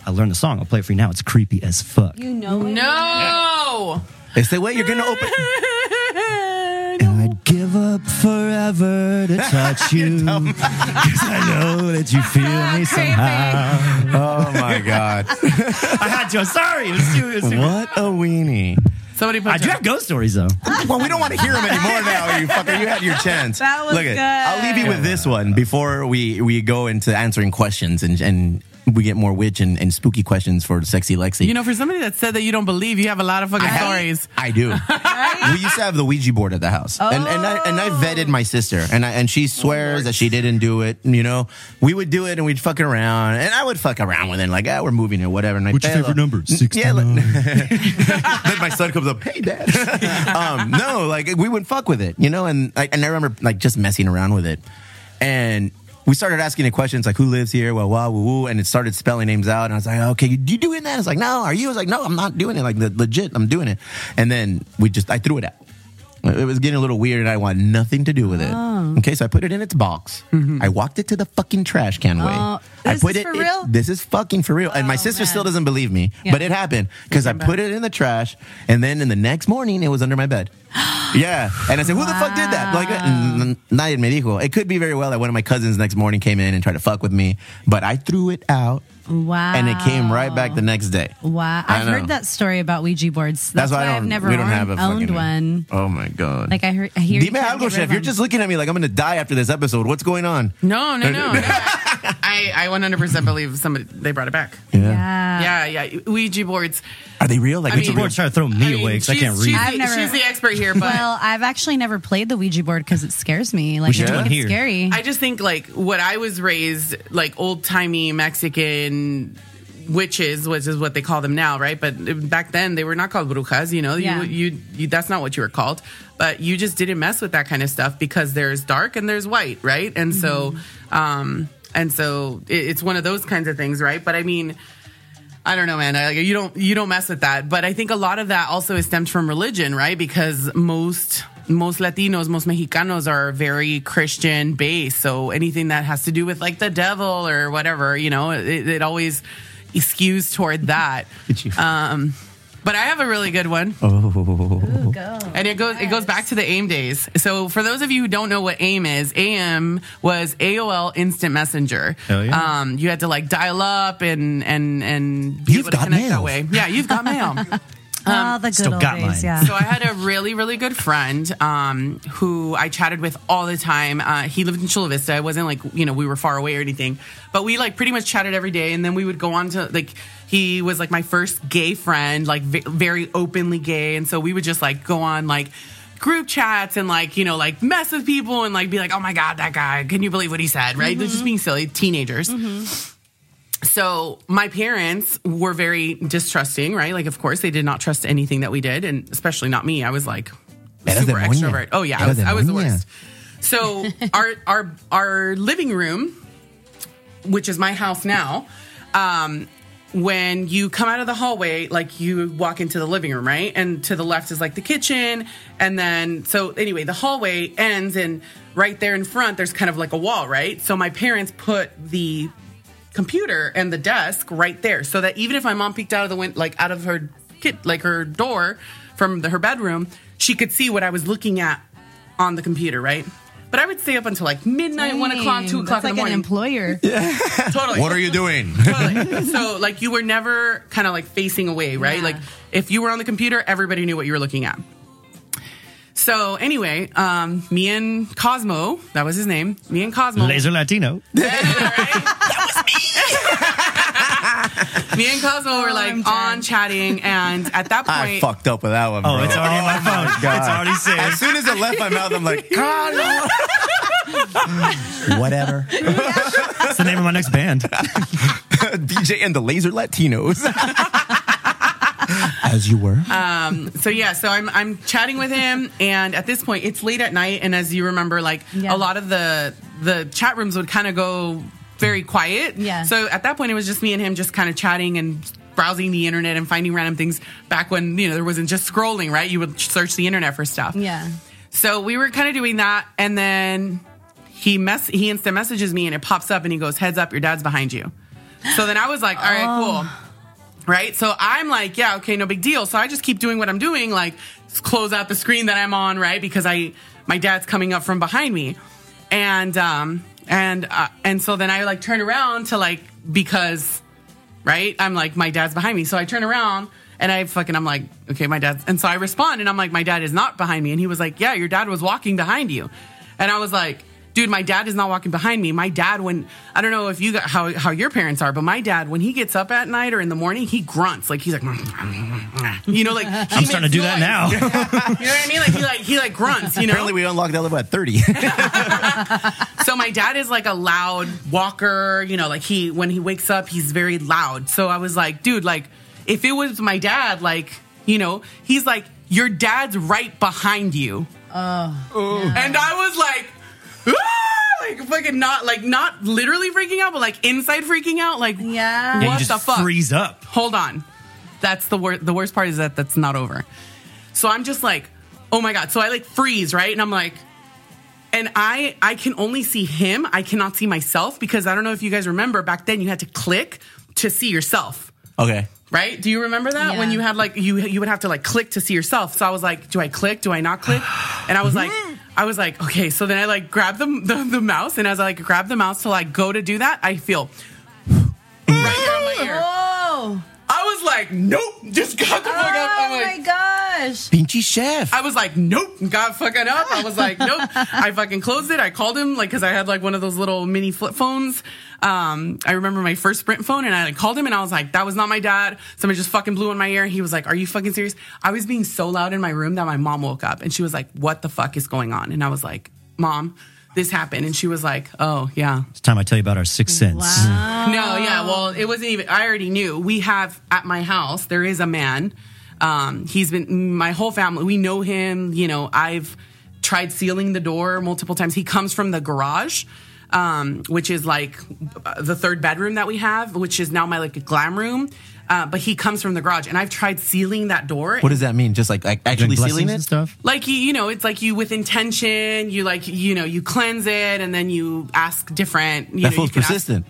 I learned the song. I'll play it for you now. It's creepy as fuck. You know it. No. They say, wait, you're gonna open. I'd give up forever to touch you because I know that you feel me somehow. Oh my god. I had to. I'm sorry. It was too, it was too- what a weenie. Somebody put I do have ghost stories though. Well, we don't want to hear them anymore now. You fucker, you had your chance. That was Look at, good. I'll leave you with this one before we we go into answering questions and and we get more witch and, and spooky questions for sexy Lexi. You know, for somebody that said that you don't believe, you have a lot of fucking stories. I do. we used to have the Ouija board at the house, and and I and I vetted my sister, and I and she swears that she didn't do it. You know, we would do it, and we'd fuck around, and I would fuck around with it, like, ah, we're moving or whatever. And I What's your favorite number? Yeah. like- then my son comes up, hey dad. um, no, like we would fuck with it, you know, and I, and I remember like just messing around with it, and. We started asking it questions like who lives here, well, wow, woo, woo, and it started spelling names out. And I was like, okay, you, doing that? It's like, no, are you? I was like, no, I'm not doing it. Like, le- legit, I'm doing it. And then we just, I threw it out. It was getting a little weird, and I want nothing to do with it. Oh. Okay, so I put it in its box. I walked it to the fucking trash can way. Oh, I this put is it. for it- real? this is fucking for real. and my Oh, sister man. still doesn't believe me, Yeah. but it happened because I put it in the trash, and then in the next morning it was under my bed. yeah, and I said, "Who the fuck did that?" Like, "Mm, nadie me dijo. It could be very well that one of my cousins next morning came in and tried to fuck with me, but I threw it out, Wow. and it came right back the next day. Wow. I I've heard that story about Ouija boards. That's, That's, why I I've don't. never we don't owned, have a owned fucking, one. Oh my god! Like I heard, I hear. you Dime can't algo, get rid chef. of You're just looking at me like I'm gonna die after this episode. What's going on? No, no, no. no. I, I 100% believe somebody, they brought it back. Yeah. Yeah, yeah. Ouija boards. Are they real? Like, I Ouija mean- board- Board's trying to throw me I mean, away because I can't read. She's, I've the, never- she's the expert here, but Well, I've actually never played the Ouija board because it scares me. Like, should I do think it it's scary. I just think like what I was raised like old timey Mexican witches, which is what they call them now, right? But back then they were not called brujas. You know, Yeah. you, you you that's not what you were called. But you just didn't mess with that kind of stuff because there's dark and there's white, right? And so, um, and so it, it's one of those kinds of things, right? But I mean. I don't know, man. I, you don't you don't mess with that. But I think a lot of that also is stemmed from religion, right? Because most most Latinos, most Mexicanos are very Christian based. So anything that has to do with like the devil or whatever, you know, it, it always skews toward that. Um, but I have a really good one. Ooh, go. And it goes it goes back to the AIM days. So for those of you who don't know what AIM is, AIM was AOL Instant Messenger. Hell yeah. Um, you had to like dial up and and and be You've able to got connect mail. that way. Yeah, you've got mail. oh, the good still old got days. mine. Yeah. So I had a really, really good friend um, who I chatted with all the time. Uh, he lived in Chula Vista. It wasn't like you know we were far away or anything, but we like pretty much chatted every day. And then we would go on to like he was like my first gay friend, like v- very openly gay, and so we would just like go on like group chats and like you know like mess with people and like be like oh my god that guy can you believe what he said right they're just being silly teenagers so my parents were very distrusting, right? Like, of course, they did not trust anything that we did, and especially not me. I was like Era super demonia. extrovert. Oh yeah, I was, I was the worst. So our our our living room, which is my house now, um, when you come out of the hallway, like you walk into the living room, right? And to the left is like the kitchen. And then, so anyway, the hallway ends, and right there in front, there's kind of like a wall, right? So my parents put the computer and the desk right there so that even if my mom peeked out of the window, like out of her kit, like her door from the, her bedroom, she could see what I was looking at on the computer, right? But I would stay up until like midnight, one o'clock, two Dang, o'clock That's in like the an morning. employer. totally. What are you doing? Totally. so like you were never kind of like facing away, right? Yeah. Like if you were on the computer, everybody knew what you were looking at. So anyway, um, me and Cosmo, that was his name. Me and Cosmo. Laser Latino. Me and Cosmo were like I'm on chatting, and at that point, I point, fucked up with that one, bro. Oh, it's already in my phone. God. It's already As soon as it left my mouth, I'm like, God, whatever. That's the name of my next band. DJ and the Laser Latinos. As you were. Um, so yeah, so I'm I'm chatting with him, and at this point, it's late at night, and as you remember, like Yeah. a lot of the the chat rooms would kind of go very quiet. Yeah. So at that point, it was just me and him, just kind of chatting and browsing the internet and finding random things. Back when you know there wasn't just scrolling, right? You would search the internet for stuff. Yeah. So we were kind of doing that, and then he mess he instant messages me, and it pops up, and he goes, "Heads up, your dad's behind you." So then I was like, "All right, cool." Right? So I'm like, "Yeah, okay, no big deal." So I just keep doing what I'm doing, like close out the screen that I'm on, right? Because I my dad's coming up from behind me, and um and uh, and so then I like turn around to like because right? I'm like, my dad's behind me. So I turn around and I fucking, I'm like, okay, my dad's, and so I respond and I'm like, my dad is not behind me. And he was like, yeah, your dad was walking behind you. And I was like, dude, my dad is not walking behind me. My dad, when, I don't know if you got how, how your parents are, but my dad, when he gets up at night or in the morning, he grunts. Like he's like, you know, like, I'm starting to do that now. You know what I mean? Like he like, he like grunts, you know? Apparently, we unlocked that level at 30. So my dad is like a loud walker, you know, like he when he wakes up, he's very loud. So I was like, dude, like if it was my dad, like, you know, he's like, your dad's right behind you. Oh. And I was like! like fucking not like not literally freaking out, but like inside freaking out. Like, Yeah. Yeah, what you the fuck? freeze up. hold on. That's the worst. The worst part is that that's not over. So I'm just like, oh my god. So I like freeze, right? And I'm like, and I I can only see him. I cannot see myself because I don't know if you guys remember back then you had to click to see yourself. okay. Right? Do you remember that Yeah. when you had like you you would have to like click to see yourself? So I was like, do I click? Do I not click? And I was like, I was like, okay. So then I like grab the, the the mouse, and as I like grab the mouse to like go to do that, I feel right on my ear. Oh. I was like, nope, just got the fuck up. I'm Oh like, my gosh. Pinchy chef. I was like, nope, got fucking up. I was like, nope. I fucking closed it. I called him like because I had like one of those little mini flip phones. Um, I remember my first Sprint phone, and I like, called him, and I was like, that was not my dad. Somebody just fucking blew in my ear. He was like, are you fucking serious? I was being so loud in my room that my mom woke up, and she was like, what the fuck is going on? And I was like, mom, this happened, and she was like, oh yeah, It's time I tell you about our sixth sense. Wow. no, yeah. Well, it wasn't even. I already knew. We have at my house. There is a man. Um, he's been my whole family. We know him. You know, I've tried sealing the door multiple times. He comes from the garage, um, which is like uh, the third bedroom that we have, which is now my like glam room. Uh, but he comes from the garage, and I've tried sealing that door. What does that mean? Just like, like actually sealing it? stuff. like you, you know, it's like you with intention. You like you know you cleanse it, and then you ask different. You That know, fool's you can ask- persistent.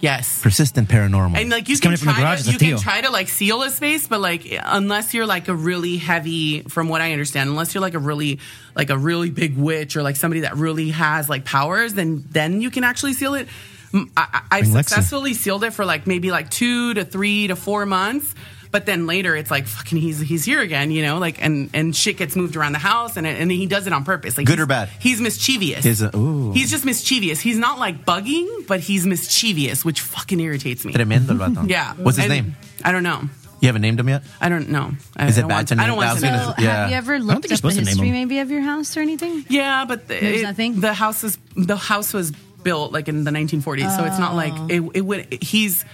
yes. Persistent paranormal. And like you It's can coming from the try garage, to, you can try to like seal a space, but like unless you're like a really heavy, from what I understand, unless you're like a really like a really big witch or like somebody that really has like powers, then then you can actually seal it. M- I, I- I've Bring Lexi. successfully sealed it for like maybe like two to three to four months. But then later, it's like fucking he's he's here again, you know, like and and shit gets moved around the house, and it, and he does it on purpose, like Good or bad? He's mischievous. Is it- ooh. He's just mischievous. He's not like bugging, but he's mischievous, which fucking irritates me. Tremendo vato. Yeah. What's his And name? I don't know. You haven't named him yet? I don't know. I, Is it don't bad want, to I don't want to. gonna- know. So, Yeah. have you ever looked you're up the supposed to name history maybe of your house or anything? Yeah, but the, There's it- nothing? The house is the house was built like in the 1940s, so it's not like Oh. it. It would. He's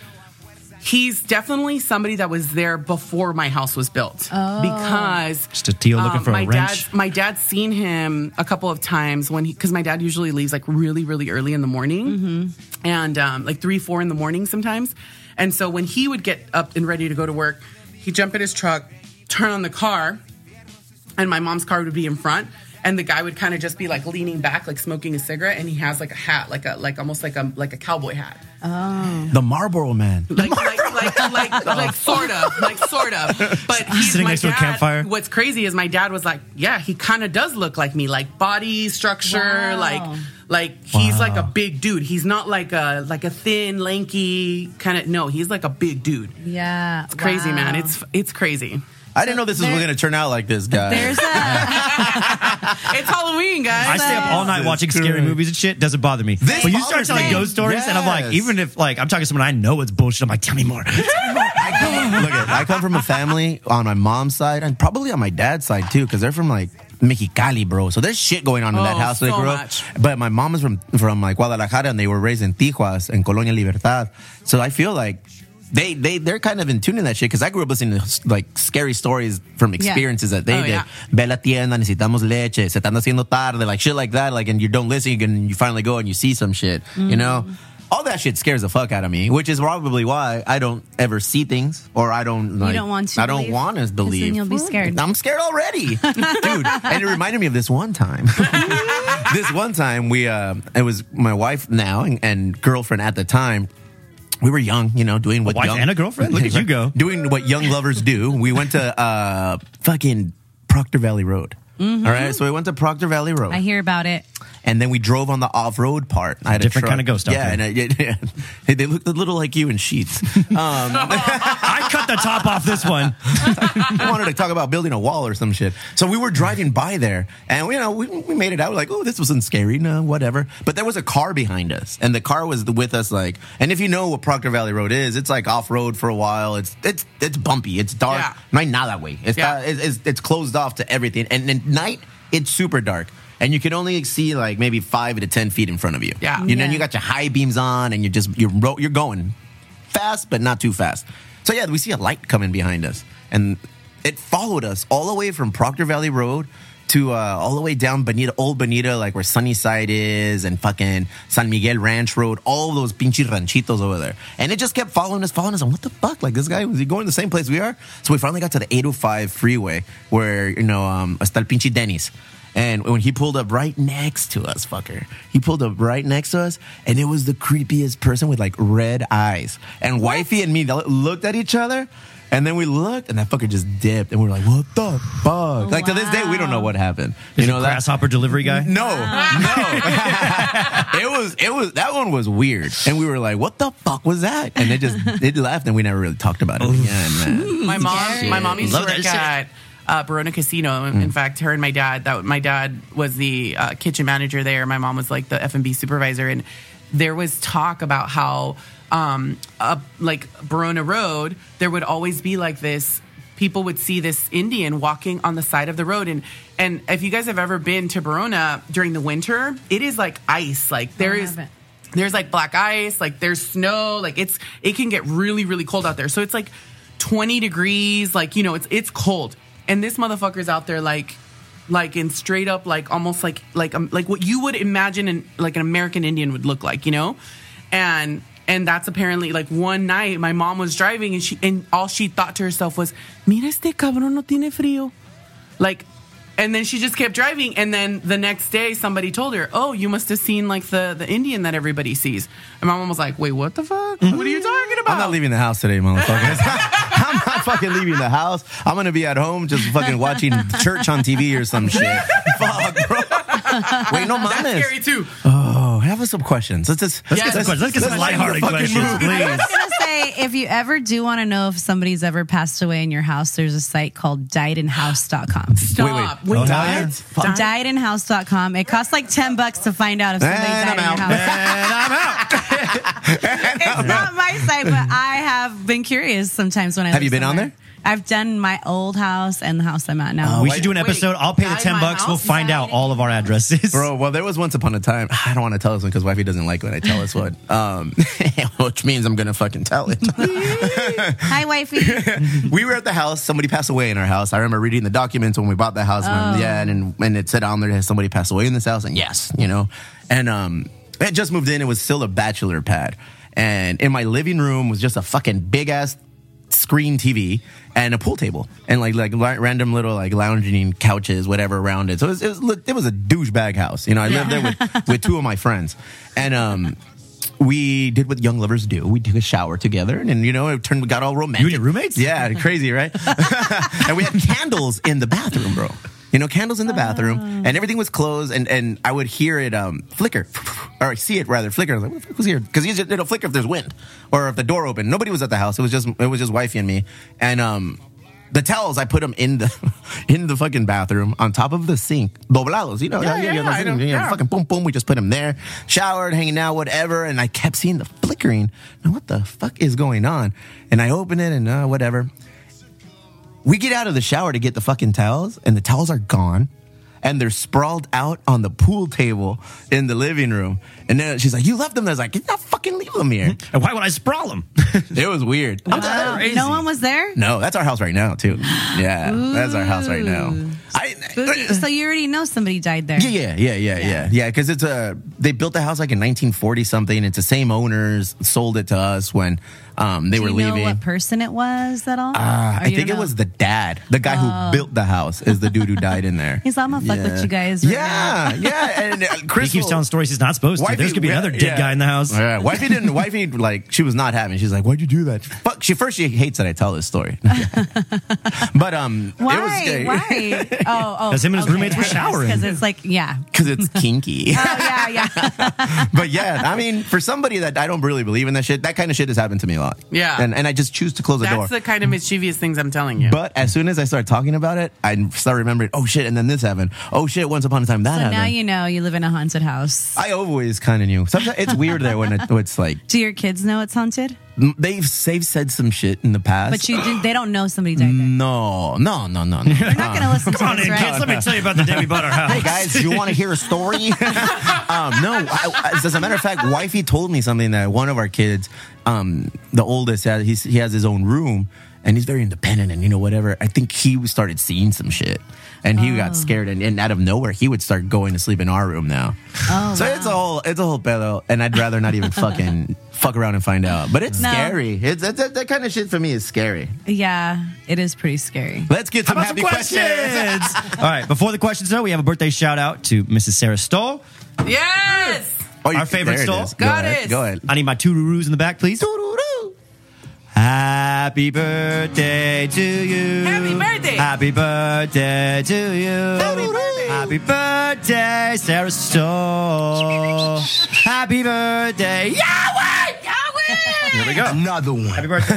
he's definitely somebody that was there before my house was built Oh. because Just a deal looking for a my wrench. dad's my dad's seen him a couple of times when he because my dad usually leaves like really really early in the morning Mm-hmm. and um, like three four in the morning sometimes and so when he would get up and ready to go to work he'd jump in his truck turn on the car and my mom's car would be in front and the guy would kind of just be like leaning back like smoking a cigarette and he has like a hat like a like almost like a like a cowboy hat Oh, The Marlboro Man. like, like, like, like, like, sort of, like, sort of. But he's Sitting my next to a campfire. What's crazy is my dad was like, yeah, he kind of does look like me, like body structure, Wow. like, like he's like a big dude. He's not like a like a thin, lanky kind of. No, he's like a big dude. Yeah. It's crazy, wow. man. It's it's crazy. I didn't know this was there- going to turn out like this, guys. There's a It's Halloween, guys. I stay up all night watching scary Christ. movies and shit. Doesn't bother me. This When you start bothers telling me. ghost stories, and I'm like, even if like I'm talking to someone I know it's bullshit, I'm like, tell me more. I come, look at, I come from a family on my mom's side and probably on my dad's side too, because they're from like Mexicali, bro. So there's shit going on in that Oh, house where they so grew much. up. But my mom is from from like Guadalajara and they were raised in Tijuas and Colonia Libertad. So I feel like they they they're kind of in tune in that shit because I grew up listening to like scary stories from experiences that they Oh, did. yeah. Ve la tienda, necesitamos leche, se están haciendo tarde, like shit like that. Like, and you don't listen, and you finally go and you see some shit. You know, all that shit scares the fuck out of me, which is probably why I don't ever see things or I don't. Like, You don't want to I don't believe? want to believe. then you'll be scared. I'm scared already, dude. And it reminded me of this one time. this one time we, uh, it was my wife now and, and girlfriend at the time. We were young, you know, doing what wife young, and a girlfriend? Look at you go. Doing what young lovers do. We went to uh, fucking Proctor Valley Road. All right, so we went to Proctor Valley Road, Mm-hmm. I hear about it. and then we drove on the off-road part. I had a Different truck. kind of ghost out Yeah, there. and I, yeah, yeah. they looked a little like you in sheets. Um, I cut the top off this one. I wanted to talk about building a wall or some shit. So we were driving by there, and you know we, we made it out. We're like, oh, this wasn't scary, no, whatever. But there was a car behind us, and the car was with us. Like, and if you know what Proctor Valley Road is, it's like off road for a while. It's it's it's bumpy. It's dark. Yeah. No, not that way. It's, Yeah. not, it's, it's it's closed off to everything. And at night, it's super dark. And you can only see like maybe five to ten feet in front of you. Yeah. You know, and Yeah. you got your high beams on, and you're just you're ro- you're going fast, but not too fast. So yeah, we see a light coming behind us, and it followed us all the way from Proctor Valley Road to uh, all the way down Bonita, Old Bonita, like where Sunnyside is, and fucking San Miguel Ranch Road, all those pinche ranchitos over there. And it just kept following us, following us. And what the fuck? Like this guy was he going the same place we are? So we finally got to the 805 freeway where you know um, hasta el pinche Denny's. And when he pulled up right next to us, fucker, he pulled up right next to us, and it was the creepiest person with like red eyes. And wifey and me looked at each other, and then we looked, and that fucker just dipped, and we were like, "What the fuck?" Like to this day, we don't know what happened. You You know that? grasshopper delivery guy. No, no. it was it was that one was weird, and we were like, "What the fuck was that?" And they just it left, and we never really talked about it again, man. my mom my mom used Love to that work shit. at uh, Barona Casino. In in fact, her and my dad that my dad was the uh, kitchen manager there. My mom was like the F and B supervisor, and there was talk about how um, up like Barona Road, there would always be like this. People would see this Indian walking on the side of the road, and and if you guys have ever been to Barona during the winter, it is like ice. Like there is there's like black ice, like there's snow, like it's it can get really really cold out there. So it's like 20 degrees, like you know, it's it's cold. And this motherfucker's out there like like in straight up like almost like like um, like what you would imagine an, like an American Indian would look like, you know? And And that's apparently like one night my mom was driving and she and all she thought to herself was, "Mira este cabrón no tiene frío." Like and then she just kept driving and then the next day somebody told her, "Oh, you must have seen like the the Indian that everybody sees." And my mom was like, "Wait, what the fuck? What are you talking about?" I'm not leaving the house today, motherfuckers. I'm not fucking leaving the house. I'm gonna be at home just fucking watching church on TV or some shit. Fuck, bro. Wait, no, That's scary too. Oh, have us some questions. Let's just Let's get some questions. Let's get some lighthearted questions, I please. I was gonna say, if you ever do want to know if somebody's ever passed away in your house, there's a site called diedinhouse.com. Stop. Wait, wait. Wait, oh, Died? what? Fuck. Died? Diedinhouse.com. It costs like 10 bucks to find out if somebody And died I'm in your house. And I'm out. It's not my site, but I have been curious sometimes when I Have you been on there? I've done my old house and the house I'm at now. we should do an Wait, episode. I'll pay the 10 bucks. We'll find out all of our addresses. Bro, well, there was once upon a time. I don't want to tell this one because wifey doesn't like when I tell this one. Um, which means I'm gonna fucking tell it. Hi, wifey. we were at the house. Somebody passed away in our house. I remember reading the documents when we bought the house. When, yeah, and and it said on there has somebody passed away in this house, and yes, you know, and um, I just moved in. It was still a bachelor pad, and in my living room was just a fucking big ass screen TV and a pool table and like like li- random little like lounging couches, whatever around it. So it was it was, it was a douchebag house. You know, I lived there with with two of my friends, and um. We did what young lovers do. We took a shower together, and, and you know, it turned got all romantic. You and your roommates? Yeah, crazy, right? and we had candles in the bathroom, bro. You know, candles in the bathroom, and everything was closed, and, and I would hear it um, flicker, or see it rather flicker. I was like, what the fuck was here? Because it'll flicker if there's wind, or if the door opened. Nobody was at the house. It was just it was just wifey and me, and um, the towels I put them in the in the fucking bathroom on top of the sink, doblados. You know, Yeah, yeah, yeah, I know, yeah. fucking boom, boom. We just put them there, showered, hanging out, whatever. And I kept seeing the flickering. Now, what the fuck is going on? And I open it and uh, whatever. We get out of the shower to get the fucking towels, and the towels are gone. And they're sprawled out on the pool table in the living room. And then she's like, You left them there. I was like, You Not fucking leave them here. and why would I sprawl them? it was weird. I'm Wow. crazy. No one was there? no, that's our house right now, too. Yeah, that's our house right now. I, Spooky. Uh, so you already know somebody died there. Yeah, yeah, yeah, yeah, yeah, yeah. Because it's a they built the house like in 1940 something. It's the same owners sold it to us when um, they Do were you leaving. know what person it was at all? Uh, I think it know? was the dad, the guy who built the house, is the dude who died in there. He's like, I'm gonna fuck with you guys right yeah, yeah. And uh, He Chris keeps telling stories he's not supposed to. Wifey- There's going to be yeah, another dead yeah. guy in the house. Yeah, wifey didn't. Wifey like she was not having. She's like, "Why'd you do that?" Fuck. She first she hates that I tell this story, but um, Why? it was scary. Why? Oh, oh. Because him and his roommates were showering. Because it's like, yeah. because it's kinky. Oh, yeah, yeah. but yeah, I mean, for somebody that I don't really believe in that shit, that kind of shit has happened to me a lot. Yeah. and and I just choose to close the door. That's the kind of mischievous things I'm telling you. But as soon as I start talking about it, I start remembering, oh shit, and then this happened. Oh shit, once upon a time that So happened. now you know you live in a haunted house. I always kind of knew. Sometimes it's weird there when it, it's like Do your kids know it's haunted? M- they've they've said some shit in the past. But you did, they don't know somebody died there. no, no, no, no, no. You're not going to listen Come on to in, this, kids. right? Let me tell you about the day we bought our house. Hey guys, you want to hear a story? um, no, I, as a matter of fact, wifey told me something that one of our kids, um, the oldest, has, he's, he has his own room and he's very independent and you know whatever. I think he started seeing some shit and he Oh. got scared and, and out of nowhere he would start going to sleep in our room now. Oh, so wow. it's a whole it's a whole pedo, and I'd rather not even fucking fuck around and find out. But it's No. scary. It's that, that, that kind of shit for me is scary. Yeah, it is pretty scary. Let's get How some about some happy questions. questions? All right. Before the questions, though, we have a birthday shout out to Mrs. Sarah Stoll. yes. Oh, you- Our favorite there it stall? is. Go Got ahead. it. Go ahead. I need my two roos in the back, please. Happy birthday to you. Happy birthday. Happy birthday to you. Happy birthday. Happy birthday, Sarah Stoll. Happy birthday, Yahweh! Yahweh! Here we go. Another one. Happy birthday.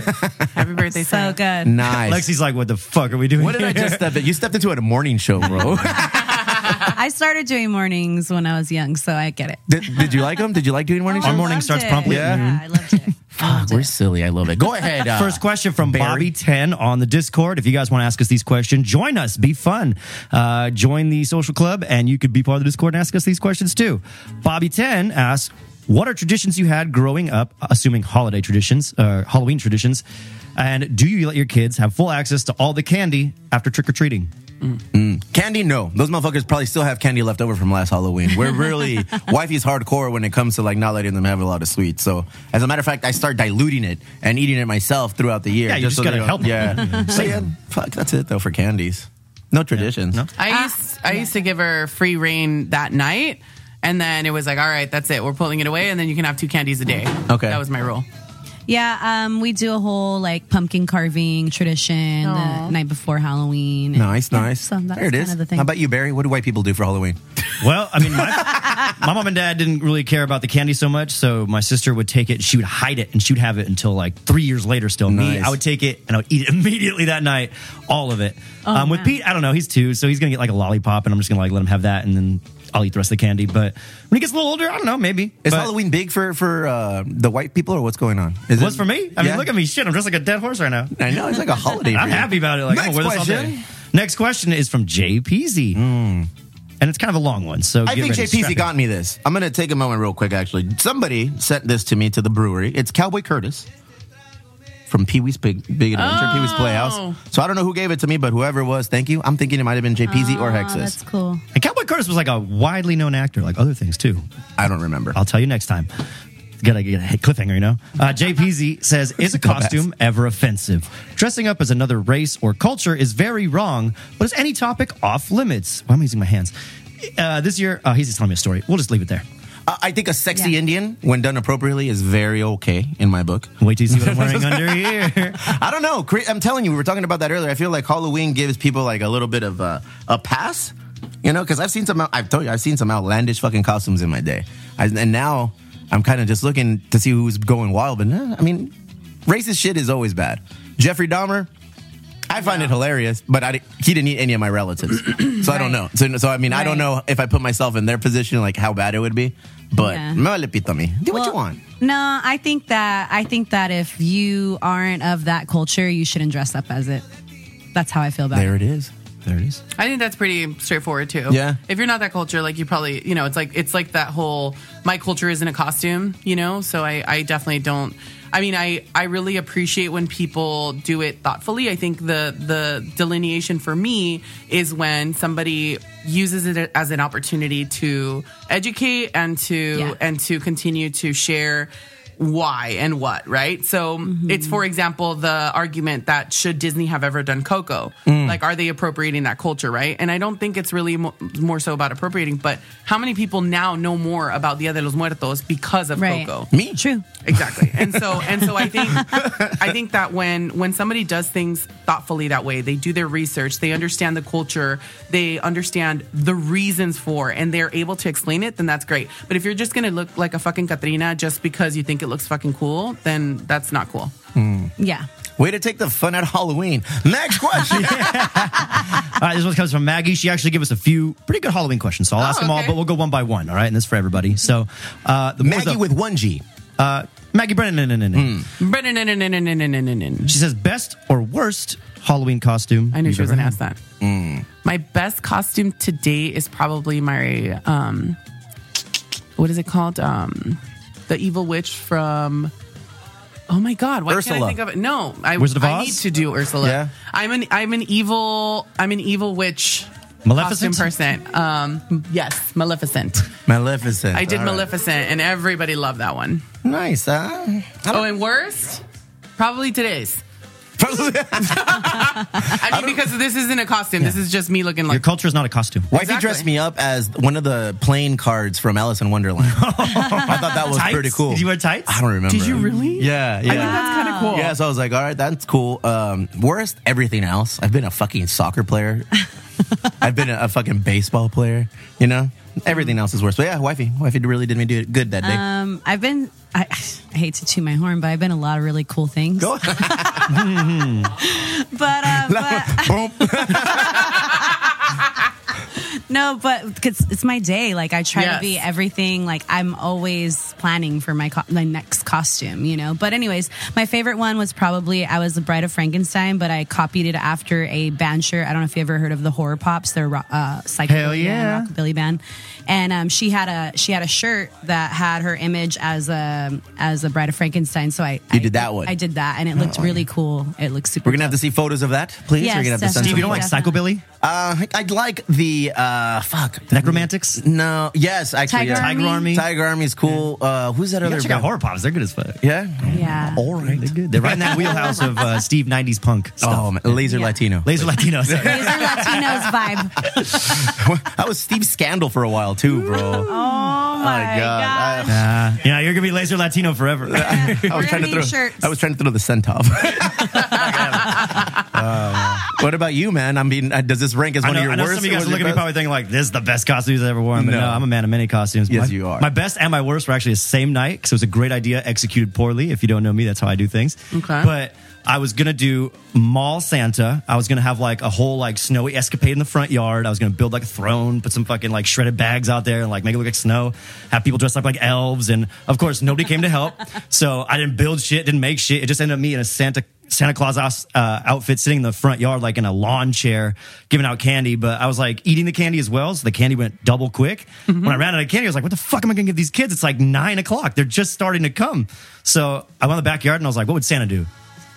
Happy birthday, So good. Nice. Lexi's like, what the fuck are we doing what did I here? just step in? You stepped into a morning show, bro. I started doing mornings when I was young, so I get it. did, did you like them? Did you like doing morning Oh, I morning starts it. promptly at Yeah, I loved it. Fuck, we're silly. I love it. Go ahead. uh, First question from Barry. Bobby10 on the Discord. If you guys want to ask us these questions, join us. Be fun. Uh, join the social club, and you could be part of the Discord and ask us these questions too. Bobby10 asks, what are traditions you had growing up, assuming holiday traditions, uh, Halloween traditions? And do you let your kids have full access to all the candy after trick or treating? Mm. Candy, no. Those motherfuckers probably still have candy left over from last Halloween. We're really wifey's hardcore when it comes to like not letting them have a lot of sweets. So, as a matter of fact, I start diluting it and eating it myself throughout the year. Yeah, you just so gotta they don't- Yeah. so yeah, fuck. That's it though for candies. No traditions. No? I used I used to give her free reign that night, and then it was like, all right, that's it. We're pulling it away, and then you can have two candies a day. Okay. that was my rule. Yeah, um, we do a whole like pumpkin carving tradition Aw. the night before Halloween. Nice, Yeah, nice. So that's there it kind is. of the thing. How about you, Barry? What do white people do for Halloween? Well, I mean, my, my mom and dad didn't really care about the candy so much, so my sister would take it, she would hide it, and she would have it until like three years later still. Me, I would take it and I would eat it immediately that night, all of it. um, with man. Pete, I don't know, he's two, so he's gonna get like a lollipop, and I'm just gonna like let him have that, and then I'll eat the rest of the candy. But when he gets a little older, I don't know, maybe. Is But Halloween big for for uh, the white people or what's going on? Is What's for me? I mean, look at me, shit, I'm dressed like a dead horse right now. I know it's like a holiday. I'm happy about it. Like, I'm Next wear this all question. day. Next question is from Jay Peasy. And it's kind of a long one, so I think ready, JPC got me this. I'm going to take a moment real quick, actually. Somebody sent this to me to the brewery. It's Cowboy Curtis from Pee Wee's Big, Big Adventure, Pee Wee's Oh. Playhouse. So I don't know who gave it to me, but whoever it was, thank you. I'm thinking it might have been JPZ or Oh, Hexus. that's cool. And Cowboy Curtis was like a widely known actor, like other things too. I don't remember. I'll tell you next time. Gotta get a cliffhanger, you know? Uh, JPZ says, Is a costume ever offensive? Dressing up as another race or culture is very wrong, but is any topic off limits? Why am I using my hands? Uh, this year, uh, he's just telling me a story. We'll just leave it there. Uh, I think a sexy Yeah. Indian, when done appropriately, is very okay in my book. Wait till you see what I'm wearing under here. I don't know. Cre- I'm telling you, we were talking about that earlier. I feel like Halloween gives people like a little bit of a, a pass, you know, because I've seen some. I've told you, I've seen some outlandish fucking costumes in my day, I, and now I'm kind of just looking to see who's going wild. But eh, I mean, racist shit is always bad. Jeffrey Dahmer. I find it hilarious, but I, he didn't eat any of my relatives, so I don't know. So, so I mean, I don't know if I put myself in their position, like how bad it would be. But Yeah. me vale pito a mí. do what you want. No, I think that I think that if you aren't of that culture, you shouldn't dress up as it. That's how I feel about There it. it is. There it is. I think that's pretty straightforward too. Yeah. If you're not that culture, like you probably, you know, it's like it's like that whole my culture isn't a costume, you know. So I, I definitely don't. I mean, I, I really appreciate when people do it thoughtfully. I think the the delineation for me is when somebody uses it as an opportunity to educate and to Yeah. and to continue to share why and what, right? So it's, for example, the argument that should Disney have ever done Coco? Mm. Like, are they appropriating that culture, right? And I don't think it's really mo- more so about appropriating, but how many people now know more about Dia de los Muertos because of Right. Coco? Me? True. Exactly. And so and so I think I think that when when somebody does things thoughtfully that way, they do their research, they understand the culture, they understand the reasons for and they're able to explain it, then that's great. But if you're just going to look like a fucking Catrina just because you think it looks fucking cool, then that's not cool. Yeah. Way to take the fun out of Halloween. Next question. All right, this one comes from Maggie. She actually gave us a few pretty good Halloween questions, so I'll Oh, ask them all, but we'll go one by one. All right, and this is for everybody. So, uh, the more Maggie the- with one G. uh, Maggie Brennan. I She says best or worst Halloween costume. I knew she was going to ask that. My best costume to date is probably my um what is it called? Um the evil witch from Oh my god, why can't I think of it? No, I, Wizard of I Oz? need to do Ursula. Yeah. I'm an I'm an evil I'm an evil witch Maleficent? costume person. Um yes, Maleficent. Maleficent. I did All right. Maleficent and everybody loved that one. Nice, huh? Oh, and worst? Probably today's. I mean, because this isn't a costume. This is just me looking like. Your like culture is not a costume. Wifey Exactly. dressed me up as one of the playing cards from Alice in Wonderland. I thought that was Tights? pretty cool. Did you wear tights? I don't remember. Did you really? Yeah, yeah. I think that's kind of cool. Yeah, so I was like, all right, that's cool. Um, worst, everything else. I've been a fucking soccer player. I've been a, a fucking baseball player. You know, everything else is worse. But yeah, wifey, wifey really did me do good that day. Um, I've been. I, I hate to toot my horn, but I've been a lot of really cool things. Go. But uh, but Boom. no, but 'cause it's my day. Like I try Yes. to be everything. Like I'm always planning for my co- my next costume, you know. But anyways, my favorite one was probably I was the Bride of Frankenstein, but I copied it after a band shirt. I don't know if you ever heard of the Horror Pops. They're ro- uh, psychobilly Hell yeah. band, rockabilly band, and um, she had a she had a shirt that had her image as a as a Bride of Frankenstein. So I You I- did that one? I did that, and it looked really cool. It looks super. We're gonna have to see photos of that, please. Yes, We're gonna have to send definitely. Steve, you don't like Definitely. psychobilly? Uh, I'd like the uh, fuck Nekromantix? No, yes, actually, Tiger yeah. Tiger Army? Tiger Army is cool. Uh, who's that You other? gotta check out horror pops. They're good as fuck. Yeah. Yeah. All right. They're good. They're right in that wheelhouse of uh, Steve '90s punk stuff. Oh, man. laser Yeah. Latino. Laser Latino. sorry. These Latinos vibe. I was Steve Scandal for a while too, bro. Oh my God. god. Uh, yeah, you're gonna be Laser Latino forever. I was We're trying to gonna throw. need shirts. I was trying to throw the scent off. Uh, what about you, man? I mean, uh, does this rank as I one know, of your I know worst? some of you guys are looking at me probably thinking like, "This is the best costumes I've ever worn." But no, No. I'm a man of many costumes. Yes, my, you are. My best and my worst were actually the same night because it was a great idea executed poorly. If you don't know me, that's how I do things. Okay. But I was gonna do mall Santa. I was gonna have like a whole like snowy escapade in the front yard. I was gonna build like a throne, put some fucking like shredded bags out there, and like make it look like snow. Have people dressed up like elves, and of course nobody came to help. So I didn't build shit, didn't make shit. It just ended up me in a Santa Santa Claus uh, outfit, sitting in the front yard like in a lawn chair, giving out candy. But I was like eating the candy as well, so the candy went double quick. When I ran out of candy, I was like, "What the fuck am I gonna give these kids?" It's like nine o'clock. They're just starting to come. So I went in the backyard and I was like, "What would Santa do?"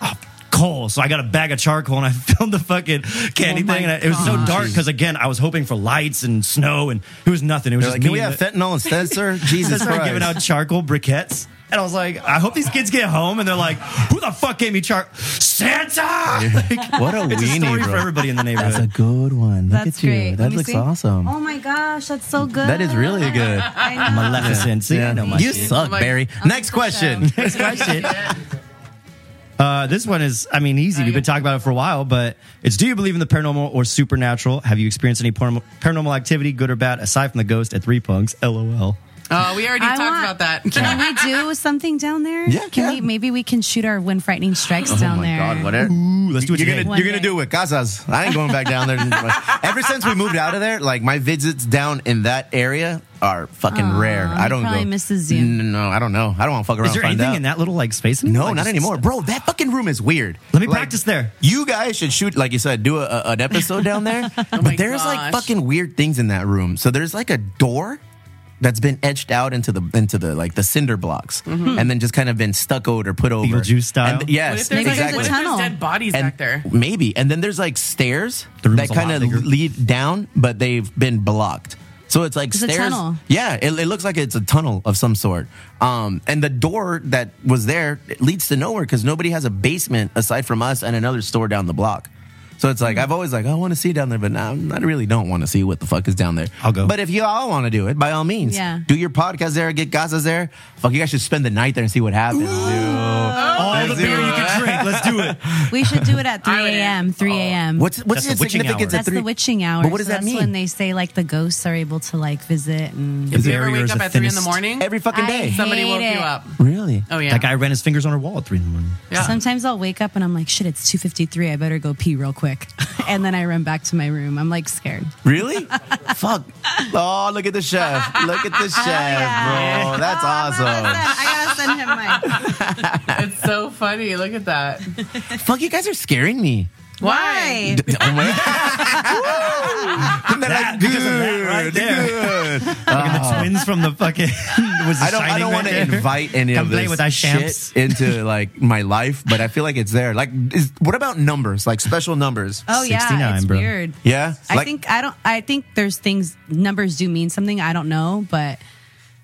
oh, coal. So I got a bag of charcoal and I filmed the fucking candy Oh thing. And I- it was so dark because again, I was hoping for lights and snow, and it was nothing. It was They're just like, can me we have the- fentanyl instead, sir? Jesus I started Christ. giving out charcoal briquettes. And I was like, I hope these kids get home and they're like, who the fuck gave me char Santa? Like, What a it's a story bro. for everybody in the neighborhood. That's a good one. Look That's at you. great. Let That me looks see. awesome. Oh my gosh, that's so good. That is really good. I know. Maleficent. See, I know my you shit. suck, my- Barry. Next question. Next question. Uh, this one is, I mean, easy. We've been talking about it for a while, but it's do you believe in the paranormal or supernatural? Have you experienced any paranormal, paranormal activity, good or bad, aside from the ghost at Three Punks? LOL. Oh, we already I talked want- about that. Can we do something down there? Yeah, Can yeah. we? Maybe we can shoot our when frightening strikes oh down there. oh my. God, whatever. Ooh, let's do it You're today. gonna, One you're gonna do it with Casas. I ain't going back down there. Ever since we moved out of there, like my visits down in that area are fucking Aw, rare. I don't probably go. misses you. No, no, I don't know. I don't want to fuck around. Is there find anything out. in that little like space? anymore? No, Like, not just- anymore, bro. That fucking room is weird. Let me Like, practice there. You guys should shoot, like you said, do a, a- an episode down there. Oh my but there's like fucking weird things in that room. So there's like a door that's been etched out into the into the like the cinder blocks, and then just kind of been stuccoed or put over. Beetlejuice style? And, yes, What if there's, Maybe like, there's a what if tunnel. there's dead bodies and back there? maybe. And then there's like stairs The that kind of lead down, but they've been blocked. So it's like It's a stairs. tunnel. Yeah, it, it looks like it's a tunnel of some sort. Um, and the door that was there it leads to nowhere because nobody has a basement aside from us and another store down the block. So it's like mm-hmm. I've always like I want to see down there, but now I really don't want to see what the fuck is down there. I'll go. But if you all want to do it, by all means, Yeah. do your podcast there, get Gazas there. Fuck, you guys should spend the night there and see what happens. dude. Oh, all the Let's beer you it. can drink. Let's do it. We should do it at 3 a.m. 3 a.m. What's what's That's the the witching significance hour. That's three? the witching hour. But what does so that that's mean? when they say like the ghosts are able to like visit and If you ever wake up the at three in the morning, Every fucking day. somebody hate woke you up. Really? Oh yeah. That guy ran his fingers on her wall at three in the morning. Yeah. Sometimes I'll wake up and I'm like, shit, it's 2.53. I better go pee real quick. and then I run back to my room. I'm like scared. Really? Fuck. Oh, look at the chef. Look at the chef, yeah. bro. Oh, That's awesome. I gotta send him my. it's so funny. Look at that. Fuck, you guys are scaring me. Why? Oh my Isn't that That, like because of that right there. good? Look at the uh-huh. twins from the fucking. Was I don't. I don't want to invite any Come of play this with shit into like my life, but I feel like it's there. Like, is, what about numbers? Like special numbers? Oh yeah, it's bro. weird. Yeah. I Like- think I don't. I think there's things numbers do mean something. I don't know, but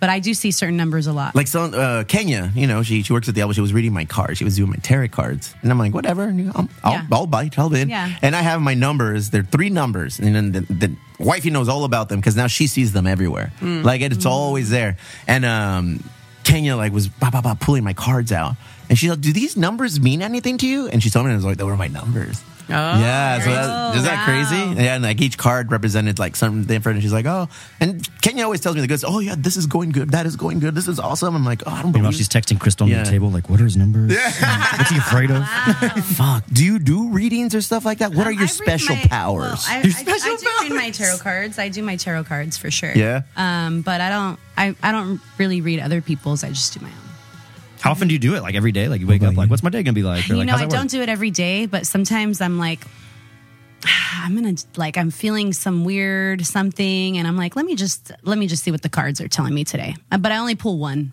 but I do see certain numbers a lot. Like some uh, Kenya, you know, she she works at the Elbow. She was reading my cards. She was doing my tarot cards, and I'm like, whatever. and, you know, I'll, I'll, Yeah. I'll bite. I'll in. Yeah. And I have my numbers. They're three numbers, and then the, the wifey knows all about them because now she sees them everywhere. Mm. Like it's always there. And um, Kenya like was bah, bah, bah, pulling my cards out, and she's like, "Do these numbers mean anything to you?" And she told me, and I was like, "They were my numbers." Yeah, so very that, is that wow. crazy? Yeah, and like each card represented like something different. And she's like, oh, and Kenya always tells me the goods. Oh yeah, this is going good. That is going good. This is awesome. I'm like, oh, I don't Meanwhile, believe. she's texting Crystal on Yeah. the table, like, what are his numbers? Yeah. What's he afraid of? Fuck. Do you do readings or stuff like that? What are your special powers? Well, I, I, Your I do read my tarot cards. I do my tarot cards for sure. Yeah? Um, but I don't. I, I don't really read other people's. I just do my own. How often do you do it? Like every day? Like you wake up, like, what's my day gonna be like? Or, you like, know, I don't do it every day, but sometimes I'm like, I'm gonna like I'm feeling some weird something, and I'm like, let me just let me just see what the cards are telling me today. Uh, But I only pull one.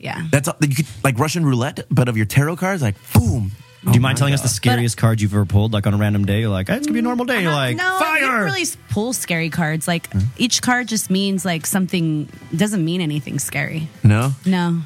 Yeah. That's you could, like Russian roulette, but of your tarot cards, like boom. Do you mind telling us the scariest card you've ever pulled, like on a random day? You're like, "Eh, it's gonna be a normal day. You're like, no, I fire. don't really pull scary cards. Like each card just means like something doesn't mean anything scary. No, No.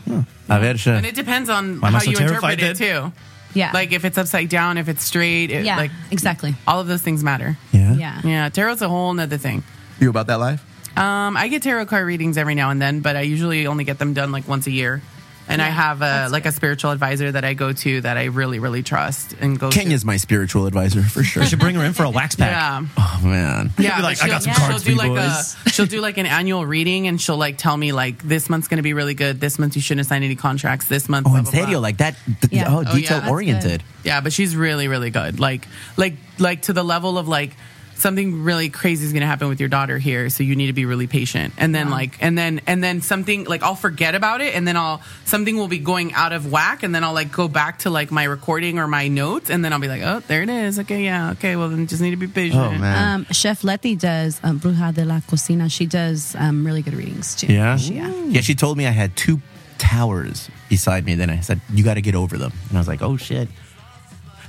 a ver, chef. And it depends on Why am I how so you terrified interpret it too. Yeah. Like if it's upside down, if it's straight, it, yeah. like exactly. all of those things matter. Yeah, Yeah. Yeah, tarot's a whole nother thing. You about that life? Um, I get tarot card readings every now and then, but I usually only get them done like once a year. And I have a that's like a spiritual advisor that I go to that I really really trust and go. Kenya's my spiritual advisor for sure. I should bring her in for a wax to. pack. Yeah. oh man. Yeah, like, "I got she'll- some she'll cards do like boys." a she'll do like an annual reading and she'll like tell me like this month's going to be really good. This month you shouldn't sign any contracts. This month, Oh, blah, in blah, blah. like that? th- Yeah. Oh, Oh, yeah. detail That's oriented. Yeah, but she's really, really good. Like, like, like to the level of like something really crazy is going to happen with your daughter here, so you need to be really patient. And then like, and then and then something like I'll forget about it, and then I'll something will be going out of whack, and then I'll like go back to like my recording or my notes, and then I'll be like, oh, there it is. Okay, yeah, okay. Well, then just need to be patient. Oh man. Um, Chef Letty does um, Bruja de la Cocina. She does um, really good readings too. yeah. Yeah. Yeah. She told me I had two towers beside me. Then I said, "You got to get over them." And I was like, "Oh shit."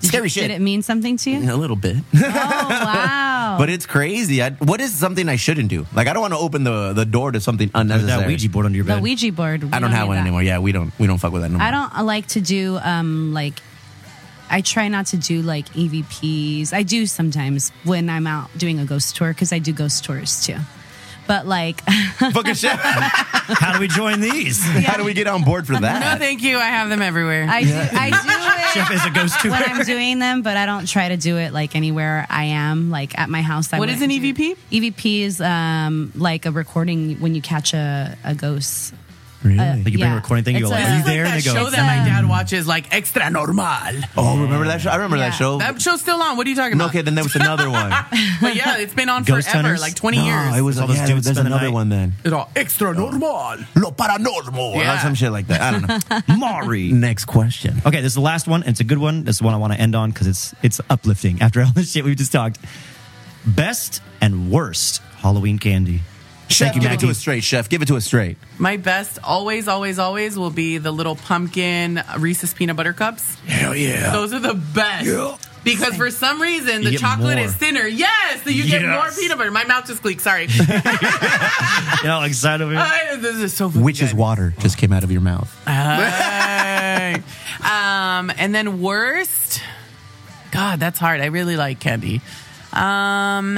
Scary shit. Did it mean something to you? a little bit. oh wow! But it's crazy. I, what is something I shouldn't do? Like I don't want to open the, the door to something With unnecessary. that Ouija board under your bed. the. Ouija board. we I don't have one that. anymore. Yeah, we don't we don't fuck with that no. I don't like to do um like I try not to do like EVPs. I do sometimes when I'm out doing a ghost tour because I do ghost tours too. But like, fucking shit. How do we join these? How do we get on board for that? no, thank you. I have them everywhere. I do, I do Chef it is a ghost tour. when I'm doing them, but I don't try to do it like anywhere I am. Like at my house. I What is an wouldn't do- EVP? EVP is um like a recording when you catch a, a ghost. Really? Uh, Like you bring Yeah. a recording thing, you go It's like, a- are you It's there? that and they go, show that my dad watches, like Extra Normal. oh, remember that show? I remember that Yeah. show. That show's still on. What are you talking No, about? okay, then there was another one. But yeah, it's been on Ghost forever, Hunters? like 20 no, years. it was All yeah, those dudes there's spend the another night. one then. It's all extra normal. Lo paranormal. Yeah. Or some shit like that. I don't know. Mari. Next question. Okay, this is the last one, and it's a good one. This is the one I want to end on because it's it's uplifting after all this shit we've just talked. Best and worst Halloween candy. Chef, you, give it to Maggie. us straight, chef. Give it to us straight. My best, always, always, always will be the little pumpkin Reese's peanut butter cups. Hell yeah. Those are the best. Because for some reason the get chocolate more. is thinner. Yes, so you get Yes. more peanut butter. My mouth just squeaked. Sorry. You know, like excited over here. I- this is so fucking Which is good. water just came out of your mouth. Hey. um, and then worst. God, that's hard. I really like candy. Um,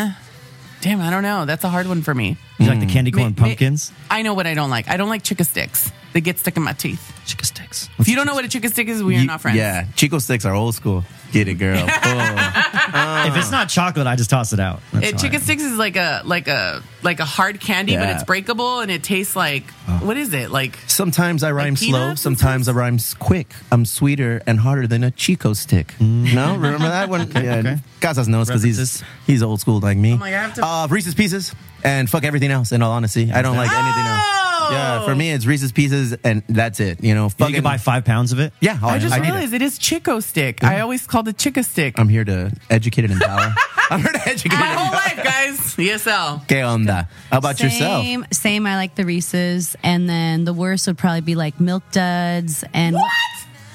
damn, I don't know. That's a hard one for me. You like the candy corn Ma- ma- pumpkins? I know what I don't like. I don't like chica sticks. They get stuck in my teeth. Chica sticks. If you don't know what a chica stick is, we are You- not friends. Yeah, Chico sticks are old school. Get it, girl. Oh. If it's not chocolate, I just toss it out. That's It, how I chica am. sticks is like a like a like a hard candy, but Yeah. it's breakable and it tastes like what is it like? Sometimes I rhyme slow. peanuts and Sometimes I rhyme s- quick. I'm sweeter and harder than a Chico stick. No, remember that one? yeah, Mm. okay. Casas knows because he's References. he's old school like me. my God, I have to- uh, Reese's Pieces and fuck everything else. In all honesty, I don't like anything else. Oh! Yeah, for me it's Reese's Pieces and that's it. You know, You can buy five pounds of it. Yeah, oh, I just need it. realized it is chico stick. I always called it chica stick. I'm here to educate and empower. I'm here to educate. My and whole life, guys. ESL. ¿Qué onda? How about yourself? Same, same. I like the Reese's, and then the worst would probably be like Milk Duds and what?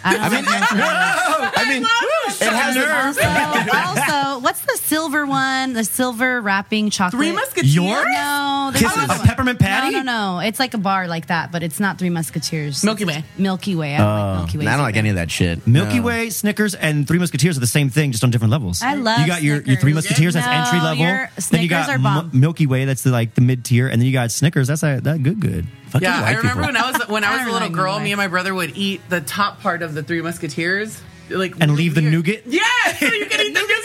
I, don't I mean, I mean, it has also, also, what's the silver one? The silver wrapping chocolate. Three Musketeers. Yours? No, there's Kisses. another A one. peppermint patty? No, no, no. It's like a bar like that, but it's not Three Musketeers. Milky Way. Milky Way. I don't like oh, Milky Way. I don't like any of that shit. Milky No. Way, Snickers, and Three Musketeers are the same thing, just on different levels. I love You got your, your Three Snickers. Musketeers, that's No, entry level. your Then you Snickers got are bomb. M- Milky Way, that's the, like the mid tier, and then you got Snickers. That's a, that good, good. Fucking Yeah, I remember people. when I was when I I was don't a little like girl. Milky Way. Me and my brother would eat the top part of the Three Musketeers, like And leave the nougat? Yeah, so you can eat the nougat.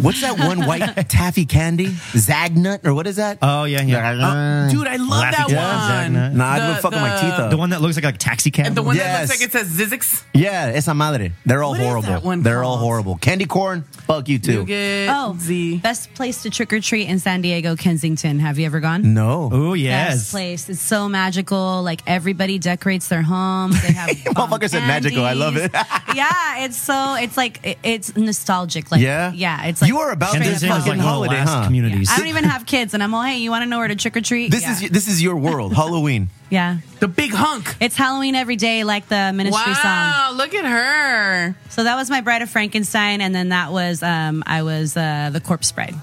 What's that one white taffy candy? Zagnut or what is that? Oh yeah, yeah. Uh, dude, I love Laffy that one. Zagnut. nah, I the- would fuck with my the- teeth up. the one that looks like a taxi cab. And the one that Yes. looks like it says Zizix. yeah, esa madre. They're all What is horrible. that one They're all called? horrible. Candy corn, fuck you too. Nougat, Oh, Z. best place to trick or treat in San Diego, Kensington. Have you ever gone? No. oh Best yes. place. It's so magical. Like everybody decorates their home. They have bomb Motherfucker said magical. I love it. candies. yeah, it's so it's like it- it's nostalgic. Like Yeah? yeah, it's like You are about straight this Kensington up like fucking one of the holiday, last huh? communities. I don't even have kids, and I'm all, hey, you want to know where to trick or treat? This yeah. is this is your world. Halloween. yeah. The big hunk. It's Halloween every day, like the ministry song. Wow, look at her. So that was my Bride of Frankenstein, and then that was um, I was uh, the Corpse Bride.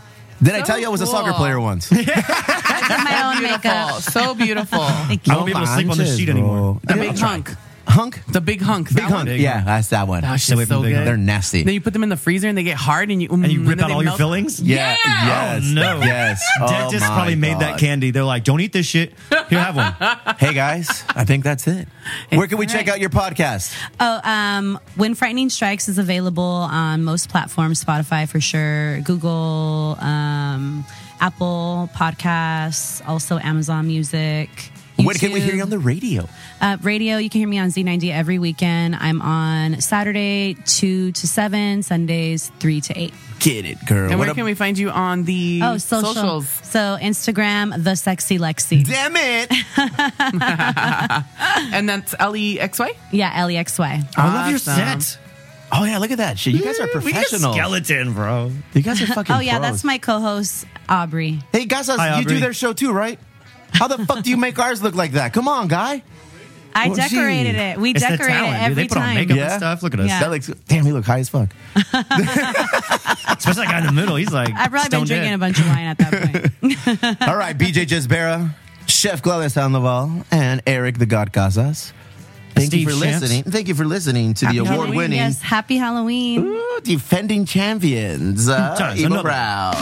Did I tell you I was a soccer player once? I did my own Beautiful. makeup. So beautiful. Thank you. I you. won't be able to sleep on the manches, sheet bro. anymore. The big hunk. Hunk? The big hunk. Big That hunk. one? Yeah, that's that one. That Stay away shit's from so good. They're nasty. Then you put them in the freezer and they get hard and you And you mm, rip then out they all your fillings. yeah, Yeah. yes. Oh, no. Yes. Oh, Dentist my probably made that candy. They're like, don't eat this shit. Here, have one. Hey guys, I think that's it. Where can we all check out your podcast? Oh, um, When Frightening Strikes is available on most platforms, Spotify for sure, Google, um, Apple Podcasts, also Amazon Music. When can we hear you on the radio? Uh, radio, you can hear me on Z90 every weekend. I'm on Saturday 2 to 7, Sundays 3 to 8. Get it, girl. And What where a- can we find you on the Oh, social. socials? So Instagram, The Sexy Lexy. Damn it! And that's L E X Y? Yeah, L E X Y. I love your set. Oh yeah, look at that shit. You guys are We need a professional. skeleton, bro. You guys are fucking. Oh, yeah, pros. that's my co host, Aubrey. Hey, guys, Hi, you do their show too, right? How the fuck do you make ours look like that? Come on, guy. I Well, decorated gee. it. We It's the decorate it talent, dude. every They put on time. makeup Yeah? and stuff. Look at us. Yeah. That looks. Damn, you look high as fuck. Especially that guy in the middle. He's like, I've probably been stone drinking dead. a bunch of wine at that point. All right, BJ Jesbera, Chef Gloria Sandoval, and Eric the God Casas. Thank Steve you for Shamps. listening. Thank you for listening to Happy the Halloween. award-winning, Yes, happy Halloween. Ooh, defending champions, uh, Times Emo another. Brown.